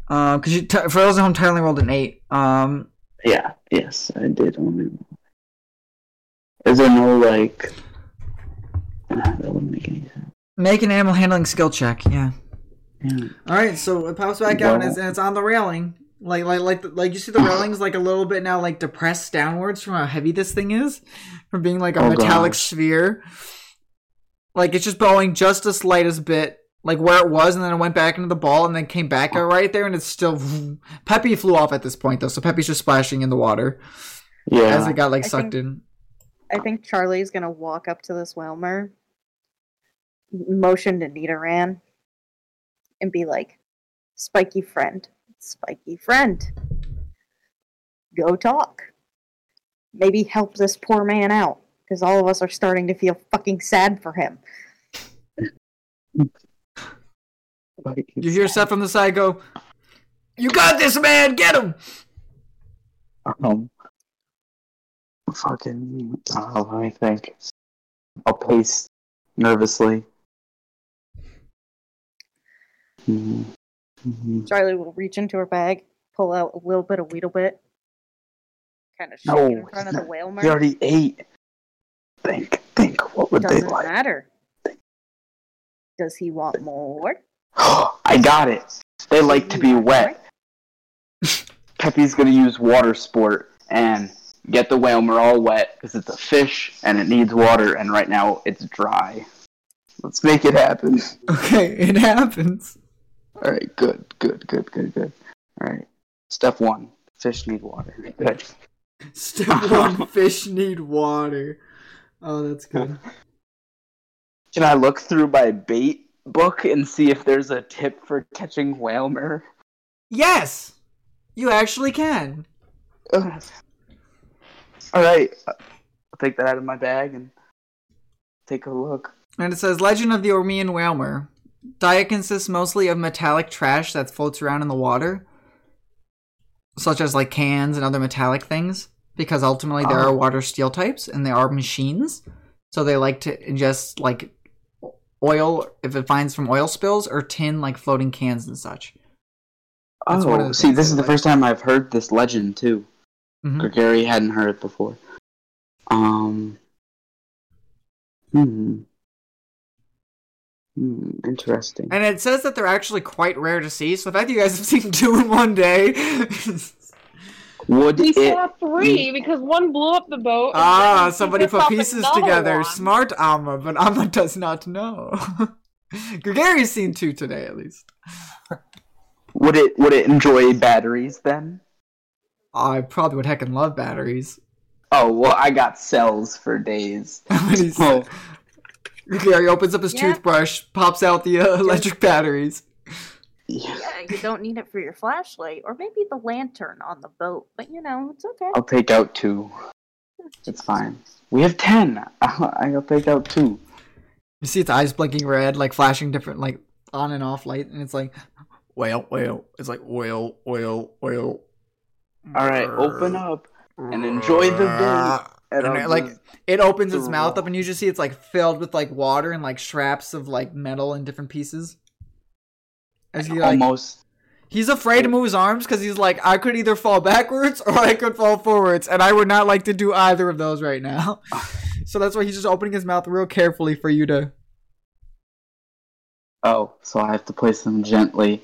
Speaker 1: Um, because you t- for those at home, Tyler rolled an eight. Um,
Speaker 3: Yeah. Yes, I did. only- Is there no like? That wouldn't make any sense.
Speaker 1: Make an animal handling skill check. Yeah.
Speaker 3: Yeah.
Speaker 1: All right, so it pops back out and it's, and it's on the railing. Like, like, like, like you see the railings like a little bit now, like depressed downwards from how heavy this thing is, from being like a
Speaker 3: Oh,
Speaker 1: metallic
Speaker 3: gosh.
Speaker 1: sphere. Like it's just bowing just the slightest bit, like where it was, and then it went back into the ball, and then came back out right there, and it's still. Peppy flew off at this point though, so Peppy's just splashing in the water
Speaker 3: Yeah, as
Speaker 1: it got like
Speaker 5: I
Speaker 1: sucked
Speaker 5: think-
Speaker 1: in.
Speaker 5: I think Charlie's gonna walk up to this Wailmer, motion to Nidoran, and be like, "Spiky friend, spiky friend, go talk. Maybe help this poor man out, because all of us are starting to feel fucking sad for him."
Speaker 1: You hear Seth from the side go, "You got this, man! Get him!"
Speaker 3: Um, fucking. Oh, let me think. I'll pace nervously. Hmm. Hmm.
Speaker 5: Charlie will reach into her bag, pull out a little bit of Weedle-Bit, kind of
Speaker 3: No,
Speaker 5: in front of the
Speaker 3: whale.
Speaker 5: He
Speaker 3: already ate. Think, think. What would they
Speaker 5: Doesn't
Speaker 3: like?
Speaker 5: matter. Does he want more?
Speaker 3: I got it. They like to be wet. Peppy's gonna use water sport and get the Wailmer all wet because it's a fish and it needs water, and right now it's dry. Let's make it happen.
Speaker 1: Okay, it happens.
Speaker 3: All right, good, good, good, good, good. All right, step one: fish need water. Good.
Speaker 1: Step one: fish need water. Oh, that's good.
Speaker 3: Can I look through my bait book and see if there's a tip for catching Wailmer?
Speaker 1: Yes, you actually can.
Speaker 3: Ugh. All right, I'll take that out of my bag and take a look.
Speaker 1: And it says Legend of the Ormean Wailmer. Diet consists mostly of metallic trash that floats around in the water, such as like cans and other metallic things, because ultimately there
Speaker 3: Oh.
Speaker 1: are water steel types and they are machines. So they like to ingest like oil if it finds from oil spills or tin like floating cans and such. That's
Speaker 3: oh, see, this is the
Speaker 1: like.
Speaker 3: first time I've heard this legend too.
Speaker 1: Mhm.
Speaker 3: Gregory hadn't heard it before. Um. Hmm. Hmm. Interesting.
Speaker 1: And it says that they're actually quite rare to see. So the fact that you guys have seen two in one day.
Speaker 3: Would
Speaker 2: We
Speaker 3: it?
Speaker 2: saw three because one blew up the boat.
Speaker 1: ah, somebody put pieces together.
Speaker 2: one.
Speaker 1: Smart Amma, but Amma does not know. Gregary's seen two today at least.
Speaker 3: Would it? Would it enjoy batteries then?
Speaker 1: I probably would heckin' love batteries.
Speaker 3: Oh well, I got cells for days.
Speaker 1: When he's-
Speaker 3: Oh.
Speaker 1: Gary opens up his
Speaker 5: Yeah.
Speaker 1: toothbrush, pops out the uh, electric batteries.
Speaker 3: Yeah.
Speaker 5: Yeah, you don't need it for your flashlight or maybe the lantern on the boat, but you know, it's okay.
Speaker 3: I'll take out two. It's fine. We have ten. I'll, I'll take out two.
Speaker 1: You see its eyes blinking red, like flashing different, like on and off light, and it's like, whale, whale. It's like whale, whale, whale.
Speaker 3: All right, open up and enjoy the bait. And
Speaker 1: And it, like
Speaker 3: just-
Speaker 1: it opens its mouth up, and you just see it's like filled with like water and like straps of like metal and different pieces. As he like
Speaker 3: almost.
Speaker 1: he's afraid to move his arms because he's like I could either fall backwards or I could fall forwards, and I would not like to do either of those right now. so that's why he's just opening his mouth real carefully for you to.
Speaker 3: Oh, so I have to place them gently.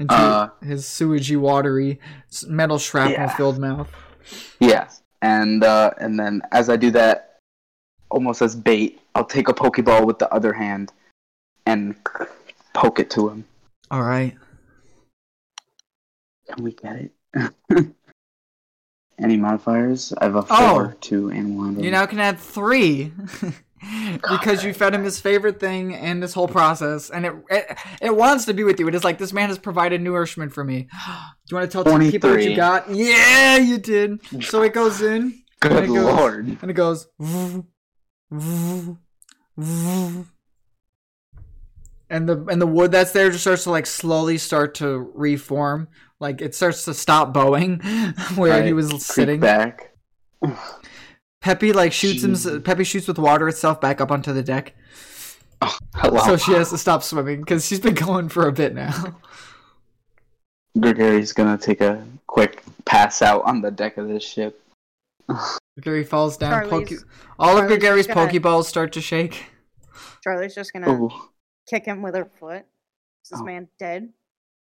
Speaker 1: Into
Speaker 3: Uh,
Speaker 1: his sewagey, watery, metal shrapnel
Speaker 3: Yeah.
Speaker 1: filled mouth.
Speaker 3: Yeah, and uh, and then as I do that, almost as bait, I'll take a pokeball with the other hand and poke it to him.
Speaker 1: All right.
Speaker 3: Can we get it? Any modifiers? I have a four,
Speaker 1: Oh.
Speaker 3: two, and one.
Speaker 1: You now can add three because you fed him his favorite thing in this whole process, and it, it it wants to be with you. It is like this man has provided nourishment for me. Do you want to tell two people what you got? Yeah, you did. So it goes in
Speaker 3: Good
Speaker 1: and it goes-
Speaker 3: lord.
Speaker 1: and it goes. "Vroom, vroom, vroom." And the and the wood that's there just starts to like slowly start to reform, like it starts to stop bowing where he was
Speaker 3: Creep
Speaker 1: sitting.
Speaker 3: back.
Speaker 1: Peppy like shoots him.
Speaker 3: Jeez.
Speaker 1: Peppy shoots with water itself back up onto the deck, oh,
Speaker 3: Hello.
Speaker 1: so she has to stop swimming because she's been going for a bit now.
Speaker 3: Gregory's gonna take a quick pass out on the deck of this ship.
Speaker 1: Gregory falls down. Poke-
Speaker 5: Charlie's-
Speaker 1: all of Gregory's
Speaker 5: gonna-
Speaker 1: Pokeballs start to shake.
Speaker 5: Charlie's just gonna
Speaker 3: Ooh.
Speaker 5: kick him with her foot. Is this
Speaker 3: Oh.
Speaker 5: man dead?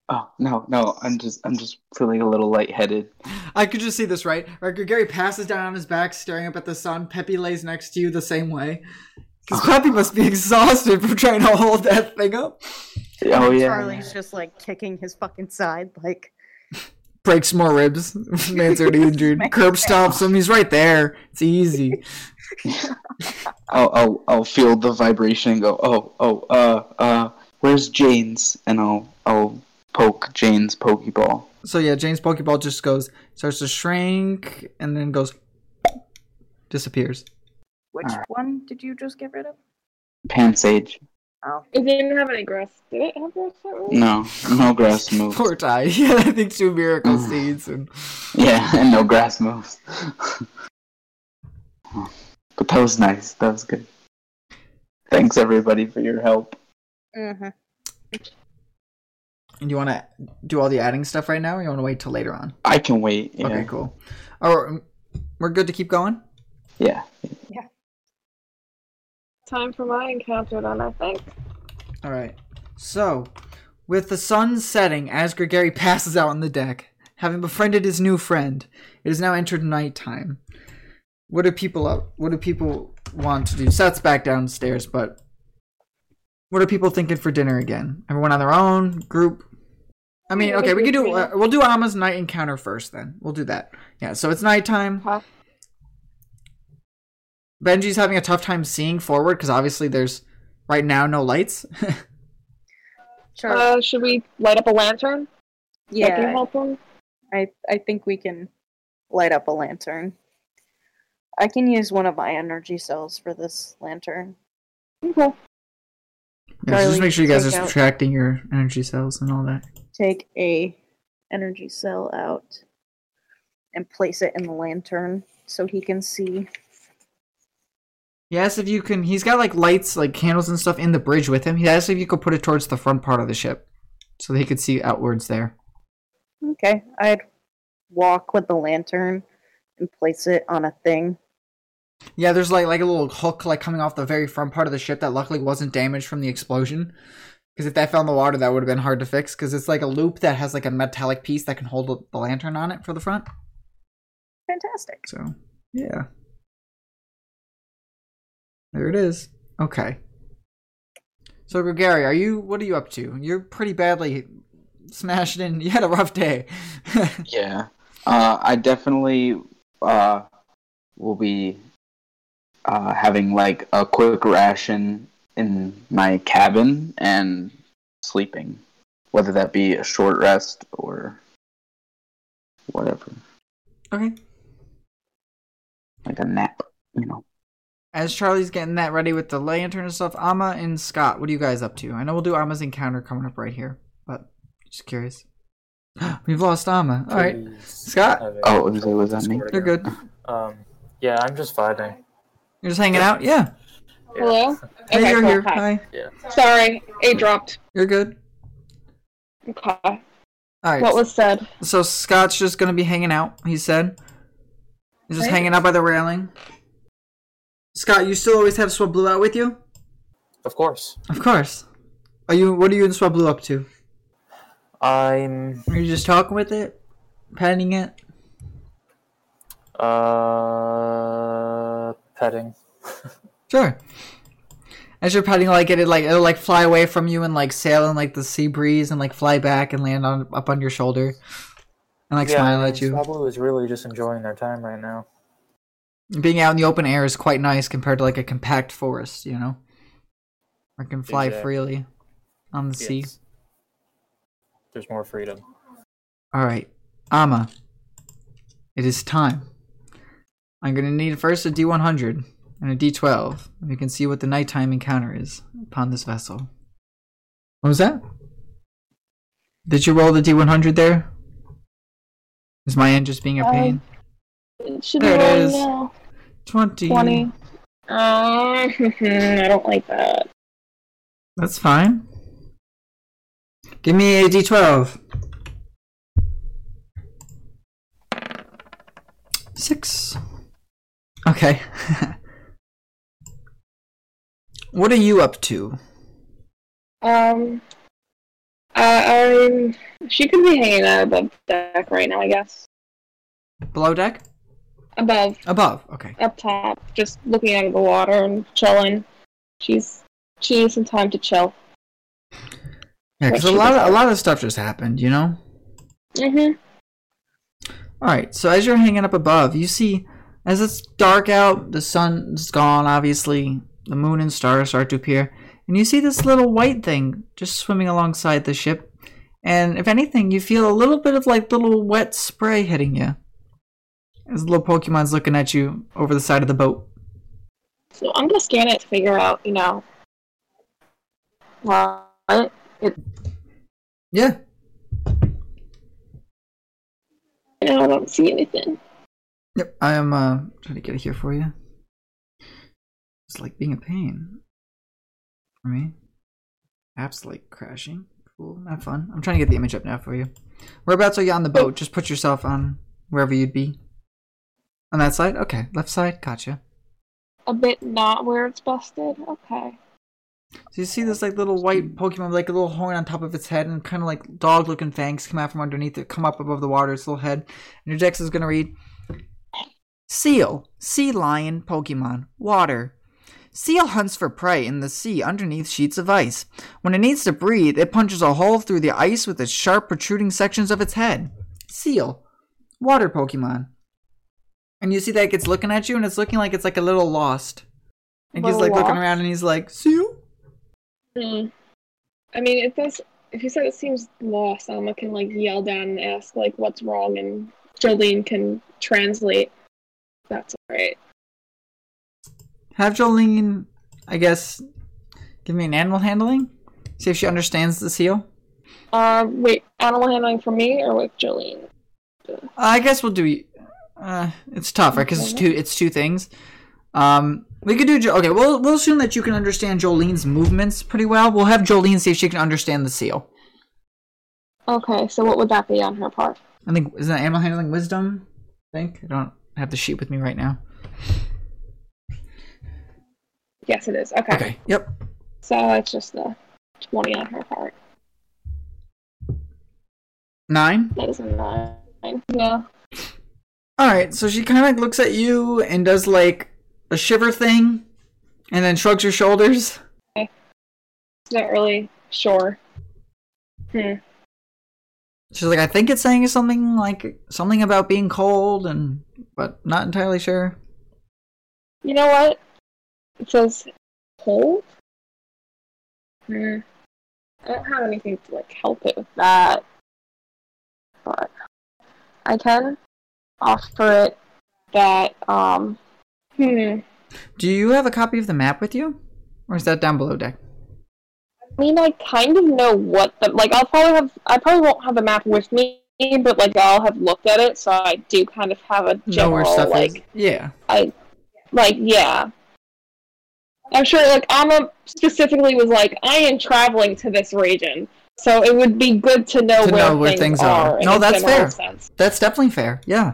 Speaker 3: Oh no, no, I'm just I'm just feeling a little lightheaded.
Speaker 1: I could just see this, right? Right, Gary passes down on his back, staring up at the sun. Peppy lays next to you the same way. Because Peppy must be exhausted from trying to hold that thing up.
Speaker 3: Oh yeah.
Speaker 5: Charlie's just like kicking his fucking side, like
Speaker 1: Breaks more ribs. Man's already injured. Curb stops him. He's right there. It's easy.
Speaker 3: I'll, I'll I'll feel the vibration and go, oh, oh, uh, uh, where's Jane's? And I'll I'll poke Jane's Pokeball.
Speaker 1: So yeah, James Pokeball just goes, starts to shrink, and then goes, disappears.
Speaker 5: which
Speaker 3: Alright.
Speaker 5: one did you just get rid of?
Speaker 3: Pansage.
Speaker 5: Oh,
Speaker 2: It didn't have any grass. Did it have grass? that?
Speaker 3: No, no grass moves.
Speaker 1: Poor Ty. Yeah, I think two miracle
Speaker 3: Mm.
Speaker 1: seeds and
Speaker 3: Yeah, and no grass moves. but that was nice. That was good. Thanks everybody for your help.
Speaker 5: mm-hmm.
Speaker 1: And you want to do all the adding stuff right now, or you want to wait till later on?
Speaker 3: I can wait. Yeah.
Speaker 1: Okay, cool. Oh, we're good to keep going.
Speaker 3: Yeah.
Speaker 2: Time for my encounter then, I think.
Speaker 1: All right. So, with the sun setting, as Gregory passes out on the deck, having befriended his new friend, it has now entered nighttime. What do people up? What do people want to do? Seth's back downstairs, but what are people thinking for dinner again? Everyone on their own group. I mean, okay, we
Speaker 2: we
Speaker 1: can
Speaker 2: could
Speaker 1: do.
Speaker 2: do
Speaker 1: Uh, we'll do Alma's night encounter first. Then we'll do that. Yeah. So it's nighttime.
Speaker 2: Huh?
Speaker 1: Benji's having a tough time seeing forward because obviously there's right now no lights.
Speaker 5: Charlie.
Speaker 2: Uh, should we light up a lantern? That can
Speaker 5: yeah,
Speaker 2: help him?
Speaker 5: I I think we can light up a lantern. I can use one of my energy cells for this lantern.
Speaker 2: Okay.
Speaker 1: Yeah, so just make sure you guys are
Speaker 5: take out-
Speaker 1: subtracting your energy cells and all that.
Speaker 5: Take a energy cell out and place it in the lantern so he can see.
Speaker 1: Yes, if you can. He's got like lights, like candles and stuff in the bridge with him. He asked if you could put it towards the front part of the ship, so that he could see outwards there.
Speaker 5: Okay, I'd walk with the lantern and place it on a thing.
Speaker 1: Yeah, there's like like a little hook like coming off the very front part of the ship that luckily wasn't damaged from the explosion. Because if that fell in the water, that would have been hard to fix. Because it's like a loop that has like a metallic piece that can hold the lantern on it for the front.
Speaker 5: Fantastic.
Speaker 1: So yeah, there it is. Okay. So Gary, are you? What are you up to? You're pretty badly smashed in. You had a rough day.
Speaker 3: Yeah. Uh, I definitely uh, will be uh, having like a quick ration in my cabin and sleeping, whether that be a short rest or whatever,
Speaker 1: okay.
Speaker 3: like a nap, you know.
Speaker 1: As Charlie's getting that ready with the lantern and stuff, Amma and Scott, what are you guys up to? I know we'll do Amma's encounter coming up right here, but just curious. We've lost Amma. All right,
Speaker 4: Please
Speaker 1: Scott?
Speaker 3: Oh, was that- was that me?
Speaker 4: Discord
Speaker 1: you're good.
Speaker 4: Um, yeah, I'm just vibing.
Speaker 1: You're just hanging out. Yeah.
Speaker 4: Yeah.
Speaker 2: Hello?
Speaker 1: Hey, you're
Speaker 2: cool.
Speaker 1: here.
Speaker 2: Hi.
Speaker 1: Hi.
Speaker 2: Sorry, A dropped.
Speaker 1: You're good.
Speaker 2: Okay.
Speaker 1: All right.
Speaker 2: What was said?
Speaker 1: So Scott's just gonna be hanging out. He said. He's just
Speaker 2: Right.
Speaker 1: hanging out by the railing. Scott, you still always have Swablu out with you?
Speaker 4: Of course.
Speaker 1: Of course. Are you? What are you and Swablu up to?
Speaker 4: I'm
Speaker 1: Are you just talking with it, petting it?
Speaker 4: uh petting.
Speaker 1: Sure. As you're petting like it, like it'll like fly away from you and like sail in like the sea breeze and like fly back and land on up on your shoulder and like smile at you.
Speaker 4: Pablo is really just enjoying their time right now.
Speaker 1: Being out in the open air is quite nice compared to like a compact forest, you know. It can fly
Speaker 4: Exactly.
Speaker 1: freely on the sea.
Speaker 4: There's more freedom.
Speaker 1: All right, Amma. It is time. I'm gonna need first a D100 and a D12. And we can see what the nighttime encounter is upon this vessel. What was that? Did you roll the D100 there? Is my end just being a
Speaker 2: Um,
Speaker 1: pain?
Speaker 2: It should
Speaker 1: There
Speaker 2: be
Speaker 1: it
Speaker 2: now.
Speaker 1: 20.
Speaker 2: 20. Uh, I don't like that.
Speaker 1: That's fine. Give me a D12. Six. Okay. What are you up to?
Speaker 2: Um, uh, I'm. She could be hanging out above deck right now, I guess.
Speaker 1: Below deck?
Speaker 2: Above,
Speaker 1: Above. Okay.
Speaker 2: up top, just looking out of the water and chilling. She's she needs some time to chill.
Speaker 1: Yeah, because a lot of, a lot of stuff just happened, you know.
Speaker 2: Mhm.
Speaker 1: All right. So as you're hanging up above, you see, as it's dark out, the sun's gone. Obviously, the moon and stars start to appear, and you see this little white thing just swimming alongside the ship. And if anything, you feel a little bit of like little wet spray hitting you. As little Pokemon's looking at you over the side of the boat.
Speaker 2: So I'm gonna scan it to figure out, you know, what it.
Speaker 1: Yeah.
Speaker 2: You know, I don't see anything.
Speaker 1: Yep. I am uh trying to get it here for you. It's like being a pain for me. Apps like crashing. Cool. Not fun. I'm trying to get the image up now for you. Whereabouts are you on the boat? Just put yourself on wherever you'd be. On that side? Okay. Left side? Gotcha.
Speaker 2: A bit not where it's busted. Okay.
Speaker 1: So you see this like little white Pokemon with like a little horn on top of its head and kind of like dog looking fangs come out from underneath it, come up above the water, its little head. And your dex is gonna read Seel, sea lion, Pokemon, water. Seel hunts for prey in the sea underneath sheets of ice. When it needs to breathe, it punches a hole through the ice with its sharp protruding sections of its head. Seel, water Pokemon. And you see that it's looking at you and it's looking like it's like a little lost. And he's
Speaker 2: Little
Speaker 1: like looking around and he's like, Seel?
Speaker 2: Hmm. I mean, if this, If you said it seems lost, Alma can like yell down and ask like what's wrong, and Jolene can translate. That's alright.
Speaker 1: Have Jolene, I guess, give me an animal handling. See if she understands the seal.
Speaker 2: Um, wait, animal handling for me or with Jolene?
Speaker 1: I guess we'll do. Uh, it's tough, right? Because it's two. It's two things. Um, we could do. Jo- Okay, we'll we'll assume that you can understand Jolene's movements pretty well. We'll have Jolene see if she can understand the seal.
Speaker 2: Okay, so what would that be on her part?
Speaker 1: I think isn't that animal handling wisdom? I think I don't have the sheet with me right now.
Speaker 2: Yes, it is. Okay.
Speaker 1: Okay. Yep.
Speaker 2: So it's just a 20 on her part.
Speaker 1: Nine.
Speaker 2: That is a 9. Yeah.
Speaker 1: All right. So she kind of looks at you and does like a shiver thing, and then shrugs her shoulders.
Speaker 2: It's not really sure. Hmm.
Speaker 1: She's like, I think it's saying something like something about being cold, and but not entirely sure.
Speaker 2: You know what? It says cold? Hmm. I don't have anything to like help it with that. But I can offer it that um hmm.
Speaker 1: Do you have a copy of the map with you, or is that down below deck?
Speaker 2: I mean I kind of know what the like I'll probably have I probably won't have the map with me, but like I'll have looked at it so I do kind of have a
Speaker 1: know where
Speaker 2: general
Speaker 1: stuff
Speaker 2: like
Speaker 1: is. Yeah.
Speaker 2: I like yeah. I'm sure like Amma specifically was like, I am traveling to this region. So it would be good to know,
Speaker 1: To
Speaker 2: where,
Speaker 1: know where
Speaker 2: things
Speaker 1: things
Speaker 2: are.
Speaker 1: are. No, that's fair.
Speaker 2: Sense.
Speaker 1: That's definitely fair. Yeah.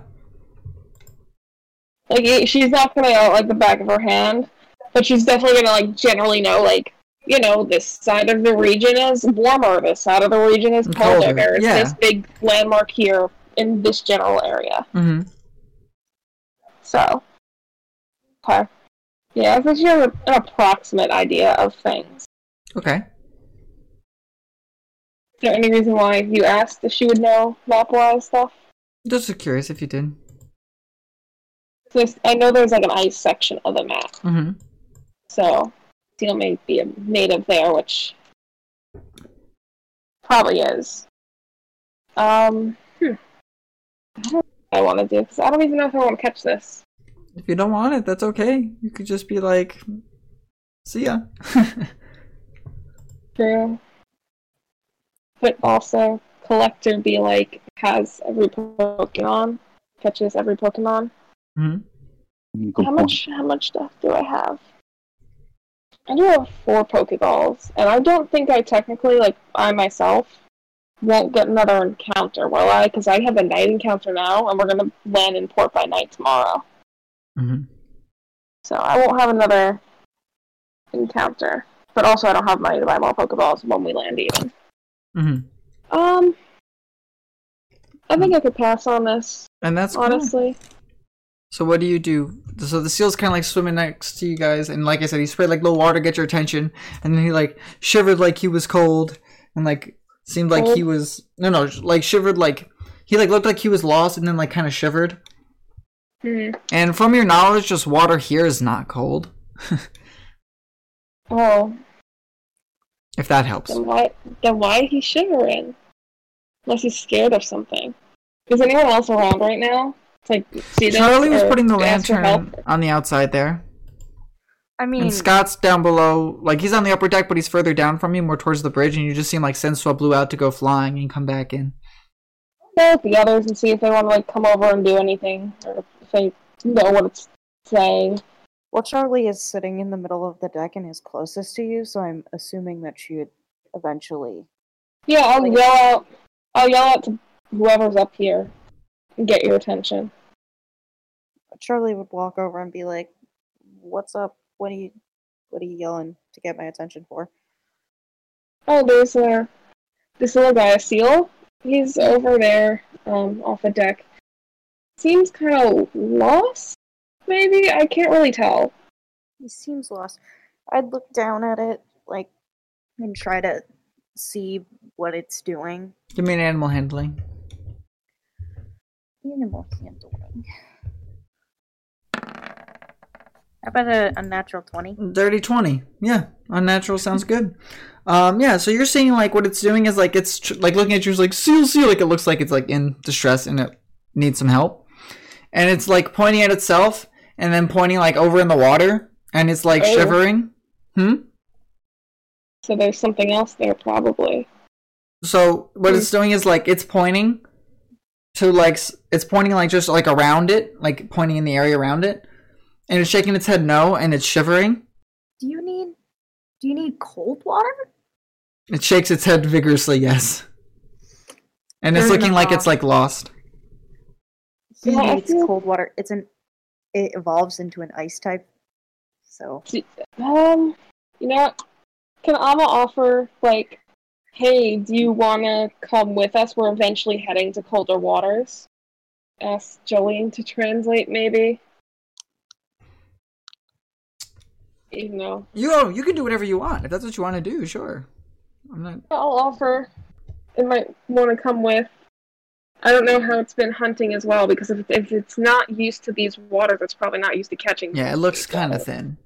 Speaker 2: Like she's not gonna know like the back of her hand, but she's definitely gonna like generally know like you know this side of the region is warmer, this side of the region is colder.
Speaker 1: Colder,
Speaker 2: There's
Speaker 1: yeah.
Speaker 2: this big landmark here in this general area.
Speaker 1: hmm
Speaker 2: So, okay, yeah, I think she has an approximate idea of things.
Speaker 1: Okay.
Speaker 2: Is there any reason why you asked if she would know map-wise stuff?
Speaker 1: Just curious if you did.
Speaker 2: I know there's like an ice section of the map,
Speaker 1: hmm
Speaker 2: so Seel may be a native there, which probably is. Um, hmm. I don't know what I want to do because I don't even know if I want to catch this.
Speaker 1: If you don't want it, that's okay. You could just be like, "See ya."
Speaker 2: True. But also, collector be like has every Pokemon, catches every Pokemon.
Speaker 1: hmm
Speaker 3: Good
Speaker 2: how
Speaker 3: point.
Speaker 2: much how much stuff do I have? I do have four Pokeballs, and I don't think I technically like I myself won't get another encounter, will I? Because I have a night encounter now, and we're gonna land in Port by Night tomorrow.
Speaker 1: Hmm
Speaker 2: So I won't have another encounter. But also, I don't have money to buy more Pokeballs when we land even.
Speaker 1: hmm
Speaker 2: Um, I think I could pass on this,
Speaker 1: And that's cool.
Speaker 2: honestly.
Speaker 1: So what do you do? So the seal's kind of like swimming next to you guys, and like I said, he sprayed like little water, get your attention, and then he like shivered like he was cold, and like seemed like he was no no like shivered like he like looked like he was lost, and then like kind of shivered.
Speaker 2: Hmm.
Speaker 1: And from your knowledge, just water here is not cold,
Speaker 2: Oh,
Speaker 1: if that helps.
Speaker 2: then why? Then why is he shivering? Unless he's scared of something. Is anyone else around right now? It's like see this
Speaker 1: Charlie was putting the lantern on the outside there,
Speaker 5: I mean,
Speaker 1: and Scott's down below. Like he's on the upper deck, but he's further down from you, more towards the bridge, and you just seem like Sensua blew out to go flying and come back in.
Speaker 2: Go with the others and see if they want to like come over and do anything, or if they know what it's saying.
Speaker 5: well, Charlie is sitting in the middle of the deck and is closest to you, so I'm assuming that she would eventually.
Speaker 2: Yeah, I'll yell out. I'll yell out to whoever's up here and get your attention.
Speaker 5: Charlie would walk over and be like, "What's up? What are you? What are you yelling to get my attention for?"
Speaker 2: Oh, there's a this little guy, a seal. He's over there, um, off the deck. Seems kind of lost. Maybe I can't really tell.
Speaker 5: He seems lost. I'd look down at it, like, and try to see what it's doing.
Speaker 1: Give me an animal handling.
Speaker 5: Animal handling. How about a, a natural 20?
Speaker 1: Dirty 20. Yeah, unnatural sounds good. Um, yeah, so you're seeing like what it's doing is like it's tr- like looking at you is like seal seal like it looks like it's like in distress and it needs some help. And it's like pointing at itself and then pointing like over in the water and it's like
Speaker 2: Oh.
Speaker 1: shivering. Hmm?
Speaker 2: So there's something else there, probably.
Speaker 1: So what it's doing is like it's pointing to like it's pointing like just like around it, like pointing in the area around it. And it's shaking its head no and it's shivering.
Speaker 5: Do you need do you need cold water?
Speaker 1: It shakes its head vigorously, yes. And it's looking like it's like lost.
Speaker 5: He
Speaker 2: Yeah, I
Speaker 5: needs
Speaker 2: feel-
Speaker 5: cold water. It's an it evolves into an ice type. So
Speaker 2: Um, you know what? Can Ama offer like, hey, do you want to come with us? We're eventually heading to colder waters. Ask Jolene to translate, maybe. Even though
Speaker 1: You oh, you can do whatever you want if that's what you want to do. Sure, I'm not.
Speaker 2: I'll offer, it might want to come with. I don't know how it's been hunting as well because if, if it's not used to these waters, it's probably not used to catching.
Speaker 1: Yeah, it looks kind of thin.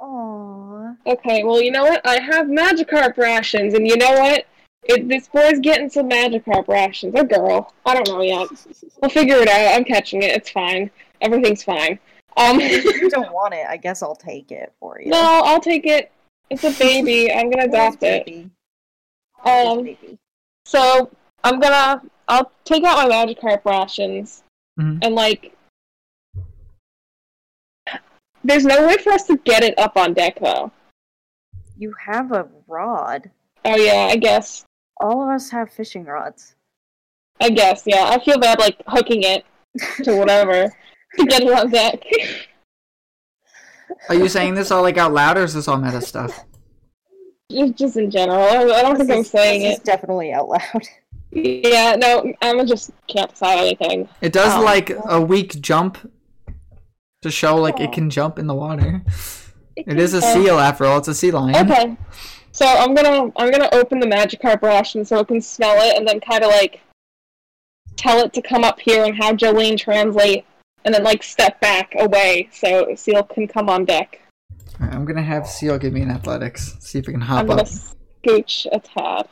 Speaker 5: Aww.
Speaker 2: Okay, well, you know what? I have Magikarp rations, and you know what? It, this boy's getting some Magikarp rations. Or girl. I don't know yet. We'll figure it out. I'm catching it. It's fine. Everything's fine. Um,
Speaker 5: if you don't want it, I guess I'll take it for you.
Speaker 2: no, I'll take it. It's a baby. I'm gonna adopt it.
Speaker 5: Baby.
Speaker 2: Um,
Speaker 5: baby.
Speaker 2: so I'm gonna. I'll take out my Magikarp rations,
Speaker 1: Mhm.
Speaker 2: and like. There's no way for us to get it up on deck, though.
Speaker 5: You have a rod.
Speaker 2: Oh yeah, I guess.
Speaker 5: All of us have fishing rods.
Speaker 2: I guess, yeah. I feel bad, like, hooking it to whatever to get it on deck.
Speaker 1: Are you saying this all like out loud, or is this all meta stuff?
Speaker 2: just, just in general. I, I don't think
Speaker 5: This
Speaker 2: I'm saying
Speaker 5: this is
Speaker 2: it.
Speaker 5: definitely out loud.
Speaker 2: Yeah, no, I just can't decide anything.
Speaker 1: It does
Speaker 2: Oh.
Speaker 1: like a weak jump to show like it oh. can jump in the water. It is a
Speaker 2: Oh.
Speaker 1: seal after all. It's a sea lion.
Speaker 2: Okay, so I'm gonna I'm gonna open the Magikarp and so it can smell it, and then kind of like tell it to come up here and have Jolene translate, and then like step back away so Seel can come on deck.
Speaker 1: Alright, I'm gonna have seal give me an athletics. See if we can hop
Speaker 2: I'm
Speaker 1: hop
Speaker 2: gonna
Speaker 1: up.
Speaker 2: scooch a tad.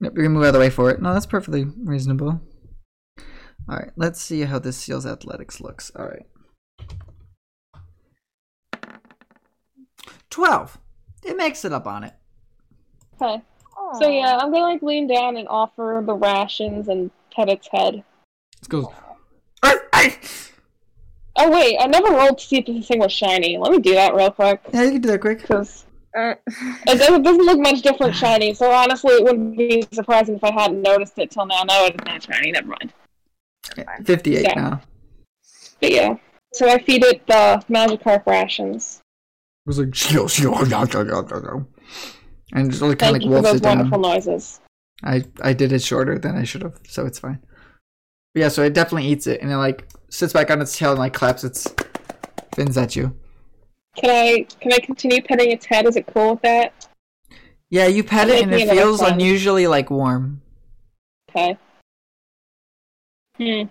Speaker 1: Yep, you're gonna move out of the way for it. No, that's perfectly reasonable. All right, let's see how this seal's athletics looks. All right, twelve. It makes it up on it.
Speaker 2: Okay. So yeah, I'm gonna like lean down and offer the rations and pet its head.
Speaker 1: It goes. "Ay, ay."
Speaker 2: Oh wait, I never rolled to see if this thing was shiny. Let me do that real quick
Speaker 1: Yeah, you can do that quick.
Speaker 2: because
Speaker 5: Uh,
Speaker 2: it doesn't, it doesn't look much different shiny. So honestly, it wouldn't be surprising if I hadn't noticed it till now. No, it's not shiny. Never mind.
Speaker 1: Fifty-eight
Speaker 2: Yeah.
Speaker 1: now.
Speaker 2: But yeah, so I feed it the Magikarp rations.
Speaker 1: It was like seal, seal, yeah, yeah, yeah, yeah, yeah. and just like kind of like
Speaker 2: you for
Speaker 1: wolfs
Speaker 2: those
Speaker 1: it down.
Speaker 2: wonderful noises.
Speaker 1: I I did it shorter than I should have, so it's fine. But yeah, so it definitely eats it, and it like sits back on its tail and like claps its fins at you.
Speaker 2: Can I can I continue petting its head? Is it cool with that?
Speaker 1: Yeah, you pet it, and it
Speaker 2: it
Speaker 1: feels
Speaker 2: fun.
Speaker 1: unusually like warm.
Speaker 2: Okay. Hmm.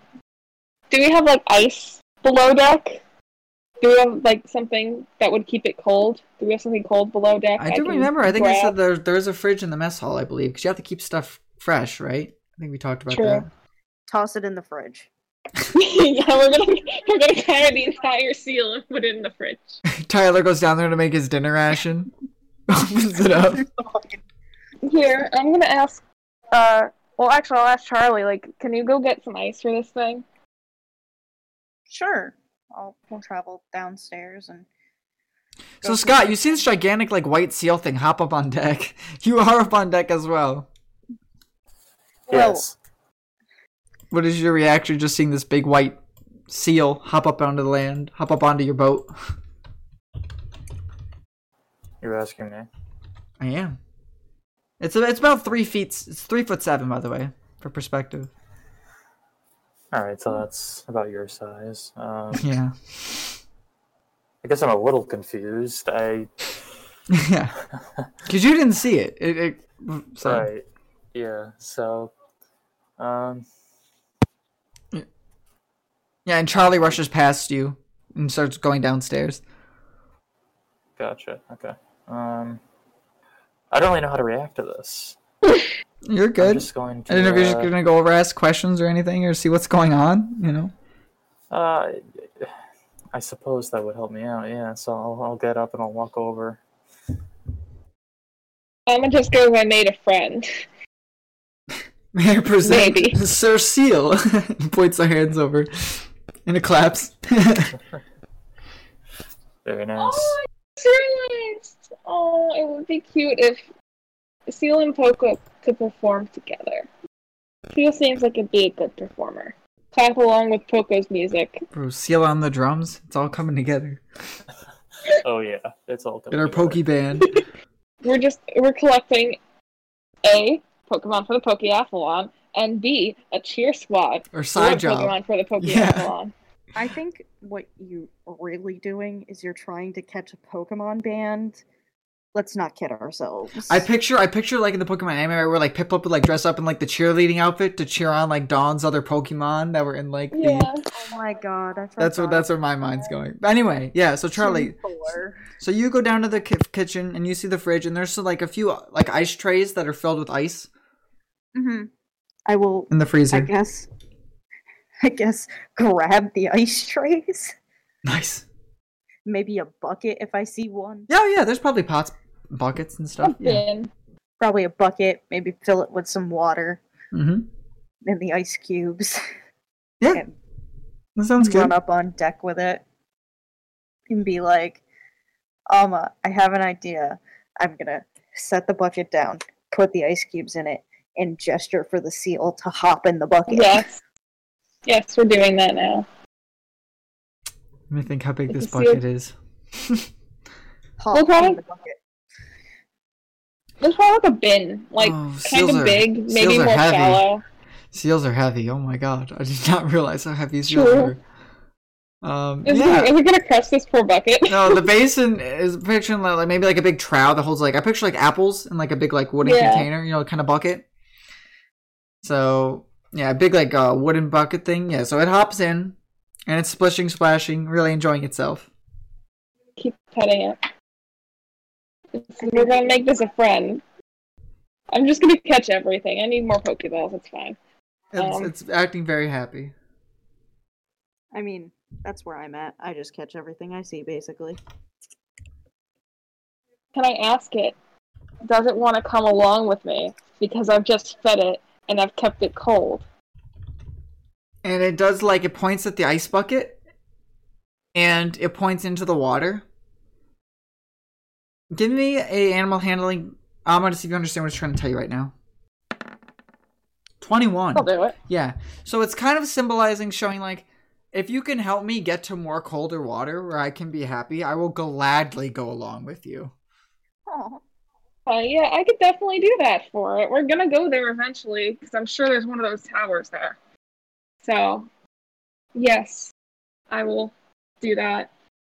Speaker 2: Do we have like ice below deck? Do we have like something that would keep it cold? Do we have something cold below deck?
Speaker 1: I do remember. I think I said
Speaker 2: grab?
Speaker 1: there there's a fridge in the mess hall, I believe, because you have to keep stuff fresh, right? I think we talked about
Speaker 2: True.
Speaker 5: Toss it in the fridge.
Speaker 2: Yeah, we're gonna we're gonna carry the entire seal and put it in the fridge.
Speaker 1: Tyler goes down there to make his dinner ration. Opens it up.
Speaker 2: Here, I'm gonna ask. Uh, well, actually, I'll ask Charlie. Like, can you go get some ice for this thing?
Speaker 5: Sure. I'll we'll travel downstairs and.
Speaker 1: So Scott, you see this gigantic like white seal thing hop up on deck. You are up on deck as well.
Speaker 5: Well-
Speaker 4: Yes.
Speaker 1: What is your reaction just seeing this big white seal hop up onto the land, hop up onto your boat?
Speaker 4: You're asking me.
Speaker 1: I am. It's a, it's about three feet. It's three foot seven, by the way, for perspective.
Speaker 4: All right, so that's about your size. Um,
Speaker 1: Yeah,
Speaker 4: I guess I'm a little confused. I
Speaker 1: yeah. Because you didn't see it. It. it so,
Speaker 4: right, yeah. So, um,
Speaker 1: Yeah, and Charlie rushes past you and starts going downstairs.
Speaker 4: gotcha. Okay. Um, I don't really know how to react to this.
Speaker 1: You're good.
Speaker 4: I'm just going to.
Speaker 1: I don't know if you're just
Speaker 4: uh,
Speaker 1: gonna go over ask questions or anything, or see what's going on. You know.
Speaker 4: Uh, I suppose that would help me out. Yeah. So I'll, I'll get up and I'll walk over.
Speaker 2: I'm gonna just go. I made a friend.
Speaker 1: May I present
Speaker 2: Maybe.
Speaker 1: Sir Seal? Points their hands over, and it claps.
Speaker 4: Very oh, nice.
Speaker 2: Oh, it's really. Oh, it would be cute if Seel and Poco could perform together. Seel seems like it'd be a good performer. Clap along with Poco's music.
Speaker 1: Bro, Seel on the drums. It's all coming together.
Speaker 4: Oh yeah, it's all.
Speaker 1: In our
Speaker 4: coming
Speaker 1: pokey band.
Speaker 2: We're just we're collecting A Pokemon for the Pokeathlon and B a cheer squad.
Speaker 1: Or
Speaker 2: for
Speaker 1: side job.
Speaker 2: Pokemon for the
Speaker 1: Yeah.
Speaker 2: Pokeathlon.
Speaker 5: I think what you are really doing is you're trying to catch a Pokemon band. Let's not kid ourselves.
Speaker 1: I picture, I picture like in the Pokemon anime where like Piplup would like dress up in like the cheerleading outfit to cheer on like Dawn's other Pokemon that were in like the.
Speaker 2: Yeah.
Speaker 5: oh my god, I
Speaker 1: That's what that's where my mind's going. But anyway, yeah. So Charlie, so you go down to the ki- kitchen and you see the fridge and there's like a few like ice trays that are filled with ice
Speaker 5: Mhm. I will.
Speaker 1: in the freezer.
Speaker 5: I
Speaker 1: freezer.
Speaker 5: guess. I guess grab the ice trays.
Speaker 1: Nice.
Speaker 5: Maybe a bucket if I see one.
Speaker 1: Yeah, yeah. There's probably pots, buckets and stuff.
Speaker 2: A
Speaker 1: Yeah.
Speaker 5: Probably a bucket. Maybe fill it with some water
Speaker 1: Mm-hmm.
Speaker 5: and the ice cubes.
Speaker 1: Yeah.
Speaker 5: and
Speaker 1: That sounds
Speaker 5: run
Speaker 1: good.
Speaker 5: up on deck with it and be like, Alma, I have an idea. I'm gonna set the bucket down, put the ice cubes in it, and gesture for the seal to hop in the bucket.
Speaker 2: Yes. Yes, we're doing that now.
Speaker 1: Let me think how big
Speaker 2: It's
Speaker 1: this
Speaker 2: a seal.
Speaker 1: bucket is.
Speaker 5: Hop
Speaker 2: We'll probably-
Speaker 5: in the bucket.
Speaker 2: There's probably like a bin, like
Speaker 1: Oh,
Speaker 2: kind of
Speaker 1: are-
Speaker 2: big,
Speaker 1: seals
Speaker 2: maybe
Speaker 1: are
Speaker 2: more
Speaker 1: heavy.
Speaker 2: shallow.
Speaker 1: Seals are heavy. Oh my god, I did not realize how heavy seals
Speaker 2: True.
Speaker 1: were. Um,
Speaker 2: Is,
Speaker 1: yeah.
Speaker 2: it, is it gonna crush this poor bucket?
Speaker 1: no, the basin is picturing like like, maybe like a big trough that holds like I picture like apples in like a big like wooden
Speaker 2: Yeah.
Speaker 1: container, you know, kind of bucket. So yeah, a big like uh, wooden bucket thing. Yeah, so it hops in and it's splishing, splashing, really enjoying itself.
Speaker 2: Keep petting it. It's- We're gonna make this a friend. I'm just gonna catch everything. I need more Pokeballs. It's fine.
Speaker 1: It's,
Speaker 2: Um,
Speaker 1: it's acting very happy.
Speaker 5: I mean, that's where I'm at. I just catch everything I see, basically.
Speaker 2: Can I ask it? Does it want to come along with me? Because I've just fed it and I've kept it cold.
Speaker 1: And it does like it points at the ice bucket and it points into the water. Give me a animal handling. I'm gonna see if you understand what it's trying to tell you right now. Twenty-one.
Speaker 2: I'll do it.
Speaker 1: Yeah. So it's kind of symbolizing, showing like if you can help me get to more colder water where I can be happy, I will gladly go along with you.
Speaker 5: Oh,
Speaker 2: Uh, yeah, I could definitely do that for it. We're gonna go there eventually because I'm sure there's one of those towers there. So, yes, I will do that.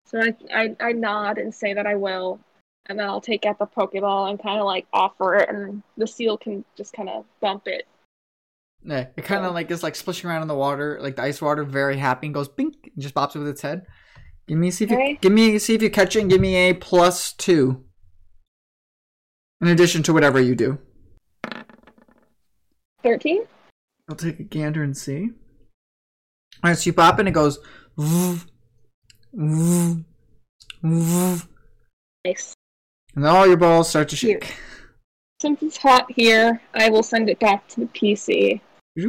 Speaker 2: So I, I, I nod and say that I will, and then I'll take out the Pokeball and kind of like offer it, and the seal can just kind of bump it.
Speaker 1: Yeah, it kind of like is like splishing around in the water, like the ice water, very happy, and goes bink, and just bops it with its head. Give me see if you give me see if you catch it, and give me a plus two. In addition to whatever you do,
Speaker 2: Thirteen.
Speaker 1: I'll take a gander and see. All right, so you pop and it goes. "Vroom, vroom, vroom,"
Speaker 2: Nice.
Speaker 1: And then all your balls start to shake.
Speaker 2: Since it's hot here, I will send it back to the PC,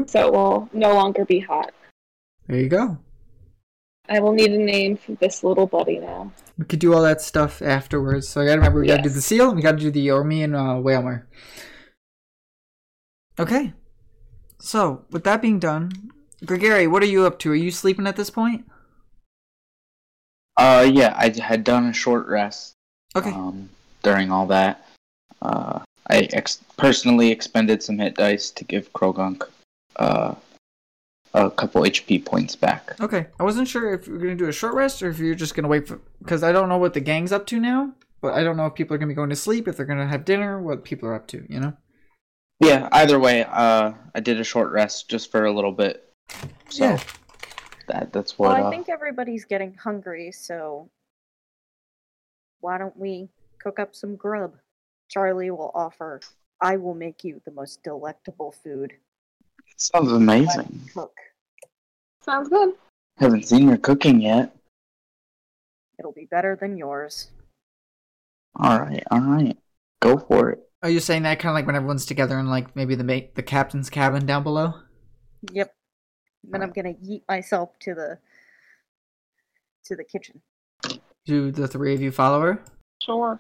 Speaker 2: so it will no longer be hot.
Speaker 1: There you go.
Speaker 2: I will need a name for this little buddy now.
Speaker 1: We could do all that stuff afterwards. So I gotta remember we gotta do the seal we gotta do the Ormi and uh, Wailmer. Okay. So with that being done, Gregory, what are you up to? Are you sleeping at this point?
Speaker 3: Uh, yeah, I had done a short rest.
Speaker 1: Okay.
Speaker 3: Um, during all that, uh, I ex- personally expended some hit dice to give Croagunk uh, a couple HP points back.
Speaker 1: Okay. I wasn't sure if you are gonna do a short rest or if you're just gonna wait for because I don't know what the gang's up to now. But I don't know if people are gonna be going to sleep, if they're gonna have dinner, what people are up to. You know.
Speaker 3: Yeah, either way, uh, I did a short rest just for a little bit. So
Speaker 1: Yeah.
Speaker 3: that that's
Speaker 5: well,
Speaker 3: what.
Speaker 5: I
Speaker 3: uh,
Speaker 5: think everybody's getting hungry, so why don't we cook up some grub? Charlie will offer. I will make you the most delectable food.
Speaker 3: Sounds amazing.
Speaker 5: Cook.
Speaker 2: Sounds good.
Speaker 3: Haven't seen your cooking yet.
Speaker 5: It'll be better than yours.
Speaker 3: All right, all right, go for it.
Speaker 1: Oh, Are you saying that kind of like when everyone's together in like maybe the mate the captain's cabin down below?
Speaker 5: Yep. Then I'm gonna yeet myself to the to the kitchen.
Speaker 1: Do the three of you follow her?
Speaker 2: Sure.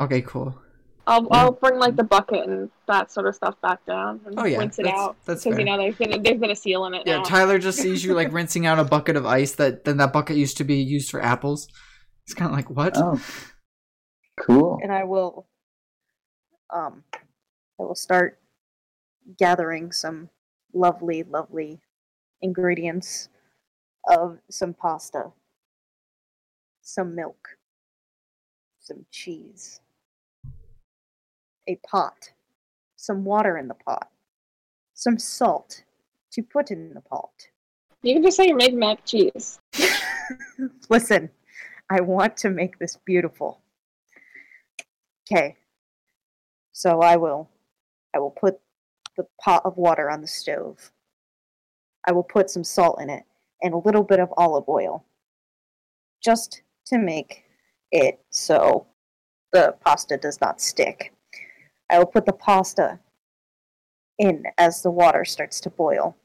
Speaker 1: Okay, cool.
Speaker 2: I'll I'll bring like the bucket and that sort of stuff back down and
Speaker 1: Oh, yeah,
Speaker 2: rinse it
Speaker 1: that's-
Speaker 2: out
Speaker 1: that's
Speaker 2: because you know there's been a, there's been a seal in it
Speaker 1: Yeah,
Speaker 2: now.
Speaker 1: Tyler just sees you like rinsing out a bucket of ice that then that bucket used to be used for apples. It's kind of like what?
Speaker 3: Oh, cool.
Speaker 5: And I will um I will start gathering some lovely, lovely ingredients of some pasta, some milk, some cheese, a pot, some water in the pot, some salt to put in the pot.
Speaker 2: You can just say you're making mac and cheese.
Speaker 5: Listen, I want to make this beautiful. Okay. So I will I will put the pot of water on the stove. I will put some salt in it and a little bit of olive oil. Just to make it so the pasta does not stick. I will put the pasta in as the water starts to boil.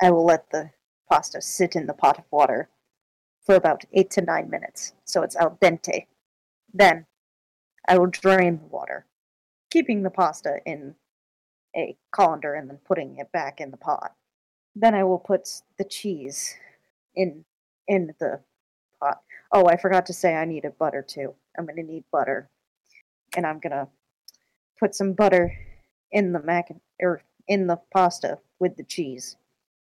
Speaker 5: I will let the pasta sit in the pot of water for about eight to nine minutes, so it's al dente. Then I will drain the water, keeping the pasta in a colander and then putting it back in the pot. Then I will put the cheese in in the pot. Oh, I forgot to say I needed butter too. I'm gonna need butter, and I'm gonna put some butter in the mac and- or in the pasta with the cheese.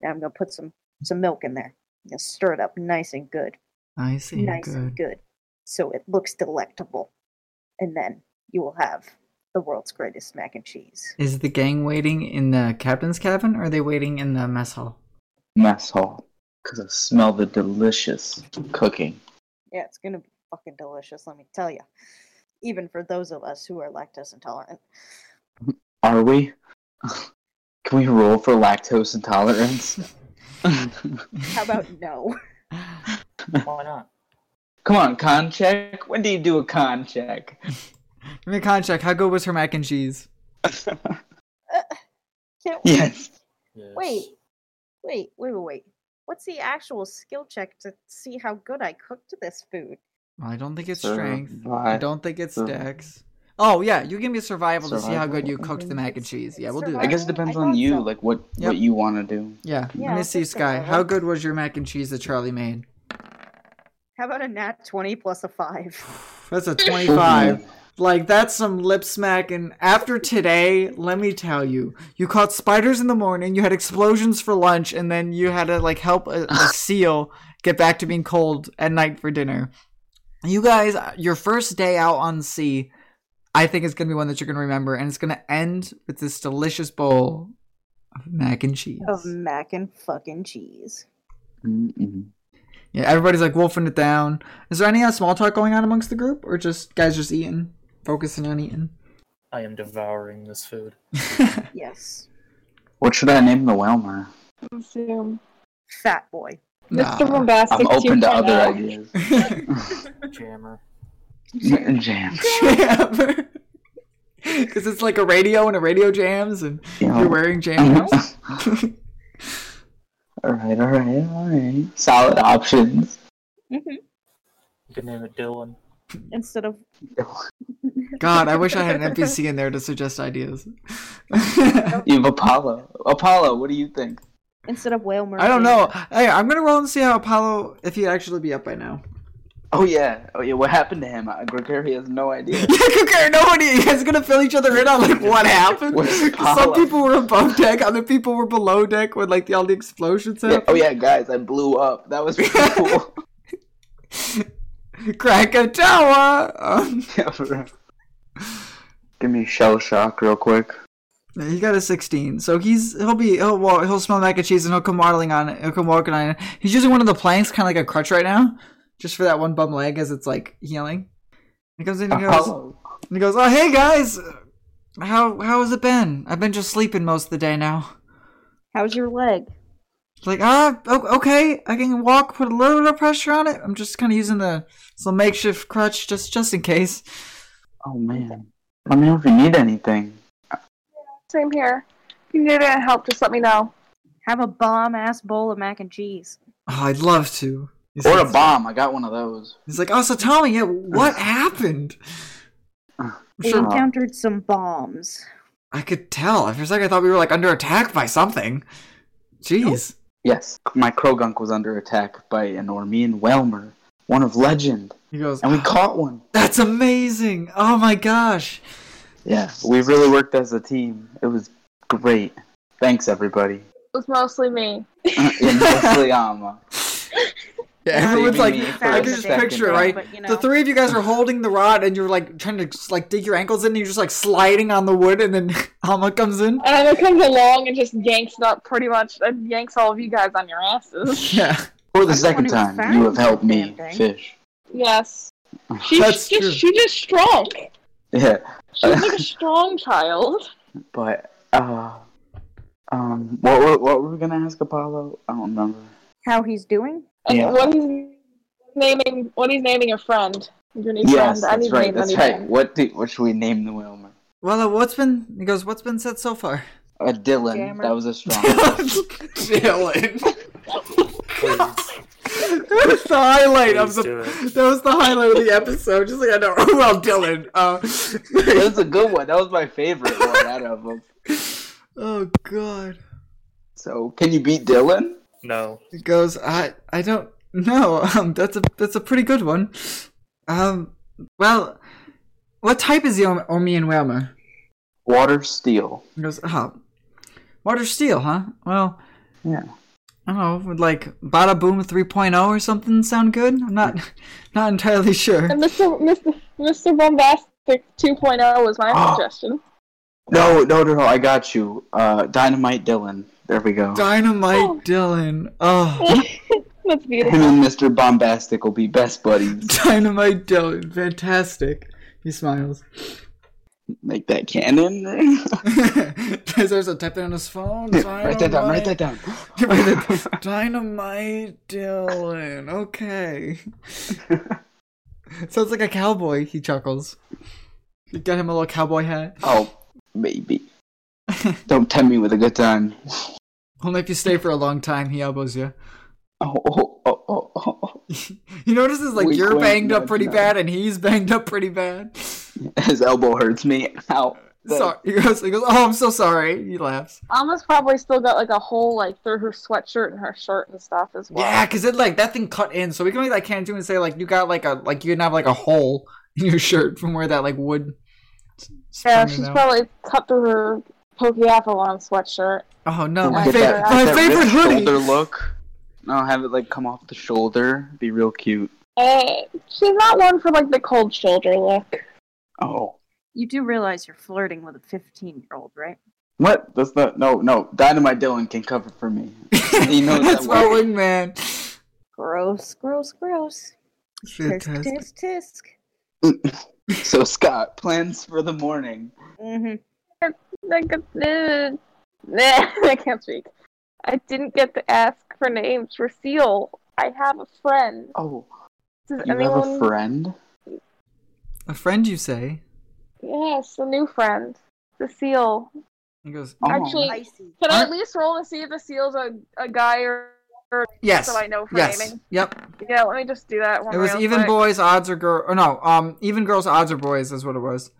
Speaker 5: And I'm gonna put some some milk in there. and stir it up nice and good
Speaker 1: I see.
Speaker 5: nice
Speaker 1: Good.
Speaker 5: and good so it looks delectable and then you will have the world's greatest mac and cheese
Speaker 1: Is the gang waiting in the captain's cabin or are they waiting in the mess hall?
Speaker 3: Mess hall, because I smell the delicious cooking.
Speaker 5: yeah it's gonna be fucking delicious let me tell you even for those of us who are lactose intolerant
Speaker 3: Are we? Can we roll for lactose intolerance?
Speaker 5: how about no
Speaker 4: Why not?
Speaker 3: Come on, con check. When do you do a con check?
Speaker 1: Give me a con check. How good was her mac and cheese?
Speaker 5: Uh, can't
Speaker 3: yes.
Speaker 4: Yes.
Speaker 5: wait wait wait wait wait what's the actual skill check to see how good i cooked this food
Speaker 1: Well, I don't think it's strength. I don't think it's
Speaker 3: Sur-
Speaker 1: dex. Oh yeah, you give me a survival, to see how good you cooked the mac and cheese. Yeah, we'll do that.
Speaker 3: I guess it depends on you,
Speaker 5: so.
Speaker 3: like what
Speaker 1: Yep.
Speaker 3: what you want to do.
Speaker 1: Yeah.
Speaker 5: Yeah,
Speaker 1: Let me see, Sky.
Speaker 5: survival.
Speaker 1: How good was your mac and cheese that Charlie made?
Speaker 5: How about a nat 20 plus a 5?
Speaker 1: That's a 25. Like that's some lip smack. And After today, let me tell you, you caught spiders in the morning, you had explosions for lunch, and then you had to like help a, a seal get back to being cold at night for dinner. You guys, your first day out on sea, I think is gonna be one that you're gonna remember, and it's gonna end with this delicious bowl of mac and cheese.
Speaker 5: Of mac and fucking cheese.
Speaker 3: Mm-mm.
Speaker 1: Yeah, everybody's like wolfing it down. Is there any uh, small talk going on amongst the group, or just guys just eating, focusing on eating?
Speaker 4: I am devouring this food.
Speaker 5: Yes.
Speaker 3: What should I name the Wailmer?
Speaker 2: Zoom.
Speaker 5: Fat boy.
Speaker 1: Nah.
Speaker 2: Mr. Bombastic
Speaker 3: I'm open to
Speaker 2: 2.0.
Speaker 3: other ideas.
Speaker 4: Jammer.
Speaker 3: Jam.
Speaker 1: Because it's like a radio and a radio jams, and
Speaker 3: Yeah.
Speaker 1: you're wearing jams.
Speaker 3: all right, all right, all right. Solid options. Mm-hmm.
Speaker 4: You can name it Dylan.
Speaker 5: Instead of
Speaker 1: God, I wish I had an NPC in there to suggest ideas.
Speaker 3: You have Apollo. Apollo, what do you think?
Speaker 5: Instead of whale murder.
Speaker 1: I don't know. Hey, I'm gonna roll and see how Apollo, if he'd actually be up by now.
Speaker 3: Oh yeah, oh yeah. What happened to him? Uh, Gregory has no idea.
Speaker 1: okay, nobody. You guys are gonna fill each other in on like what happened. Some people were above deck, other people were below deck when like the, all the explosions
Speaker 3: Yeah,
Speaker 1: happened.
Speaker 3: oh yeah, guys, I blew up. That was pretty cool.
Speaker 1: Krakatoa. Um,
Speaker 3: Yeah. Give me shell shock real quick.
Speaker 1: He got a 16, so he's he'll be he'll wa- he'll smell mac and cheese and he'll come waddling on it. He'll come walking on it. He's using one of the planks, kind of like a crutch right now, just for that one bum leg as it's like healing. He comes in and he goes,
Speaker 3: Apollo.
Speaker 1: and he goes, "Oh hey guys, how how has it been? I've been just sleeping most of the day now."
Speaker 5: How's your leg?
Speaker 1: It's like, ah, okay, I can walk, put a little bit of pressure on it. I'm just kind of using the some makeshift crutch just just in case.
Speaker 3: Oh man. Let me know if you need anything.
Speaker 2: Same here. If you need any help, just let me know.
Speaker 5: Have a bomb ass bowl of mac and cheese.
Speaker 1: Oh, I'd love to. He's
Speaker 3: Or a bomb. I got one of those.
Speaker 1: He's like, oh, so tell me, yeah, what happened?
Speaker 5: We
Speaker 1: sure
Speaker 5: encountered some bombs.
Speaker 1: I could tell. For a second, I thought we were like under attack by something. Jeez.
Speaker 3: Yes. My Croagunk was under attack by an Ormean Wailmer, one of legend,
Speaker 1: He goes,
Speaker 3: and we caught one.
Speaker 1: that's amazing. Oh my gosh.
Speaker 3: Yeah, we really worked as a team. It was great. Thanks, everybody.
Speaker 2: It was mostly me.
Speaker 3: Uh, and mostly um, Alma.
Speaker 1: Yeah, everyone's
Speaker 3: Saving
Speaker 1: like,
Speaker 3: me for
Speaker 1: I
Speaker 3: a
Speaker 1: can just picture it, right?
Speaker 5: But, you
Speaker 1: The three of you guys are holding the rod, and you're like trying to just, like dig your ankles in, and you're just like sliding on the wood, and then Alma comes in.
Speaker 2: And Emma comes along and just yanks it up pretty much, and yanks all of you guys on your asses.
Speaker 1: Yeah,
Speaker 3: For the
Speaker 5: I'm
Speaker 3: second
Speaker 5: one
Speaker 3: time, you have helped me
Speaker 5: thing.
Speaker 3: fish.
Speaker 2: Yes. She's
Speaker 1: That's
Speaker 2: just,
Speaker 1: true.
Speaker 2: She just strong.
Speaker 3: Yeah,
Speaker 2: She's like a strong child.
Speaker 3: but uh, um, what were what were we gonna ask Apollo? I don't remember.
Speaker 5: How he's doing?
Speaker 2: And
Speaker 3: Yeah.
Speaker 2: what he's naming, what he's naming a friend. Your new
Speaker 3: Yes,
Speaker 2: friend.
Speaker 3: That's right. That's
Speaker 2: anything.
Speaker 3: right. What do, what should we name the Wailmer?
Speaker 1: Well, uh, what's been? He goes, what's been said so far?
Speaker 3: Uh, Dylan.
Speaker 5: Jammer.
Speaker 3: That was a strong.
Speaker 1: Dylan.
Speaker 4: Please,
Speaker 1: that was the highlight of the. That was the highlight of the episode. Just like I know. Well, Dylan. Uh,
Speaker 3: that was a good one. That was my favorite one out of them.
Speaker 1: oh God.
Speaker 3: So, can you beat Dylan?
Speaker 4: No.
Speaker 1: He goes, I I don't No. Um, that's a that's a pretty good one. Um, well, what type is the Om- Omian Wailmer?
Speaker 3: Water steel.
Speaker 1: He goes, oh, water steel, huh? Well,
Speaker 3: Yeah.
Speaker 1: I don't know, would like Bada Boom 3.0 or something sound good? I'm not not entirely sure.
Speaker 2: And Mr. Mr. Mr. Bombastic 2.0 was my
Speaker 3: Oh.
Speaker 2: suggestion.
Speaker 3: No, no, no, no. I got you. Uh, Dynamite Dylan. There we go.
Speaker 1: Dynamite
Speaker 2: Oh.
Speaker 1: Dylan. Oh,
Speaker 2: That's
Speaker 3: Him
Speaker 2: beautiful.
Speaker 3: and Mr. Bombastic will be best buddies.
Speaker 1: Dynamite Dylan. Fantastic. He smiles.
Speaker 3: Make that canon.
Speaker 1: There's a typing on his phone.
Speaker 3: write that down. Write that down.
Speaker 1: Write that down. Dynamite Dylan. Okay. Sounds like a cowboy. He chuckles. You got him a little cowboy hat.
Speaker 3: oh, maybe. Don't tempt me with a good time.
Speaker 1: Only if you stay for a long time, he elbows you.
Speaker 3: Oh, oh, oh. oh,
Speaker 1: oh, notices like
Speaker 3: Wink,
Speaker 1: you're banged up pretty
Speaker 3: nudge.
Speaker 1: bad and he's banged up pretty bad.
Speaker 3: His elbow hurts me. Ow.
Speaker 1: Sorry. He goes, he goes, Oh, I'm so sorry. He laughs.
Speaker 2: Alma's probably still got like a hole like through her sweatshirt and her shirt and stuff as well.
Speaker 1: Yeah, because it like that thing cut in, so we can make that can too and say like you got like a like you can have like a hole in your shirt from where that like wood.
Speaker 2: Yeah, she's
Speaker 1: out.
Speaker 2: probably cut through her Pokeathlon sweatshirt.
Speaker 1: Oh no, my,
Speaker 2: Get
Speaker 1: fa-
Speaker 2: that-
Speaker 1: my favorite
Speaker 3: ripped
Speaker 1: hoodie.
Speaker 3: Shoulder look. No, have it like come off the shoulder. Be real cute.
Speaker 2: Uh, she's not one for like the cold shoulder look.
Speaker 3: Oh.
Speaker 5: You do realize you're flirting with a 15 year old, right?
Speaker 3: What? That's not. No, no. Dynamite Dylan can cover for me. He knows
Speaker 1: That's
Speaker 3: that
Speaker 1: my
Speaker 3: well.
Speaker 1: wingman.
Speaker 5: Gross, gross, gross. Tisk,
Speaker 1: Fantastic.
Speaker 5: tisk, tisk.
Speaker 3: So Scott, plans for the morning.
Speaker 5: Mm-hmm.
Speaker 2: Like, uh, I can't speak. I didn't get to ask for names for Seal. I have a friend.
Speaker 3: Oh,
Speaker 2: Does
Speaker 3: you
Speaker 2: anyone?
Speaker 3: have a friend?
Speaker 1: A friend, you say?
Speaker 2: Yes, a new friend. The Seal.
Speaker 1: He goes,
Speaker 3: Oh.
Speaker 2: Actually,
Speaker 5: Icy.
Speaker 2: can I at least roll to see if the Seal's a, a guy or, or
Speaker 1: yes,
Speaker 2: that I know for
Speaker 1: yes,
Speaker 2: naming?
Speaker 1: yep.
Speaker 2: Yeah, let me just do that one
Speaker 1: It was even
Speaker 2: quick.
Speaker 1: boys, odds or girl, or no, um, even girls, odds or boys is what it was.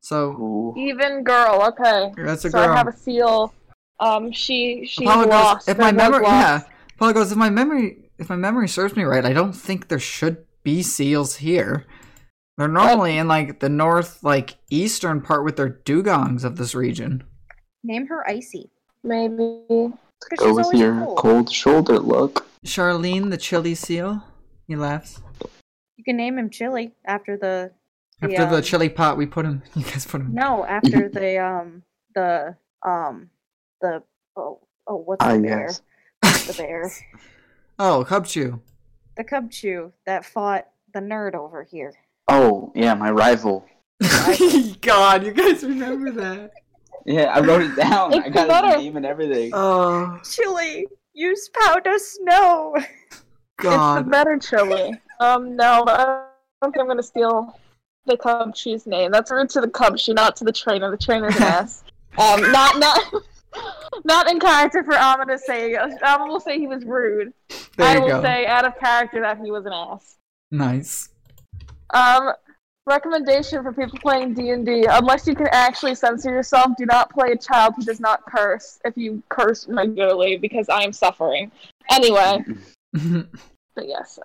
Speaker 1: So
Speaker 3: Ooh.
Speaker 2: Even girl, okay.
Speaker 1: that's a
Speaker 2: so
Speaker 1: girl.
Speaker 2: I have a Seal. Um, she she's
Speaker 1: Apollo goes,
Speaker 2: lost.
Speaker 1: if my
Speaker 2: There
Speaker 1: memory, yeah, Apollo goes, if my memory, if my memory serves me right, I don't think there should be seals here. They're normally in like the north, like eastern part with their Dewgongs of this region.
Speaker 5: Name her Icy.
Speaker 2: Maybe.
Speaker 3: Go with your
Speaker 5: cold.
Speaker 3: cold shoulder look.
Speaker 1: Charlene, the chili seal. He laughs.
Speaker 5: You can name him Chili after the. the,
Speaker 1: After the
Speaker 5: um,
Speaker 1: chili pot, we put him. You guys put him.
Speaker 5: No, after the um the um the oh oh what's the
Speaker 3: Ah,
Speaker 5: bear?
Speaker 3: yes.
Speaker 5: The bear.
Speaker 1: Oh, Cubchoo.
Speaker 5: The Cubchoo that fought the nerd over here.
Speaker 3: Oh, yeah, my rival.
Speaker 1: God, you guys remember that?
Speaker 3: Yeah, I wrote it down. I got
Speaker 2: better.
Speaker 3: his name and everything.
Speaker 1: Oh
Speaker 5: Chili, use powder snow. God.
Speaker 2: It's the better chili. Um, no, I don't think I'm gonna steal the Cubchoo's name. That's rude to the Cubchoo, not to the trainer. The trainer's an ass. Um, not not not in character for Amma to say. Amma will say he was rude.
Speaker 1: There
Speaker 2: I will
Speaker 1: go.
Speaker 2: say out of character that he was an ass.
Speaker 1: Nice.
Speaker 2: Um, recommendation for people playing D and D: unless you can actually censor yourself, do not play a child who does not curse. If you curse regularly, because I am suffering. Anyway, but yes.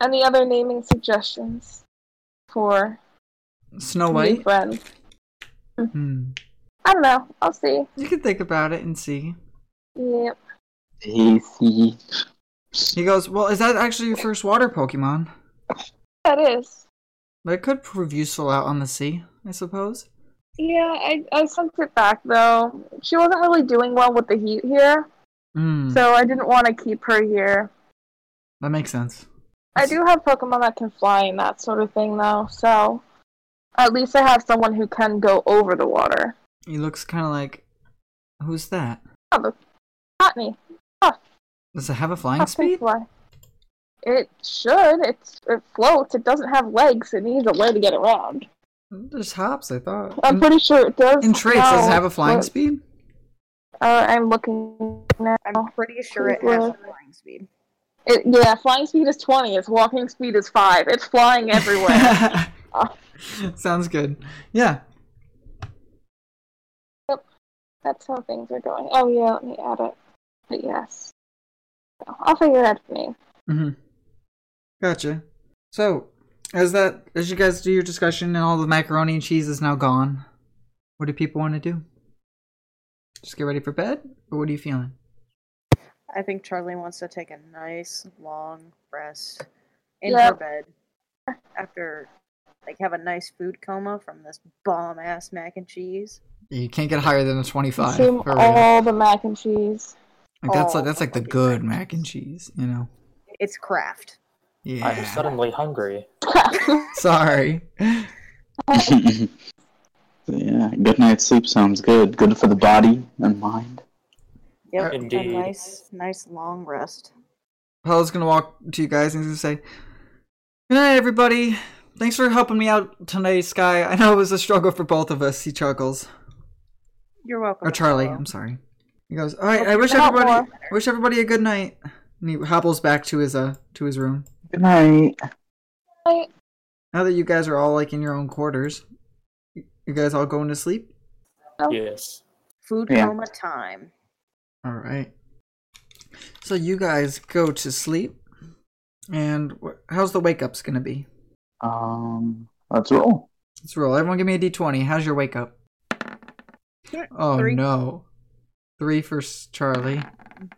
Speaker 2: Any other naming suggestions for
Speaker 1: Snow White.
Speaker 2: friend?
Speaker 1: Hmm.
Speaker 2: I don't know. I'll see.
Speaker 1: You can think about it and see.
Speaker 2: Yep.
Speaker 3: Stacy.
Speaker 1: He goes, Well, is that actually your first water Pokemon?
Speaker 2: That is.
Speaker 1: That could prove useful out on the sea, I suppose.
Speaker 2: Yeah, I I sent it back though. She wasn't really doing well with the heat here,
Speaker 1: Hmm.
Speaker 2: so I didn't want to keep her here.
Speaker 1: that makes sense.
Speaker 2: I do have Pokemon that can fly and that sort of thing, though, so at least I have someone who can go over the water.
Speaker 1: He looks kind of like. Who's that?
Speaker 2: Oh, the Botany.
Speaker 1: Does it have a flying
Speaker 2: How can
Speaker 1: speed?
Speaker 2: fly? It should. It's it floats. It doesn't have legs. It needs a way to get around.
Speaker 1: There's hops, I thought.
Speaker 2: I'm
Speaker 1: In-
Speaker 2: pretty sure it does.
Speaker 1: In traits, does it
Speaker 2: no,
Speaker 1: have a flying
Speaker 2: but-
Speaker 1: speed?
Speaker 2: Uh, I'm looking now.
Speaker 5: I'm pretty sure it has a flying speed.
Speaker 2: It, yeah, flying speed is 20. Its walking speed is 5. It's flying everywhere.
Speaker 1: Sounds good. Yeah.
Speaker 2: That's how things are going. Oh, yeah, let me add it. But yes. So, I'll figure it out for me.
Speaker 1: hmm Gotcha. So, as that as you guys do your discussion and all the macaroni and cheese is now gone, what do people want to do? Just get ready for bed, or what are you feeling?
Speaker 5: I think Charlie wants to take a nice long rest in
Speaker 2: Yeah.
Speaker 5: her bed after like have a nice food coma from this bomb ass mac and cheese.
Speaker 1: You can't get higher than a twenty-five.
Speaker 2: Consume
Speaker 1: for real.
Speaker 2: all the mac and cheese.
Speaker 1: Like that's
Speaker 5: all
Speaker 1: like that's like the good
Speaker 5: mac and
Speaker 1: cheese, you know.
Speaker 5: It's craft.
Speaker 1: Yeah.
Speaker 4: I'm suddenly hungry.
Speaker 1: Sorry.
Speaker 3: Yeah, good night's sleep sounds good. Good for the body and mind.
Speaker 5: Yep,
Speaker 4: Indeed.
Speaker 5: a nice, nice long rest.
Speaker 1: Paul's gonna walk to you guys and he's gonna say, "Good night, everybody. Thanks for helping me out tonight, Sky. I know it was a struggle for both of us." He chuckles.
Speaker 5: You're welcome.
Speaker 1: Or Charlie,
Speaker 5: Apollo.
Speaker 1: I'm sorry. He goes, "All right.
Speaker 2: Hope
Speaker 1: I wish everybody,
Speaker 2: more.
Speaker 1: I wish everybody a good night." And he hobbles back to his uh to his room.
Speaker 3: Good night.
Speaker 2: I,
Speaker 1: Now that you guys are all like in your own quarters, you guys all going to sleep?
Speaker 2: Oh.
Speaker 4: Yes.
Speaker 5: Food
Speaker 3: Yeah.
Speaker 5: coma time.
Speaker 1: All right. So you guys go to sleep, and wh- how's the wake up's gonna be?
Speaker 3: Um, let's roll.
Speaker 1: Let's roll. Everyone, give me a d20. How's your wake up? Oh
Speaker 5: Three.
Speaker 1: no, three for Charlie.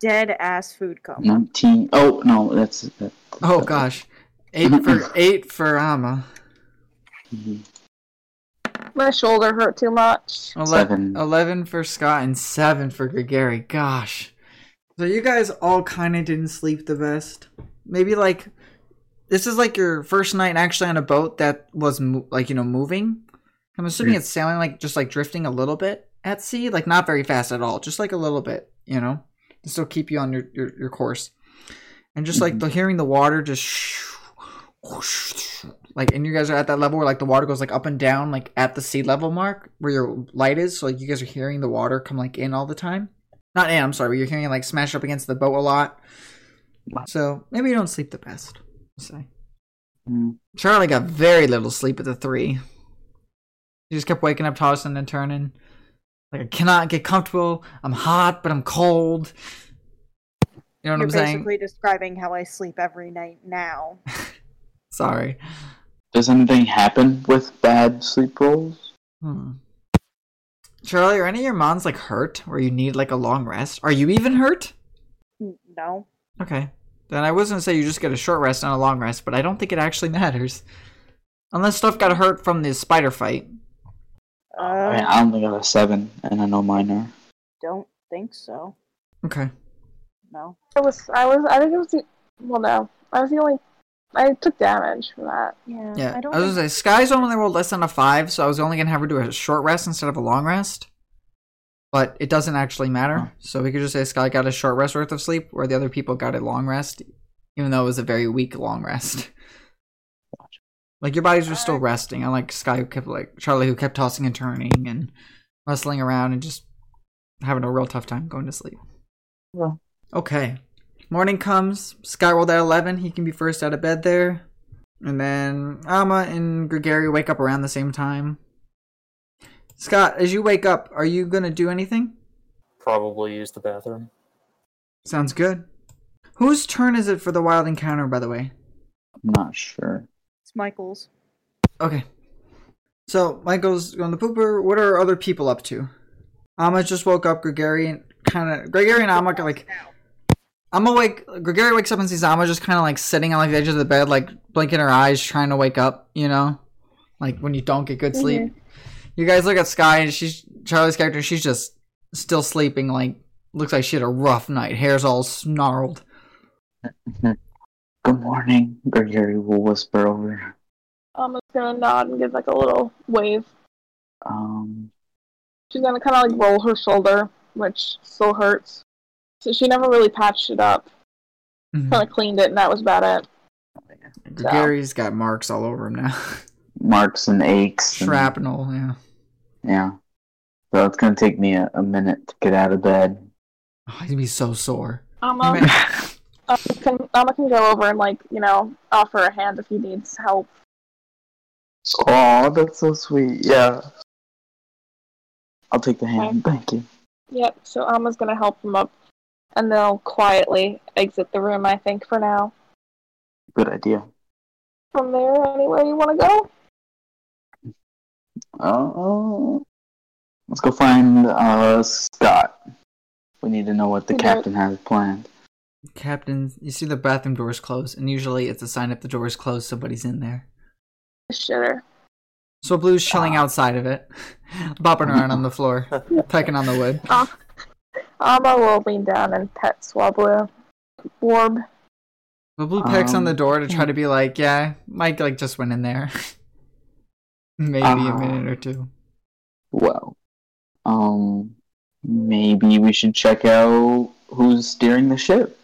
Speaker 5: Dead ass food coma.
Speaker 3: Nineteen. Oh no, that's. That,
Speaker 1: Oh gosh, eight for eight for Ama.
Speaker 3: Mhm.
Speaker 2: my shoulder hurt too much.
Speaker 1: Eleven,
Speaker 3: Seven.
Speaker 1: 11 for Scott and seven for Gregary. Gosh. So you guys all kind of didn't sleep the best. Maybe like this is like your first night actually on a boat that was mo- like you know moving. I'm assuming
Speaker 3: Yeah.
Speaker 1: it's sailing like just like drifting a little bit at sea, like not very fast at all, just like a little bit, you know, to still keep you on your your, your course. And just like
Speaker 3: Mhm.
Speaker 1: the hearing the water just like and you guys are at that level where like the water goes like up and down like at the sea level mark where your light is so like you guys are hearing the water come like in all the time not in i'm sorry but you're hearing it like smash up against the boat a lot so maybe you don't sleep the best I'll say
Speaker 3: Mm.
Speaker 1: charlie got very little sleep at the three he just kept waking up tossing and turning like i cannot get comfortable i'm hot but i'm cold you know what
Speaker 5: You're
Speaker 1: i'm saying
Speaker 5: basically describing how I sleep every night now.
Speaker 1: sorry
Speaker 3: Does anything happen with bad sleep rolls?
Speaker 1: Hmm. Charlie, are any of your mons like hurt or you need like a long rest? Are you even hurt?
Speaker 5: No.
Speaker 1: Okay. Then I was gonna say you just get a short rest and a long rest, but I don't think it actually matters. Unless stuff got hurt from the spider fight.
Speaker 3: I, mean,
Speaker 5: Uh,
Speaker 3: I don't think I have a seven, and I know mine are.
Speaker 5: don't think so.
Speaker 1: Okay.
Speaker 5: No.
Speaker 2: I was, I was, I think it was the, well, no, I was the only, I took damage from that.
Speaker 5: Yeah.
Speaker 1: Yeah.
Speaker 5: I
Speaker 1: I,
Speaker 5: don't.
Speaker 1: was
Speaker 5: think-
Speaker 1: gonna say Sky's only rolled less than a five, so I was only gonna have her do a short rest instead of a long rest. But it doesn't actually matter.
Speaker 3: Huh.
Speaker 1: So we could just say Sky got a short rest worth of sleep, where the other people got a long rest, even though it was a very weak long rest.
Speaker 3: Gotcha.
Speaker 1: Like your bodies were still uh, resting, unlike Sky who kept like Charlie who kept tossing and turning and wrestling around and just having a real tough time going to sleep.
Speaker 3: Well.
Speaker 1: Okay. Morning comes. Sky rolled at eleven. He can be first out of bed there. And then Amma and Gregory wake up around the same time. Scott, as you wake up, are you gonna do anything?
Speaker 4: Probably use the bathroom.
Speaker 1: Sounds good. Whose turn is it for the wild encounter, by the way?
Speaker 3: I'm not sure.
Speaker 5: It's Michael's.
Speaker 1: Okay. So Michael's on the pooper. What are other people up to? Amma just woke up. Gregarian kind of Gregarian and Amma like. I'm awake. Gregory wakes up and sees Amma just kind of like sitting on like the edge of the bed, like blinking her eyes, trying to wake up. You know, like when you don't get good mm-hmm. sleep. You guys look at Sky and she's Charlie's character. She's just still sleeping. Like looks like she had a rough night. Hair's all snarled.
Speaker 3: Good morning, Gregory will whisper over.
Speaker 2: I'm just gonna nod and give like a little wave.
Speaker 3: Um,
Speaker 2: She's gonna kind of like roll her shoulder, which still hurts. So she never really patched it up.
Speaker 1: Mhm.
Speaker 2: Kind of cleaned it, and that was about it.
Speaker 1: Gregory's got marks all over him now.
Speaker 3: marks and aches. and-
Speaker 1: Shrapnel. Yeah.
Speaker 3: yeah. So it's gonna take me a, a minute to get out of bed.
Speaker 1: Oh, he's gonna be so sore.
Speaker 2: Um,
Speaker 1: You
Speaker 2: um, can, Alma can go over and like you know offer a hand if he needs help.
Speaker 3: Oh, that's so sweet. Yeah. I'll take the hand. Thank you.
Speaker 2: Yep. So Alma's gonna help him up, and they'll quietly exit the room. I think for now.
Speaker 3: Good idea.
Speaker 2: From there, anywhere you want to go.
Speaker 3: Uh, oh let's go find uh, Scott. We need to know what the
Speaker 2: Okay.
Speaker 3: captain has planned.
Speaker 1: Captain, you see the bathroom doors close, and usually it's a sign if the doors closed, somebody's in there.
Speaker 2: Shitter.
Speaker 1: So Blue's chilling outside of it, bopping around on the floor, pecking on the wood.
Speaker 2: Alma will lean down and pet Swablu. Warb.
Speaker 1: But Blue pecks on the
Speaker 3: Um,
Speaker 1: door to try to be like, yeah, Mike like just went in there. Maybe a
Speaker 3: Uh,
Speaker 1: minute or two.
Speaker 3: Well, um, maybe we should check out who's steering the ship.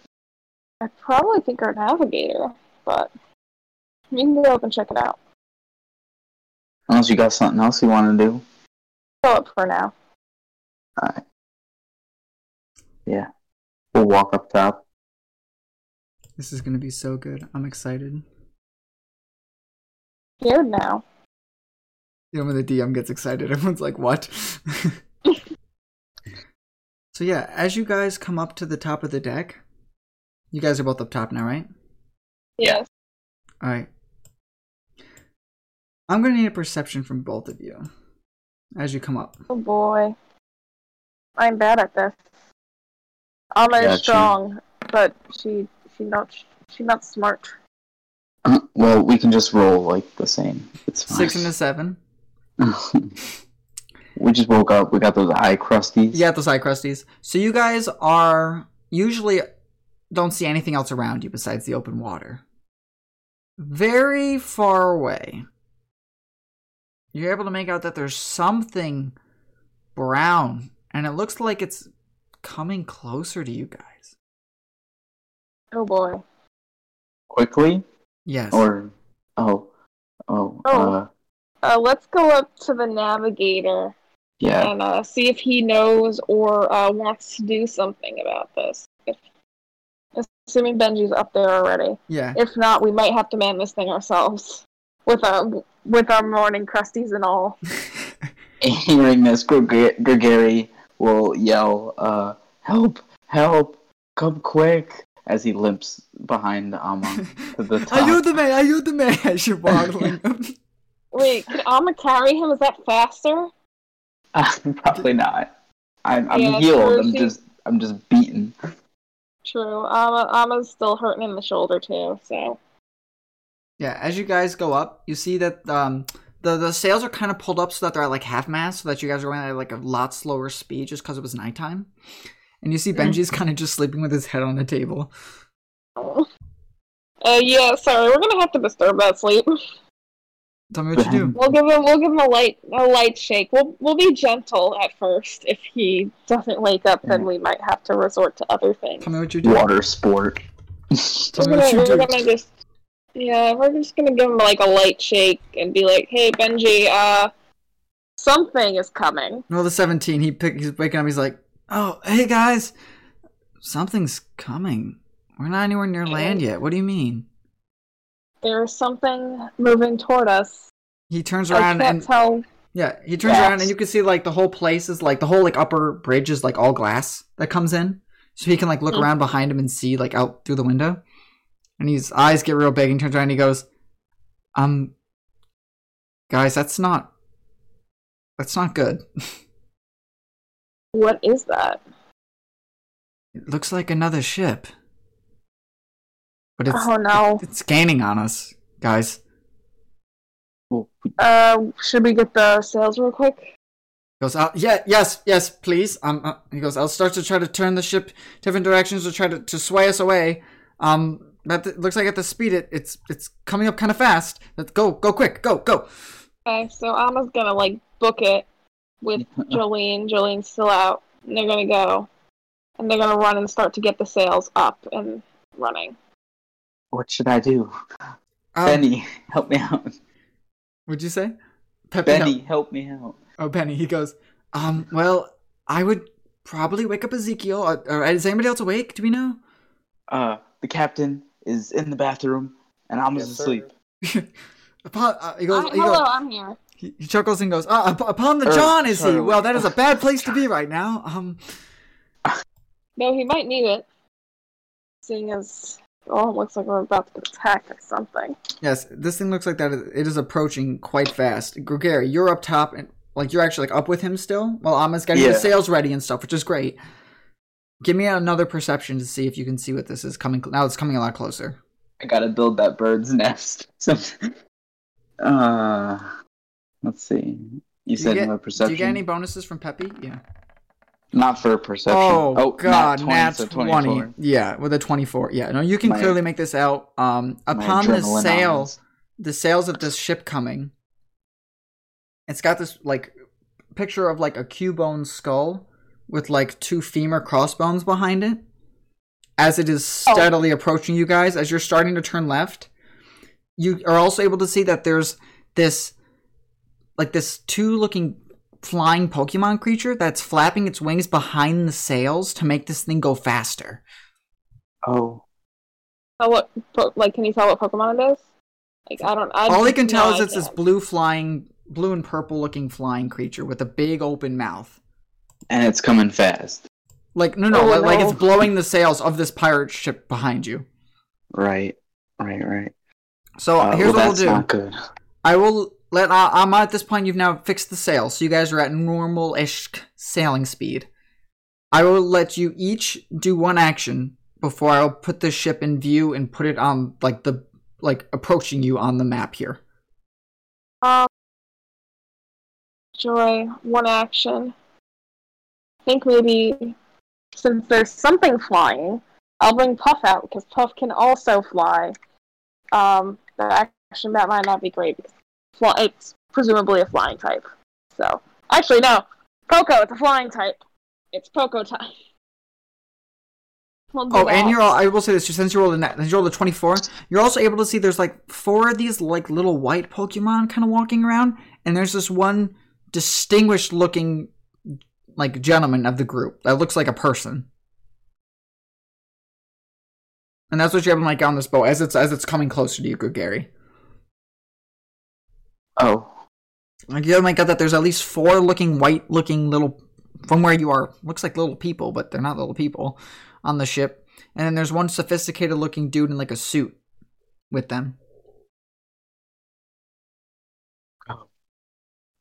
Speaker 2: I probably think our navigator, but we can go up and check it out.
Speaker 3: Unless you got something else you want to do.
Speaker 2: Go up for now. Alright.
Speaker 3: Yeah. We'll walk up top.
Speaker 1: This is gonna be so good. I'm excited.
Speaker 2: Scared now.
Speaker 1: You know when the DM gets excited, everyone's like, "What?" so yeah, as you guys come up to the top of the deck, you guys are both up top now, right?
Speaker 2: Yes.
Speaker 1: All right. I'm gonna need a perception from both of you as you come up.
Speaker 2: Oh boy. I'm bad at this. Alma
Speaker 3: Gotcha.
Speaker 2: is strong, but she she not she not smart.
Speaker 3: well, we can just roll like the same. It's fine.
Speaker 1: Six and a seven.
Speaker 3: we just woke up. We got those eye crusties.
Speaker 1: You got those eye crusties. So you guys are usually don't see anything else around you besides the open water. Very far away. You're able to make out that there's something brown, and it looks like it's coming closer to you guys.
Speaker 2: Oh boy.
Speaker 3: Quickly
Speaker 1: Yes.
Speaker 3: or oh oh
Speaker 2: Oh.
Speaker 3: uh
Speaker 2: Uh, let's go up to the navigator
Speaker 3: yeah.
Speaker 2: and uh, see if he knows or uh, wants to do something about this. If, assuming Benji's up there already.
Speaker 1: yeah.
Speaker 2: If not, we might have to man this thing ourselves with our with our morning crusties and all.
Speaker 3: Hearing this, Greg- Gregory will yell, uh, "Help! Help! Come quick!" as he limps behind Amma to the top.
Speaker 1: Ayúdame, ayúdame as you're waddling.
Speaker 2: Wait, can Alma carry him? Is that faster?
Speaker 3: Probably not. I'm, I'm
Speaker 2: Yeah,
Speaker 3: healed. I'm just I'm just beaten.
Speaker 2: True. Alma Alma's still hurting in the shoulder too. So
Speaker 1: Yeah, as you guys go up, you see that um the the sails are kind of pulled up so that they're at like half mast, so that you guys are going at like a lot slower speed just because it was nighttime. And you see Benji's kind of just sleeping with his head on the table.
Speaker 2: Uh, yeah, sorry, we're gonna have to disturb that sleep.
Speaker 1: Tell me what you do.
Speaker 2: We'll give him, we'll give him a light, a light shake. We'll, we'll be gentle at first. If he doesn't wake up, then we might have to resort to other things.
Speaker 1: Tell me what you do.
Speaker 3: Water sport.
Speaker 1: Tell
Speaker 2: We're
Speaker 1: me what
Speaker 2: gonna,
Speaker 1: you
Speaker 2: we're
Speaker 1: do.
Speaker 2: gonna just, yeah, we're just gonna give him like a light shake and be like, "Hey, Benji, uh, something is coming."
Speaker 1: No, the seventeen. He pick. He's waking up. He's like, "Oh, hey guys, something's coming. We're not anywhere near land yet. What do you mean?"
Speaker 2: There's something moving toward us.
Speaker 1: He turns around and
Speaker 2: tell.
Speaker 1: yeah, he turns
Speaker 3: Yes.
Speaker 1: around and you can see like the whole place is like the whole like upper bridge is like all glass that comes in, so he can like look
Speaker 2: Hmm.
Speaker 1: around behind him and see like out through the window. And his eyes get real big and turns around and he goes, "Um, guys, that's not that's not good.
Speaker 2: What is that?
Speaker 1: It looks like another ship, but it's
Speaker 2: oh no.
Speaker 1: it's scanning on us, guys."
Speaker 2: Uh, should we get the sails real quick?
Speaker 1: goes out. Yeah, yes, yes, please. Um, uh, he goes. I'll start to try to turn the ship different directions to try to, to sway us away. Um, but it looks like at the speed it, it's it's coming up kind of fast. Let's go, go quick, go, go.
Speaker 2: Okay, so Alma's gonna like book it with Jolene. Jolene's still out. And they're gonna go, and they're gonna run and start to get the sails up and running.
Speaker 3: What should I do?
Speaker 1: Um,
Speaker 3: Benny, help me out.
Speaker 1: what'd you say? Pepe.
Speaker 3: Benny, help me out.
Speaker 1: Oh, Benny. He goes. Um, well, I would probably wake up Ezekiel. Or, or is anybody else awake? Do we know?
Speaker 3: Uh, the captain is in the bathroom, and I'm
Speaker 4: Yes,
Speaker 3: asleep.
Speaker 1: upon, uh, he goes.
Speaker 2: Uh,
Speaker 1: he,
Speaker 2: hello,
Speaker 1: goes
Speaker 2: I'm here.
Speaker 1: he, he chuckles and goes. Uh, upon the
Speaker 3: Er,
Speaker 1: John is he? Well, that is a bad place to be right now. Um,
Speaker 2: No, he might need it. Seeing as oh, it looks like we're about to get attacked or something.
Speaker 1: Yes, this thing looks like that. It is approaching quite fast. Gregary, you're up top, and like you're actually like up with him still. While Ama's getting the
Speaker 3: Yeah.
Speaker 1: sails ready and stuff, which is great. Give me another perception to see if you can see what this is coming. Now it's coming a lot closer.
Speaker 3: I gotta build that bird's nest. So, uh, let's see. You
Speaker 1: Do you
Speaker 3: said
Speaker 1: get-
Speaker 3: no
Speaker 1: Do
Speaker 3: perception.
Speaker 1: you get any bonuses from Peppy? Yeah.
Speaker 3: Not for perception.
Speaker 1: Oh, God,
Speaker 3: nat
Speaker 1: nat
Speaker 3: 20,
Speaker 1: 20.
Speaker 3: so 24.
Speaker 1: Yeah, with a 24. Yeah, no, you can
Speaker 3: My-
Speaker 1: clearly make this out. Um, upon the
Speaker 3: eyes.
Speaker 1: the sails of this ship coming, it's got this like picture of like a cubone skull with like two femur crossbones behind it. As it is steadily approaching you guys, as you're starting to turn left, you are also able to see that there's this like this two looking flying Pokemon creature that's flapping its wings behind the sails to make this thing go faster.
Speaker 3: Oh,
Speaker 2: Oh, what? po- Like, can you tell what Pokemon it is? Like, I don't. I
Speaker 1: All he can
Speaker 2: no,
Speaker 1: tell is
Speaker 2: I
Speaker 1: it's this
Speaker 2: can't.
Speaker 1: blue flying, blue and purple looking flying creature with a big open mouth.
Speaker 3: And it's coming fast.
Speaker 1: Like no, no,
Speaker 2: Oh,
Speaker 1: like, like it's blowing the sails of this pirate ship behind you.
Speaker 3: Right. Right, right.
Speaker 1: So
Speaker 3: Uh,
Speaker 1: here's
Speaker 3: well,
Speaker 1: what we'll
Speaker 3: that's
Speaker 1: do.
Speaker 3: not good.
Speaker 1: I will let Amma at this point. You've now fixed the sail, so you guys are at normal-ish sailing speed. I will let you each do one action before I'll put the ship in view and put it on like the like approaching you on the map here.
Speaker 2: Um, Joy, one action. I think maybe since there's something flying, I'll bring Puff out because Puff can also fly. Um, the action that might not be great because fly- it's presumably a flying type. So actually, no, Poco, it's a flying type. It's Poco time. We'll
Speaker 1: Oh, and you're all, I will say this, since you rolled a net, since you rolled a 24, you're also able to see there's like four of these like little white Pokemon kind of walking around, and there's this one distinguished looking like gentleman of the group that looks like a person. And that's what you're able to make on this boat as it's as it's coming closer to you, Gary.
Speaker 3: Oh.
Speaker 1: Like you make out that there's at least four looking white looking little from where you are. Looks like little people, but they're not little people on the ship. And then there's one sophisticated looking dude in like a suit with them.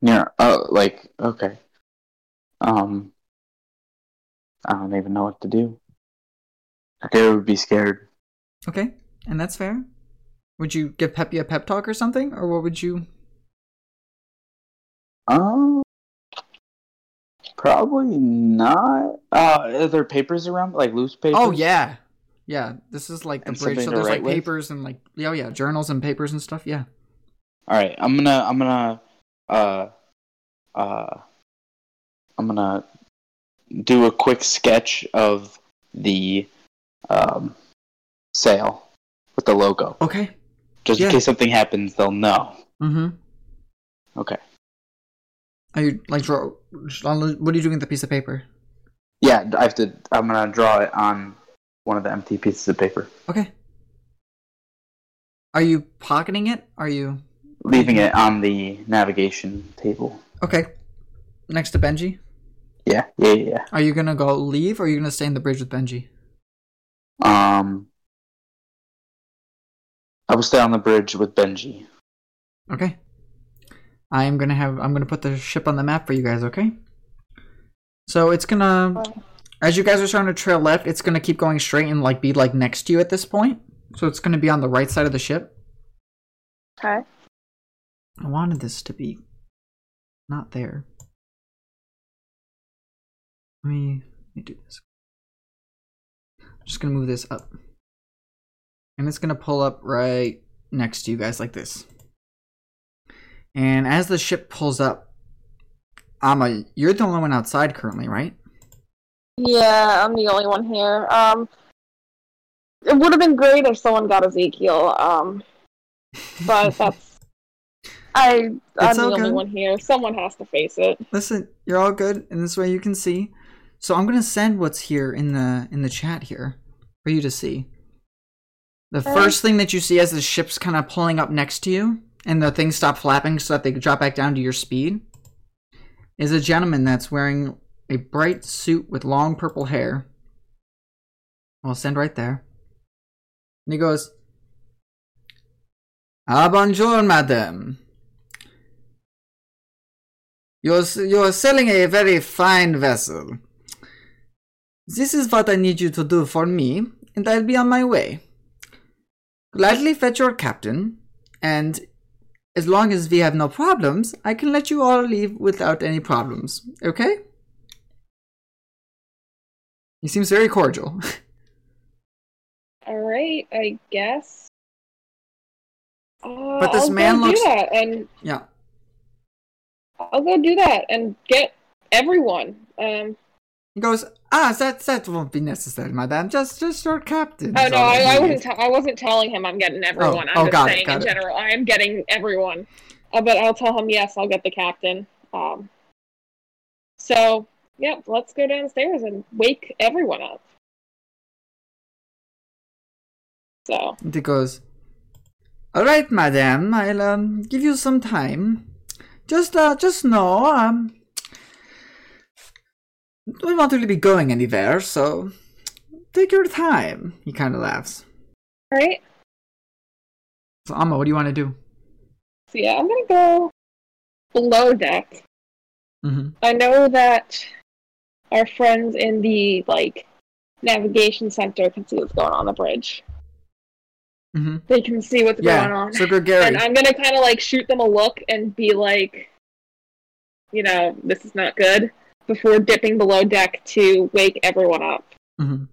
Speaker 3: Yeah. Oh, like okay. Um. I don't even know what to do. I would be scared.
Speaker 1: Okay, and that's fair. Would you give Peppy a pep talk or something, or what would you?
Speaker 3: Um. Probably not. Uh, are there papers around, like loose papers?
Speaker 1: Oh yeah, yeah. This is like the
Speaker 3: And
Speaker 1: bridge, so there's like
Speaker 3: with?
Speaker 1: papers and like yeah, oh, yeah, journals and papers and stuff. Yeah.
Speaker 3: All right. I'm gonna. I'm gonna. Uh. Uh. I'm gonna do a quick sketch of the um sail with the logo,
Speaker 1: Okay.
Speaker 3: just
Speaker 1: Yeah.
Speaker 3: in case something happens. They'll know.
Speaker 1: Mm-hmm.
Speaker 3: Okay.
Speaker 1: Are you like draw? What are you doing with the piece of paper?
Speaker 3: Yeah, I have to. I'm gonna draw it on one of the empty pieces of paper,
Speaker 1: Okay. Are you pocketing it? Are you
Speaker 3: leaving it on the navigation table.
Speaker 1: okay? Next to Benji.
Speaker 3: Yeah, yeah, yeah.
Speaker 1: Are you gonna go leave, or are you gonna stay in the bridge with Benji?
Speaker 3: Um, I will stay on the bridge with Benji.
Speaker 1: Okay. I am gonna have. I'm gonna put the ship on the map for you guys. Okay. So it's gonna, as you guys are starting to trail left, it's gonna keep going straight and like be like next to you at this point. So it's gonna be on the right side of the ship.
Speaker 2: Okay.
Speaker 1: I wanted this to be not there. Let me, let me do this. I'm just gonna move this up. And it's gonna pull up right next to you guys like this. And as the ship pulls up, Amma, you're the only one outside currently, right?
Speaker 2: Yeah, I'm the only one here. Um, it would have been great if someone got Ezekiel. Um, but that's I. I'm the only
Speaker 1: good.
Speaker 2: one here. Someone has to face it.
Speaker 1: Listen, you're all good, and this way you can see. So I'm gonna send what's here in the in the chat here for you to see. The first thing that you see as the ship's kind of pulling up next to you, and the things stop flapping so that they drop back down to your speed, is a gentleman that's wearing a bright suit with long purple hair. I'll send right there. And he goes, Ah, bonjour, madame. You're, you're selling a very fine vessel. This is what I need you to do for me, and I'll be on my way. Gladly fetch your captain, and as long as we have no problems, I can let you all leave without any problems. Okay? He seems very cordial.
Speaker 2: All right, I guess. Uh,
Speaker 1: But this
Speaker 2: I'll
Speaker 1: man
Speaker 2: go
Speaker 1: looks-
Speaker 2: do that, and
Speaker 1: yeah.
Speaker 2: I'll go do that and get everyone. Um,
Speaker 1: He goes, Ah, that that won't be necessary, madame. Just just your captain.
Speaker 2: oh no, I, I wasn't. T- I wasn't telling him I'm getting everyone.
Speaker 1: oh,
Speaker 2: I'm just
Speaker 1: got it,
Speaker 2: saying
Speaker 1: got
Speaker 2: in
Speaker 1: it.
Speaker 2: general, I am getting everyone. Uh, but I'll tell him yes, I'll get the captain. Um, so yeah, let's go downstairs and wake everyone up. So
Speaker 1: And it goes, All right, madam, I'll um, give you some time. Just, uh, just know, um, we won't really be going anywhere, so take your time. He kind of laughs.
Speaker 2: all right.
Speaker 1: So, Amma, what do you want to do?
Speaker 2: So yeah, I'm gonna go below deck.
Speaker 1: Mm-hmm.
Speaker 2: I know that our friends in the like navigation center can see what's going on, on the bridge.
Speaker 1: Mm-hmm.
Speaker 2: They can see what's
Speaker 1: Yeah.
Speaker 2: going on.
Speaker 1: So, Gregary,
Speaker 2: And I'm gonna kind of like shoot them a look and be like, you know, this is not good. Before dipping below deck to wake everyone up.
Speaker 1: Mm-hmm.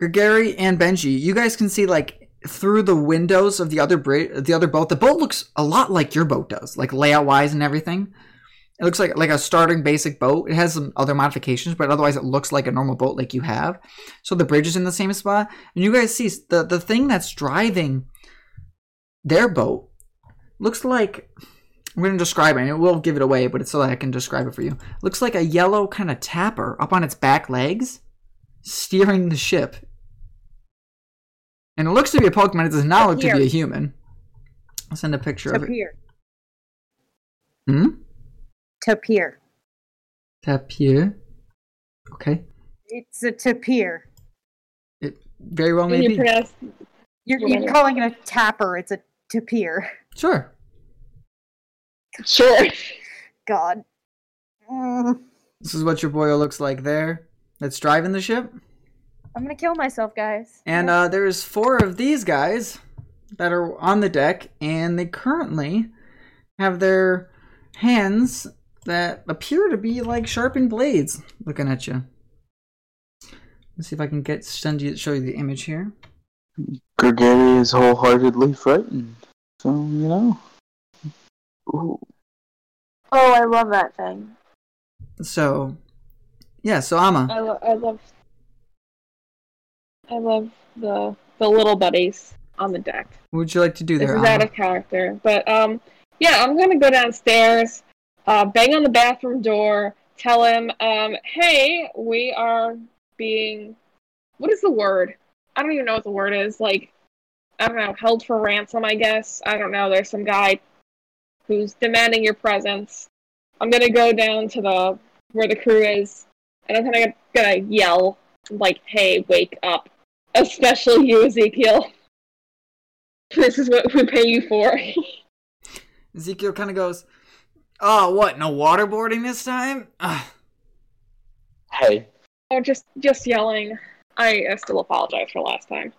Speaker 1: Gregary and Benji, you guys can see like through the windows of the other bridge, the other boat. The boat looks a lot like your boat does, like layout wise and everything. It looks like like a starting basic boat. It has some other modifications, but otherwise it looks like a normal boat like you have. So the bridge is in the same spot, and you guys see the the thing that's driving their boat looks like I'm going to describe it. and It will give it away, but it's so that I can describe it for you. looks like a yellow kind of tapper up on its back legs, steering the ship. And it looks to be a Pokemon. It does not look to be a human. I'll send a picture of it.
Speaker 5: Tapir.
Speaker 1: Hmm.
Speaker 5: Tapir.
Speaker 1: Tapir. Okay.
Speaker 5: It's a tapir.
Speaker 1: It very well may
Speaker 2: you
Speaker 1: be.
Speaker 2: pronounce
Speaker 5: You're, you're calling it a tapper. It's a tapir.
Speaker 1: Sure.
Speaker 2: Sure.
Speaker 5: God. Mm,
Speaker 1: This is what your boy looks like there. That's driving the ship.
Speaker 5: I'm gonna kill myself, guys.
Speaker 1: And uh, there's four of these guys that are on the deck, and they currently have their hands that appear to be like sharpened blades looking at you. Let's see if I can get send you show you the image here.
Speaker 3: Gregory is wholeheartedly frightened. So, you know. Ooh.
Speaker 2: Oh, I love that thing.
Speaker 1: So, yeah. So Ama.
Speaker 2: I, lo- I love. I love the the little buddies on the deck.
Speaker 1: what would you like to do
Speaker 2: This
Speaker 1: there?
Speaker 2: is out of character, but um, yeah, I'm gonna go downstairs, uh, bang on the bathroom door, tell him, um, hey, we are being, what is the word? I don't even know what the word is. Like, I don't know, held for ransom, I guess. I don't know. There's some guy who's demanding your presence. I'm gonna go down to the where the crew is, and I'm gonna gonna yell like, "Hey, wake up!" Especially you, Ezekiel. This is what we pay you for.
Speaker 1: Ezekiel kind of goes, "Oh, what? No waterboarding this time? Ugh.
Speaker 3: Hey,
Speaker 2: oh, just just yelling. I, I still apologize for last time.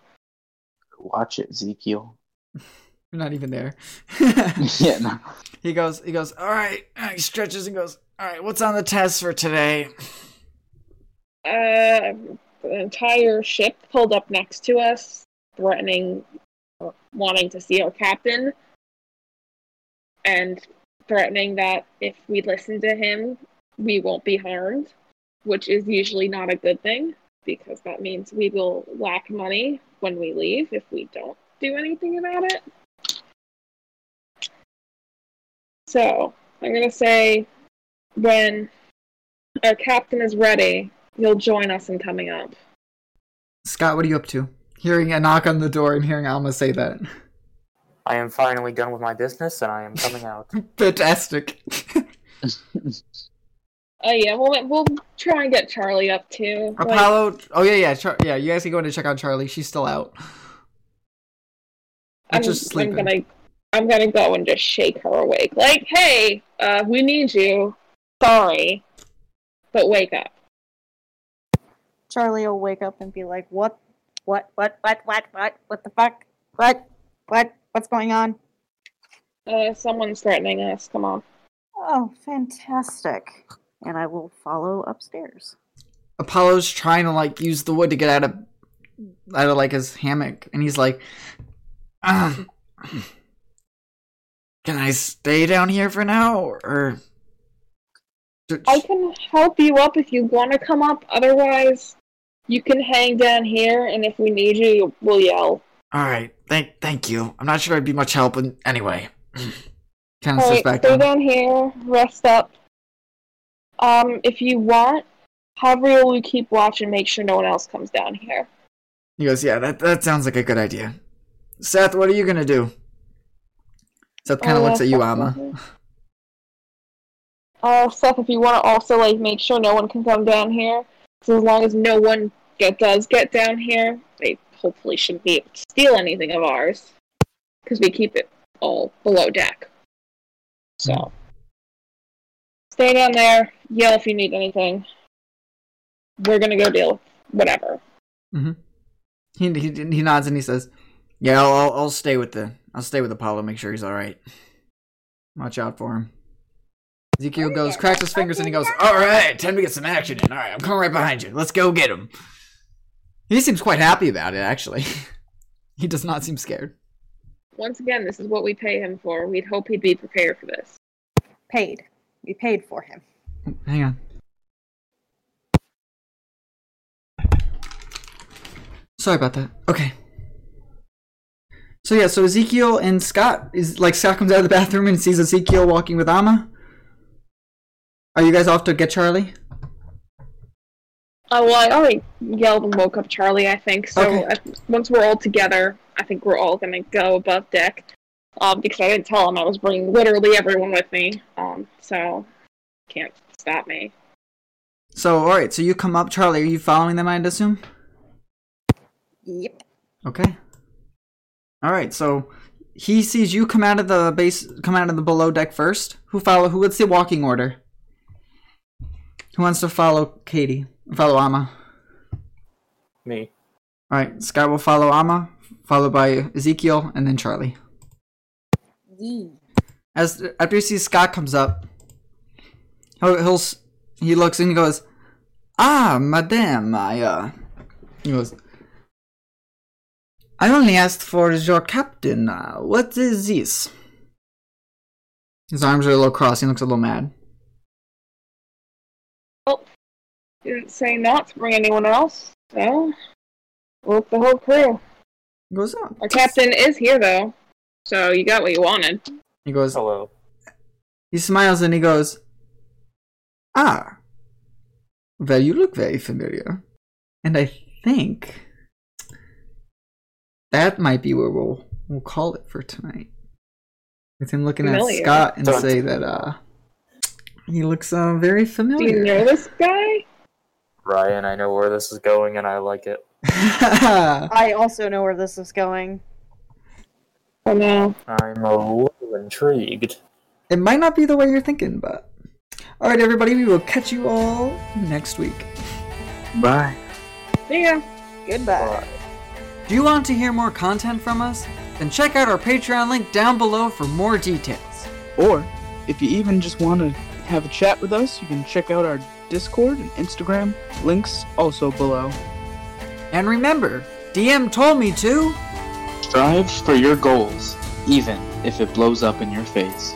Speaker 3: watch it, Ezekiel.
Speaker 1: You're not even there."
Speaker 3: yeah, no.
Speaker 1: He goes, he goes, all right. He stretches and goes, all right, what's on the test for today?
Speaker 2: Uh, the entire ship pulled up next to us, threatening, wanting to see our captain, and threatening that if we listen to him, we won't be harmed, which is usually not a good thing because that means we will lack money when we leave if we don't do anything about it. So, I'm going to say when our captain is ready, you'll join us in coming up.
Speaker 1: Scott, what are you up to? Hearing a knock on the door and hearing Alma say that.
Speaker 4: I am finally done with my business and I am coming out.
Speaker 1: Fantastic.
Speaker 2: Oh yeah, we'll we'll try and get Charlie up too. Like,
Speaker 1: Apollo. Oh yeah, yeah, Char- yeah. You guys can go in to check on Charlie. She's still out.
Speaker 2: I'm,
Speaker 1: just
Speaker 2: I'm
Speaker 1: sleeping.
Speaker 2: gonna I'm gonna go and just shake her awake. Like, hey, uh, we need you. Sorry, but wake up.
Speaker 5: Charlie will wake up and be like, "What? What? What? What? What? What? What the fuck? What? What? What's going on?"
Speaker 2: Uh, someone's threatening us. Come on.
Speaker 5: Oh, fantastic! And I will follow upstairs.
Speaker 1: Apollo's trying to like use the wood to get out of out of like his hammock, and he's like, "Can I stay down here for now, or?"
Speaker 2: I can help you up if you want to come up. Otherwise, you can hang down here, and if we need you, we'll yell.
Speaker 1: All right, thank thank you. I'm not sure I'd be much help, and anyway, kind of
Speaker 2: right,
Speaker 1: back
Speaker 2: stay
Speaker 1: down.
Speaker 2: down here, rest up. Um, if you want, Havriel will keep watch and make sure no one else comes down here.
Speaker 1: He goes, yeah, that that sounds like a good idea. Seth, what are you gonna do? Seth kind of
Speaker 2: Oh,
Speaker 1: looks at you, Amma.
Speaker 2: Uh, Seth, if you want to also like make sure no one can come down here, so as long as no one get, does get down here, they hopefully shouldn't be able to steal anything of ours, because we keep it all below deck. So, stay down there. Yell if you need anything. We're gonna go deal with whatever.
Speaker 1: He, he he nods and he says, "Yeah, I'll, I'll I'll stay with the I'll stay with Apollo. Make sure he's all right. Watch out for him." Ezekiel goes, cracks his fingers, and he goes, "All right, time to get some action in. All right, I'm coming right behind you. Let's go get him." He seems quite happy about it, actually. he does not seem scared.
Speaker 2: Once again, this is what we pay him for. We'd hope he'd be prepared for this.
Speaker 5: Paid. We paid for him.
Speaker 1: Hang on. Sorry about that. Okay. So yeah, so Ezekiel and Scott is like Scott comes out of the bathroom and sees Ezekiel walking with Amma. Are you guys off to get Charlie?
Speaker 2: Oh well, I already yelled and woke up Charlie. I think so.
Speaker 1: Okay.
Speaker 2: I, once we're all together, I think we're all gonna go above deck. Um, because I didn't tell him I was bringing literally everyone with me. Um, so can't stop me.
Speaker 1: So all right, so you come up, Charlie. Are you following them? I'd assume.
Speaker 5: Yep.
Speaker 1: Okay. All right, so he sees you come out of the base, come out of the below deck first. Who follow? Who? What's the walking order? Who wants to follow Katie? Follow Ama.
Speaker 4: Me.
Speaker 1: All right, Scott will follow Ama, followed by Ezekiel, and then Charlie.
Speaker 5: Yee.
Speaker 1: As after he sees Scott comes up, he'll, he'll he looks and he goes, "Ah, madame, I uh," he goes, "I only asked for your captain. Uh, what is this?" His arms are a little crossed. He looks a little mad.
Speaker 2: Well, didn't say not to bring anyone else. So woke the whole crew.
Speaker 1: He goes, oh,
Speaker 2: Our captain is here though, so you got what you wanted.
Speaker 1: He goes,
Speaker 4: Hello.
Speaker 1: He smiles and he goes, Ah, well, you look very familiar. And I think that might be where we'll, we'll call it for tonight. With him looking
Speaker 2: Familiar.
Speaker 1: at Scott and
Speaker 4: Don't-
Speaker 1: say that uh, he looks uh, very familiar.
Speaker 2: Do you know this guy?
Speaker 4: Ryan, I know where this is going and I like it.
Speaker 5: I also know where this is going.
Speaker 2: Oh no.
Speaker 4: I'm a little intrigued.
Speaker 1: it might not be the way you're thinking, but. Alright, everybody, we will catch you all next week.
Speaker 3: Bye.
Speaker 2: See ya.
Speaker 5: Goodbye.
Speaker 4: Bye.
Speaker 1: Do you want to hear more content from us? Then check out our Patreon link down below for more details.
Speaker 3: Or if you even just want to have a chat with us, you can check out our Discord and Instagram. Links also below.
Speaker 1: And remember, DM told me to.
Speaker 3: Strive for your goals, even if it blows up in your face.